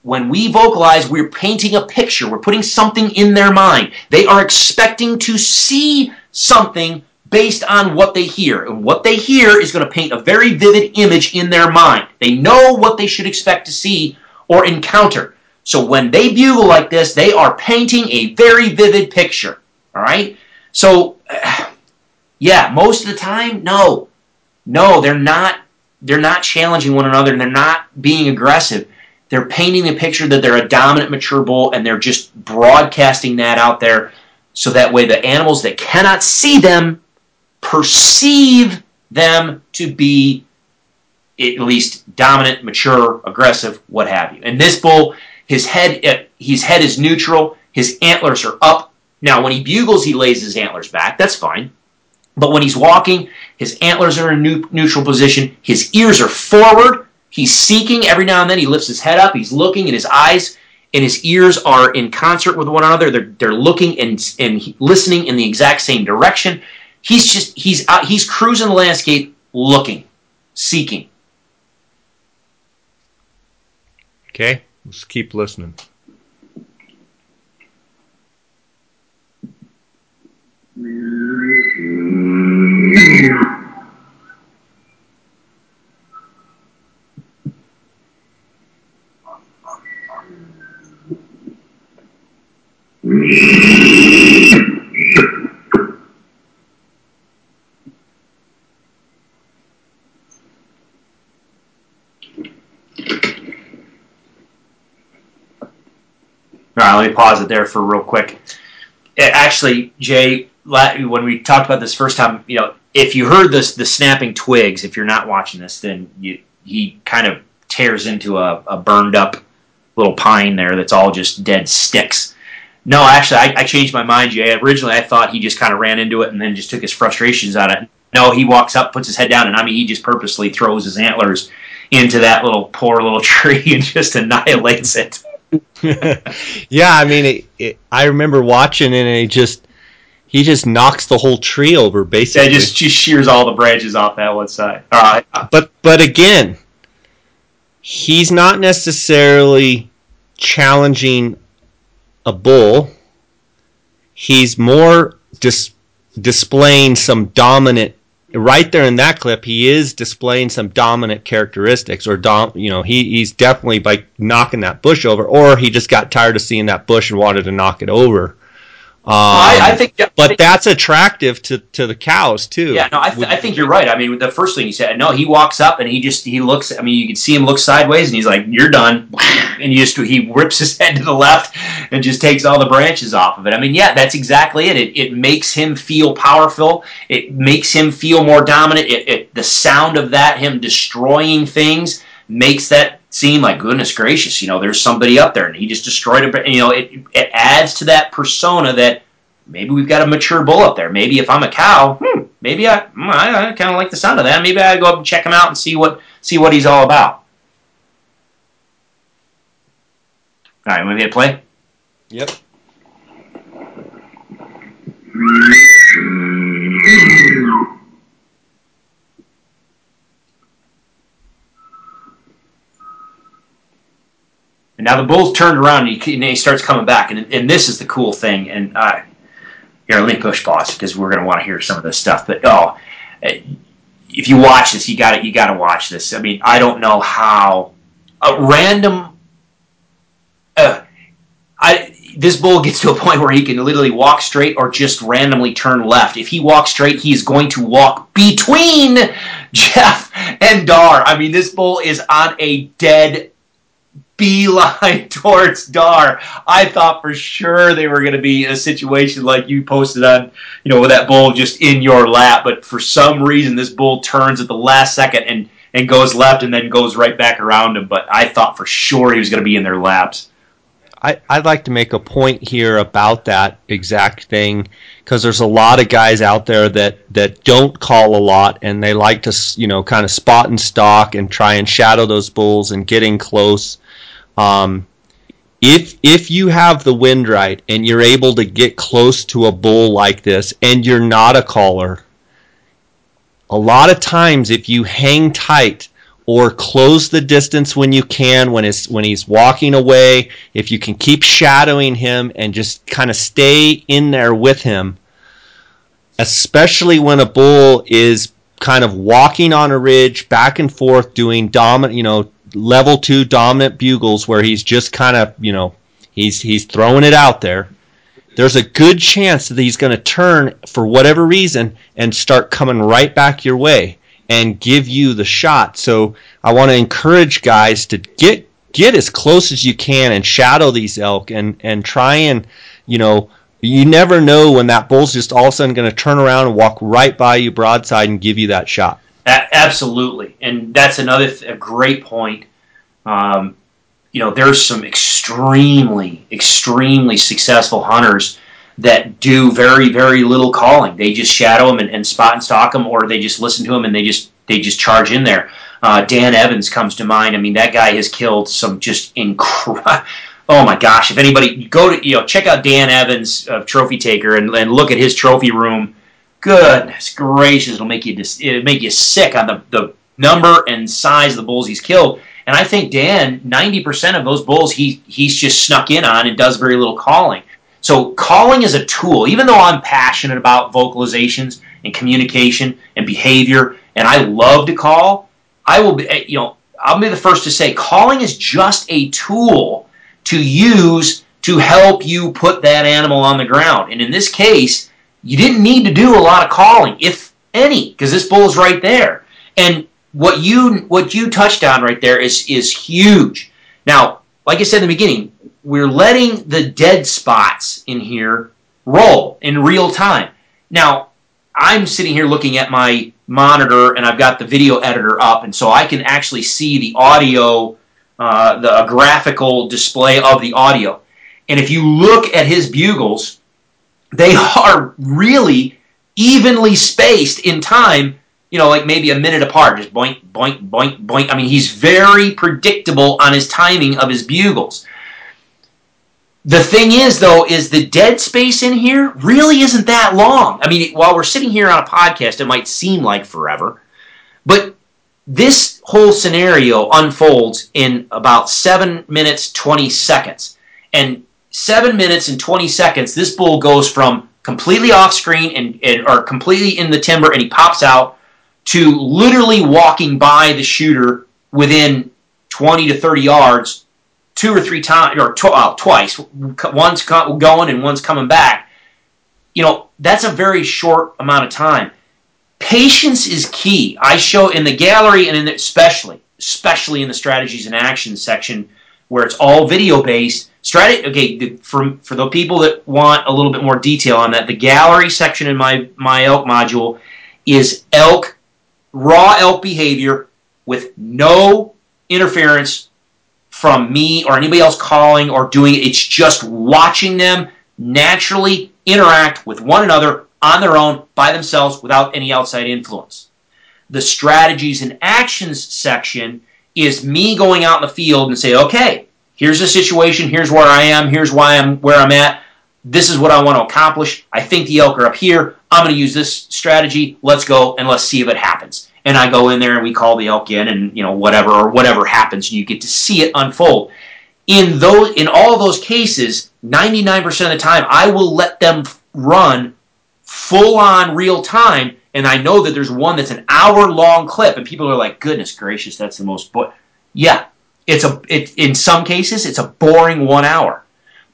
when we vocalize we're painting a picture. We're putting something in their mind. They are expecting to see something based on what they hear. And what they hear is going to paint a very vivid image in their mind. They know what they should expect to see or encounter. So when they bugle like this they are painting a very vivid picture all right? So yeah most of the time no. No, they're not. They're not challenging one another, and they're not being aggressive. They're painting the picture that they're a dominant, mature bull, and they're just broadcasting that out there, so that way the animals that cannot see them perceive them to be at least dominant, mature, aggressive, what have you. And this bull, his head, eh, his head is neutral. His antlers are up. Now, when he bugles, he lays his antlers back. That's fine. But when he's walking, his antlers are in a neutral position. His ears are forward. He's seeking every now and then. He lifts his head up. He's looking, and his eyes and his ears are in concert with one another. They're, they're looking and, and listening in the exact same direction. He's just he's out, he's cruising the landscape, looking, seeking. Okay, Let's keep listening. right, let me pause it there for real quick. Eh, Actually, Jay, when we talked about this first time, you know, if you heard this, the snapping twigs, if you're not watching this, then you, he kind of tears into a, a burned up little pine there that's all just dead sticks. No, actually, I, I changed my mind, Jay. Originally, I thought he just kind of ran into it and then just took his frustrations out of it. No, he walks up, puts his head down, and I mean, he just purposely throws his antlers into that little poor little tree and just annihilates it. yeah, I mean, it, it, I remember watching it, and he just he just knocks the whole tree over, Yeah, basically. just just shears all the branches off that one side. All right. but but again, he's not necessarily challenging a bull. He's more dis- displaying some dominant. Right there in that clip, he is displaying some dominant characteristics, or dom. You know, he, he's definitely by knocking that bush over, or he just got tired of seeing that bush and wanted to knock it over. Um, I, I think. I but think- that's attractive to, to the cows too. Yeah, no, I, th- I think you're right. I mean, the first thing he said, no, he walks up and he just he looks. I mean, you can see him look sideways, and he's like, "You're done," and he just he whips his head to the left and just takes all the branches off of it. I mean, yeah, that's exactly it. It, it makes him feel powerful. It makes him feel more dominant. It, it the sound of that, him destroying things, makes that seem like goodness gracious. You know, there's somebody up there, and he just destroyed it. You know, it it adds to that persona that maybe we've got a mature bull up there. Maybe if I'm a cow, hmm, maybe I, hmm, I, I kind of like the sound of that. Maybe I go up and check him out and see what see what he's all about. All right, want me to play? Yep. And now the bull's turned around and he, and he starts coming back. And, and this is the cool thing. And uh, here, let me push pause because we're going to want to hear some of this stuff. But oh, eh, if you watch this, you got to you got to watch this. I mean, I don't know how a random. Uh, I this bull gets to a point where he can literally walk straight or just randomly turn left. If he walks straight, he's going to walk between Jeff and Dar. I mean, this bull is on a dead beeline towards Dar. I thought for sure they were going to be in a situation like you posted on, you know, with that bull just in your lap. But for some reason, this bull turns at the last second and and goes left and then goes right back around him. But I thought for sure he was going to be in their laps. I, I'd like to make a point here about that exact thing because there's a lot of guys out there that, that don't call a lot and they like to you know kind of spot and stalk and try and shadow those bulls and getting close. Um, if if you have the wind right and you're able to get close to a bull like this and you're not a caller, a lot of times if you hang tight or close the distance when you can when it's when he's walking away if you can keep shadowing him and just kind of stay in there with him especially when a bull is kind of walking on a ridge back and forth doing dominant you know level 2 dominant bugles where he's just kind of you know he's he's throwing it out there there's a good chance that he's going to turn for whatever reason and start coming right back your way and give you the shot. So I want to encourage guys to get get as close as you can and shadow these elk and and try and you know you never know when that bull's just all of a sudden going to turn around and walk right by you broadside and give you that shot. A- absolutely, and that's another th- great point. Um, you know, there's some extremely, extremely successful hunters that do very, very little calling. They just shadow them and, and spot and stalk them, or they just listen to them and they just they just charge in there. Uh, Dan Evans comes to mind. I mean, that guy has killed some just incredible. Oh my gosh! If anybody go to you know check out Dan Evans of Trophy Taker and, and look at his trophy room goodness gracious, it'll make you dis- it'll make you sick on the, the number and size of the bulls he's killed. And I think Dan, 90% of those bulls he he's just snuck in on and does very little calling. So calling is a tool. Even though I'm passionate about vocalizations and communication and behavior, and I love to call, I will be, you know, I'll be the first to say calling is just a tool to use to help you put that animal on the ground. And in this case, you didn't need to do a lot of calling, if any, because this bull is right there. And what you what you touched on right there is is huge. Now, like I said in the beginning, we're letting the dead spots in here roll in real time. Now, I'm sitting here looking at my monitor and I've got the video editor up, and so I can actually see the audio, uh, the graphical display of the audio. And if you look at his bugles, they are really evenly spaced in time, you know, like maybe a minute apart, just boink, boink, boink, boink. I mean, he's very predictable on his timing of his bugles. The thing is, though, is the dead space in here really isn't that long. I mean, while we're sitting here on a podcast, it might seem like forever, but this whole scenario unfolds in about 7 minutes 20 seconds. And 7 minutes and 20 seconds, this bull goes from completely off screen and, and or completely in the timber and he pops out to literally walking by the shooter within 20 to 30 yards two or three times, or tw- uh, twice. One's going and one's coming back. You know, that's a very short amount of time. Patience is key. I show in the gallery and in the, especially, especially in the strategies and actions section where it's all video based. Strategy. Okay, for for the people that want a little bit more detail on that, the gallery section in my my elk module is elk raw elk behavior with no interference from me or anybody else calling or doing it. It's just watching them naturally interact with one another on their own by themselves without any outside influence. The strategies and actions section is me going out in the field and say, okay, here's the situation, here's where I am, here's why I'm where I'm at. This is what I want to accomplish. I think the elk are up here. I'm going to use this strategy. Let's go and let's see if it happens and I go in there and we call the elk in and you know whatever or whatever happens and you get to see it unfold. In those in all those cases, 99% of the time I will let them run full on real time and I know that there's one that's an hour long clip and people are like goodness gracious that's the most bo-. yeah it's a it in some cases it's a boring 1 hour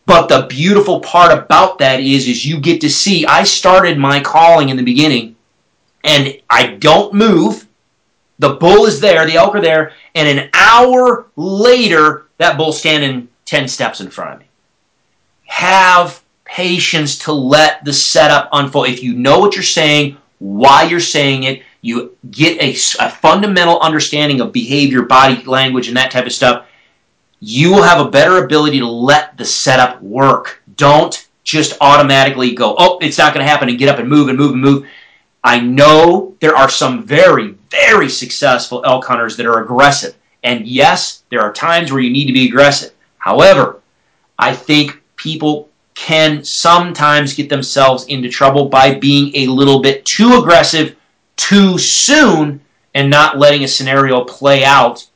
but the beautiful part about that is is you get to see I started my calling in the beginning and I don't move. The bull is there, the elk are there, and an hour later, that bull's standing 10 steps in front of me. Have patience to let the setup unfold. If you know what you're saying, why you're saying it, you get a, a fundamental understanding of behavior, body language, and that type of stuff, you will have a better ability to let the setup work. Don't just automatically go, oh, it's not going to happen, and get up and move and move and move. I know there are some very, very successful elk hunters that are aggressive. And yes, there are times where you need to be aggressive. However, I think people can sometimes get themselves into trouble by being a little bit too aggressive too soon and not letting a scenario play out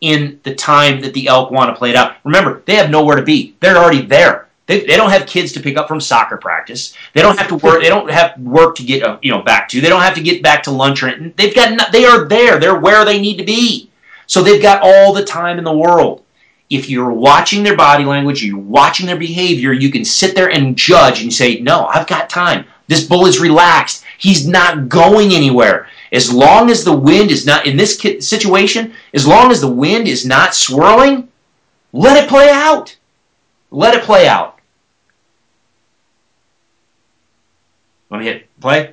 in the time that the elk want to play it out. Remember, they have nowhere to be. They're already there. They, they don't have kids to pick up from soccer practice. They don't have to work. They don't have work to get uh, you know back to. They don't have to get back to lunch or. They've got. They are there. They're where they need to be. So they've got all the time in the world. If you're watching their body language, you're watching their behavior, you can sit there and judge and say, "No, I've got time. This bull is relaxed. He's not going anywhere." As long as the wind is not in this situation, as long as the wind is not swirling, let it play out. Let it play out. Want to hit play?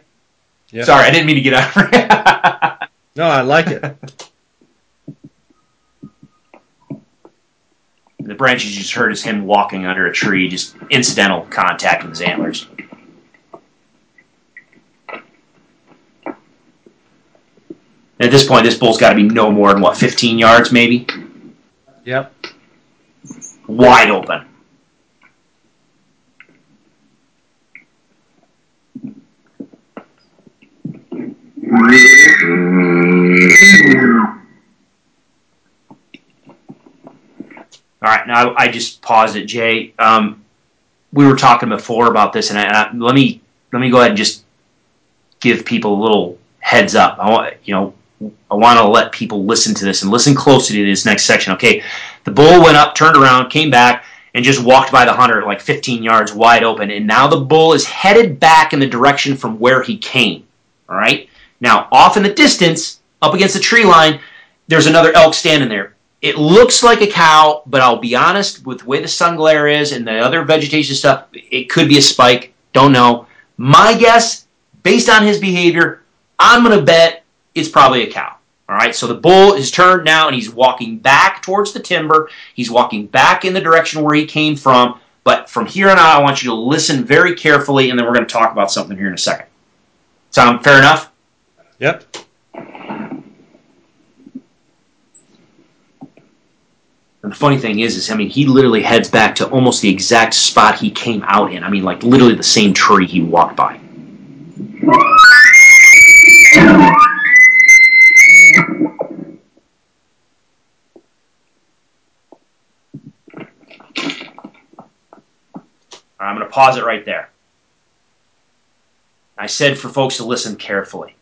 Yeah. Sorry, I didn't mean to get out. no, I like it. the branches you just heard is him walking under a tree, just incidental contact with his antlers. At this point, this bull's got to be no more than what, 15 yards, maybe? Yep. Wide open. Mm-hmm. I, I just paused it, Jay. Um, we were talking before about this, and, and I, let me let me go ahead and just give people a little heads up. I want you know I want to let people listen to this and listen closely to this next section. Okay, the bull went up, turned around, came back, and just walked by the hunter like 15 yards wide open. And now the bull is headed back in the direction from where he came. All right. Now off in the distance, up against the tree line, there's another elk standing there. It looks like a cow, but I'll be honest, with the way the sun glare is and the other vegetation stuff, it could be a spike. Don't know. My guess, based on his behavior, I'm going to bet it's probably a cow. All right, so the bull is turned now and he's walking back towards the timber. He's walking back in the direction where he came from. But from here on out, I want you to listen very carefully, and then we're going to talk about something here in a second. Sound fair enough? Yep. And the funny thing is, is I mean, he literally heads back to almost the exact spot he came out in. I mean, like literally the same tree he walked by. I'm going to pause it right there. I said for folks to listen carefully.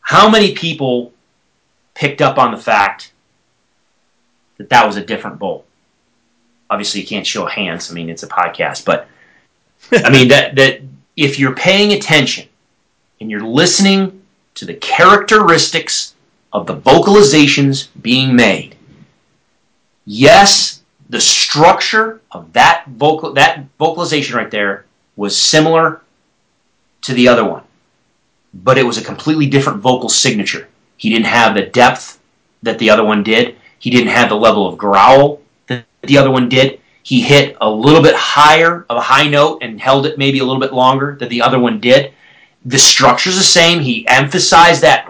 How many people picked up on the fact that that was a different bull? Obviously, you can't show hands. I mean, it's a podcast, but I mean that that if you're paying attention and you're listening to the characteristics of the vocalizations being made, yes, the structure of that vocal that vocalization right there was similar to the other one, but it was a completely different vocal signature. He didn't have the depth that the other one did. He didn't have the level of growl that the other one did. He hit a little bit higher of a high note and held it maybe a little bit longer than the other one did. The structure's the same. He emphasized that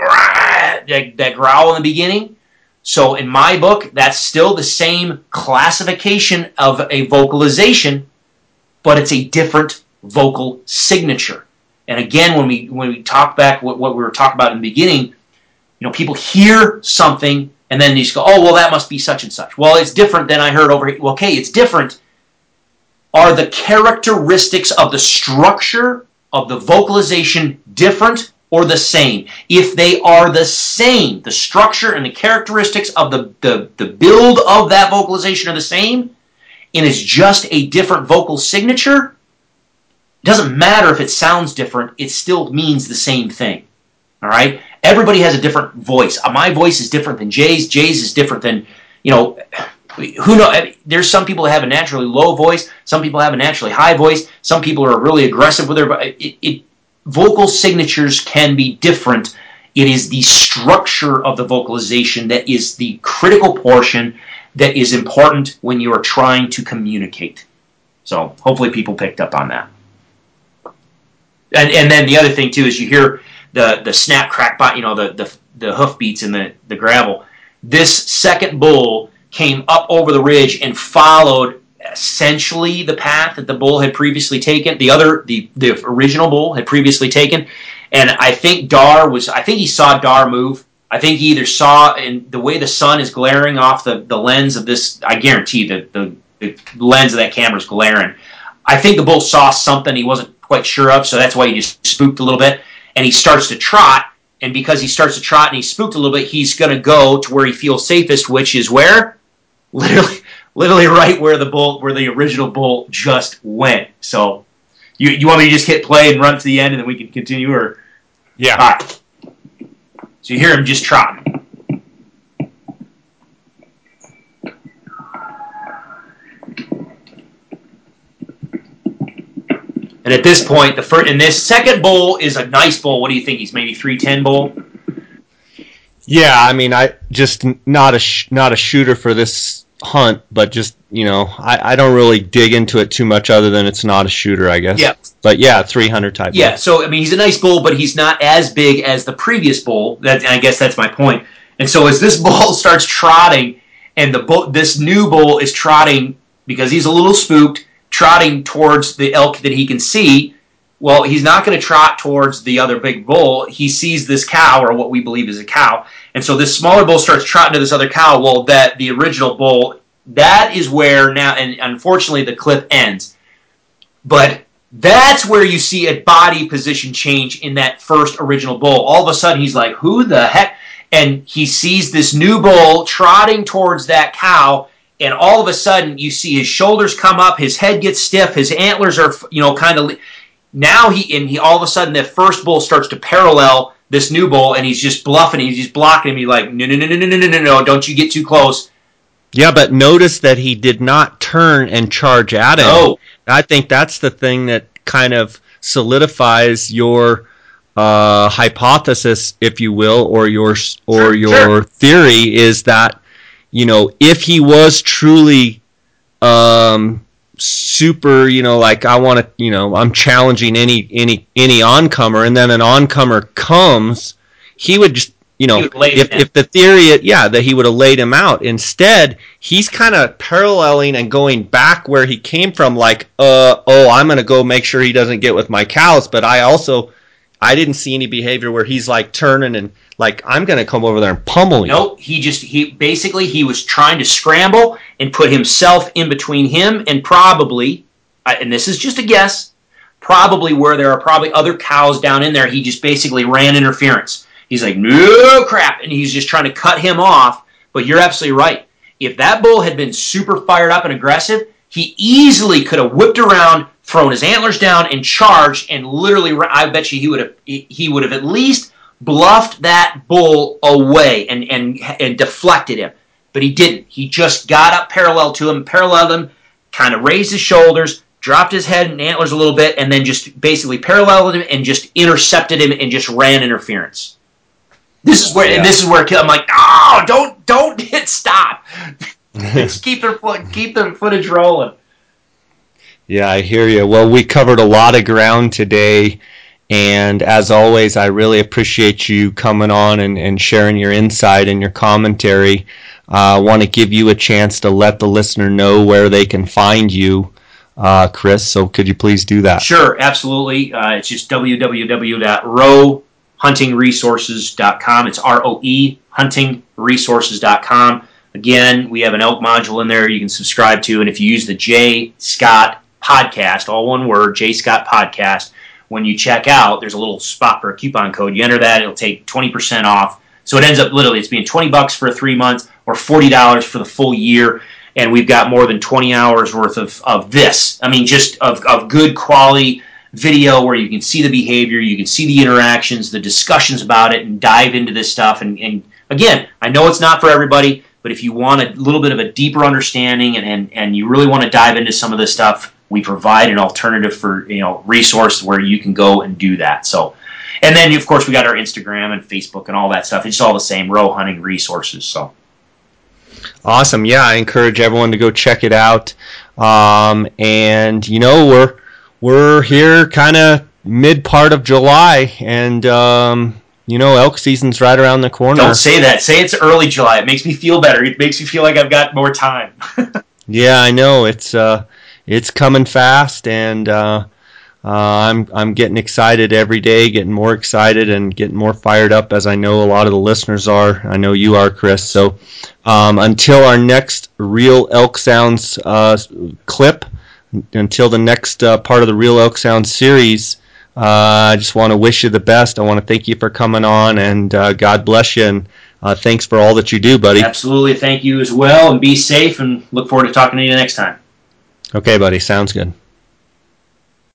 that, that growl in the beginning. So in my book, that's still the same classification of a vocalization, but it's a different vocal signature. And again, when we when we talk back what, what we were talking about in the beginning, you know, people hear something and then you just go, oh, well, that must be such and such. Well, it's different than I heard over here. Well, okay, it's different. Are the characteristics of the structure of the vocalization different or the same? If they are the same, the structure and the characteristics of the, the, the build of that vocalization are the same, and it's just a different vocal signature, it doesn't matter if it sounds different, it still means the same thing. All right? Everybody has a different voice. Uh, my voice is different than Jay's. Jay's is different than, you know, who know? There's some people that have a naturally low voice. Some people have a naturally high voice. Some people are really aggressive with their. It, it, vocal signatures can be different. It is the structure of the vocalization that is the critical portion that is important when you are trying to communicate. So hopefully people picked up on that. And and then the other thing too is you hear the the snap crack bite, you know, the the the hoof beats in the the gravel. This second bull came up over the ridge and followed essentially the path that the bull had previously taken. The other the the original bull had previously taken, and I think Dar was I think he saw Dar move. I think he either saw in the way the sun is glaring off the, the lens of this. I guarantee that the, the lens of that camera is glaring. I think the bull saw something he wasn't quite sure of, so that's why he just spooked a little bit and he starts to trot. And because he starts to trot and he's spooked a little bit, he's going to go to where he feels safest, which is where, literally, literally right where the bull, where the original bull just went. So, you you want me to just hit play and run to the end, and then we can continue, or yeah. All right. So you hear him just trotting. And at this point, the first and this second bowl is a nice bowl. What do you think? He's maybe three ten bowl. Yeah, I mean, I just not a sh- not a shooter for this hunt, but just you know, I, I don't really dig into it too much, other than it's not a shooter, I guess. Yeah. But yeah, three hundred type. Yeah. bull. So I mean, he's a nice bull, but he's not as big as the previous bull. That I guess that's my point. And so as this bull starts trotting, and the bull, this new bull is trotting because he's a little spooked trotting towards the elk that he can see, well, he's not going to trot towards the other big bull. He sees this cow, or what we believe is a cow, and so this smaller bull starts trotting to this other cow. Well, that the original bull that is where now, and unfortunately, the clip ends. But that's where you see a body position change in that first original bull. All of a sudden, he's like, "Who the heck?" And he sees this new bull trotting towards that cow, and all of a sudden, you see his shoulders come up, his head gets stiff, his antlers are, you know, kind of. Now he and he all of a sudden, the first bull starts to parallel this new bull, and he's just bluffing, he's just blocking him. He's like, "No, no, no, no, no, no, no, no! Don't you get too close." Yeah, but notice that he did not turn and charge at him. No. I think that's the thing that kind of solidifies your uh, hypothesis, if you will, or your or Sure, your sure. theory is that you know if he was truly um, super, you know, like I want to, you know, I'm challenging any any any oncomer, and then an oncomer comes, he would just. You know, He would lay if, if the theory, yeah, that he would have laid him out. Instead, he's kind of paralleling and going back where he came from. Like, uh, oh, I'm gonna go make sure he doesn't get with my cows. But I also, I didn't see any behavior where he's like turning and like I'm gonna come over there and pummel you. Nope. He just he basically he was trying to scramble and put himself in between him and probably, and this is just a guess, probably where there are probably other cows down in there. He just basically ran interference. He's like, no crap, and he's just trying to cut him off. But you're absolutely right. If that bull had been super fired up and aggressive, he easily could have whipped around, thrown his antlers down, and charged. And literally, I bet you he would have he would have at least bluffed that bull away and and and deflected him. But he didn't. He just got up parallel to him, paralleled him, kind of raised his shoulders, dropped his head and antlers a little bit, and then just basically paralleled him and just intercepted him and just ran interference. This is where Yeah. this is where I'm like, oh, don't don't hit stop. just keep their foot, keep the footage rolling. Yeah, I hear you. Well, we covered a lot of ground today. And as always, I really appreciate you coming on and, and sharing your insight and your commentary. Uh, I want to give you a chance to let the listener know where they can find you, uh, Chris. So could you please do that? Sure, absolutely. Uh, it's just www.roehuntingresources.com. It's R O E huntingresources.com. Again, we have an elk module in there you can subscribe to, and if you use the Jay Scott podcast, all one word, Jay Scott podcast, when you check out, there's a little spot for a coupon code. You enter that, it'll take 20% off. So it ends up literally it's being 20 bucks for three months or $40 for the full year. And we've got more than 20 hours worth of, of this. I mean, just of, of good quality video where you can see the behavior, you can see the interactions, the discussions about it, and dive into this stuff. And, and again, I know it's not for everybody, but if you want a little bit of a deeper understanding and, and, and you really want to dive into some of this stuff, we provide an alternative for you know resource where you can go and do that. So, and then of course we got our Instagram and Facebook and all that stuff. It's all the same, Roe Hunting Resources. So. Awesome. Yeah, I encourage everyone to go check it out. Um, and you know, we're we're here kind of mid part of July, and um, you know, elk season's right around the corner. Don't say that. Say it's early July. It makes me feel better. It makes me feel like I've got more time. Yeah, I know it's uh, it's coming fast, and uh, uh, I'm I'm getting excited every day, getting more excited, and getting more fired up as I know a lot of the listeners are. I know you are, Chris. So um, until our next Real Elk Sounds uh, clip, until the next uh, part of the Real Elk Sounds series. Uh, I just want to wish you the best. I want to thank you for coming on, and uh, God bless you. And uh, thanks for all that you do, buddy. Absolutely. Thank you as well, and be safe. And look forward to talking to you next time. Okay, buddy. Sounds good.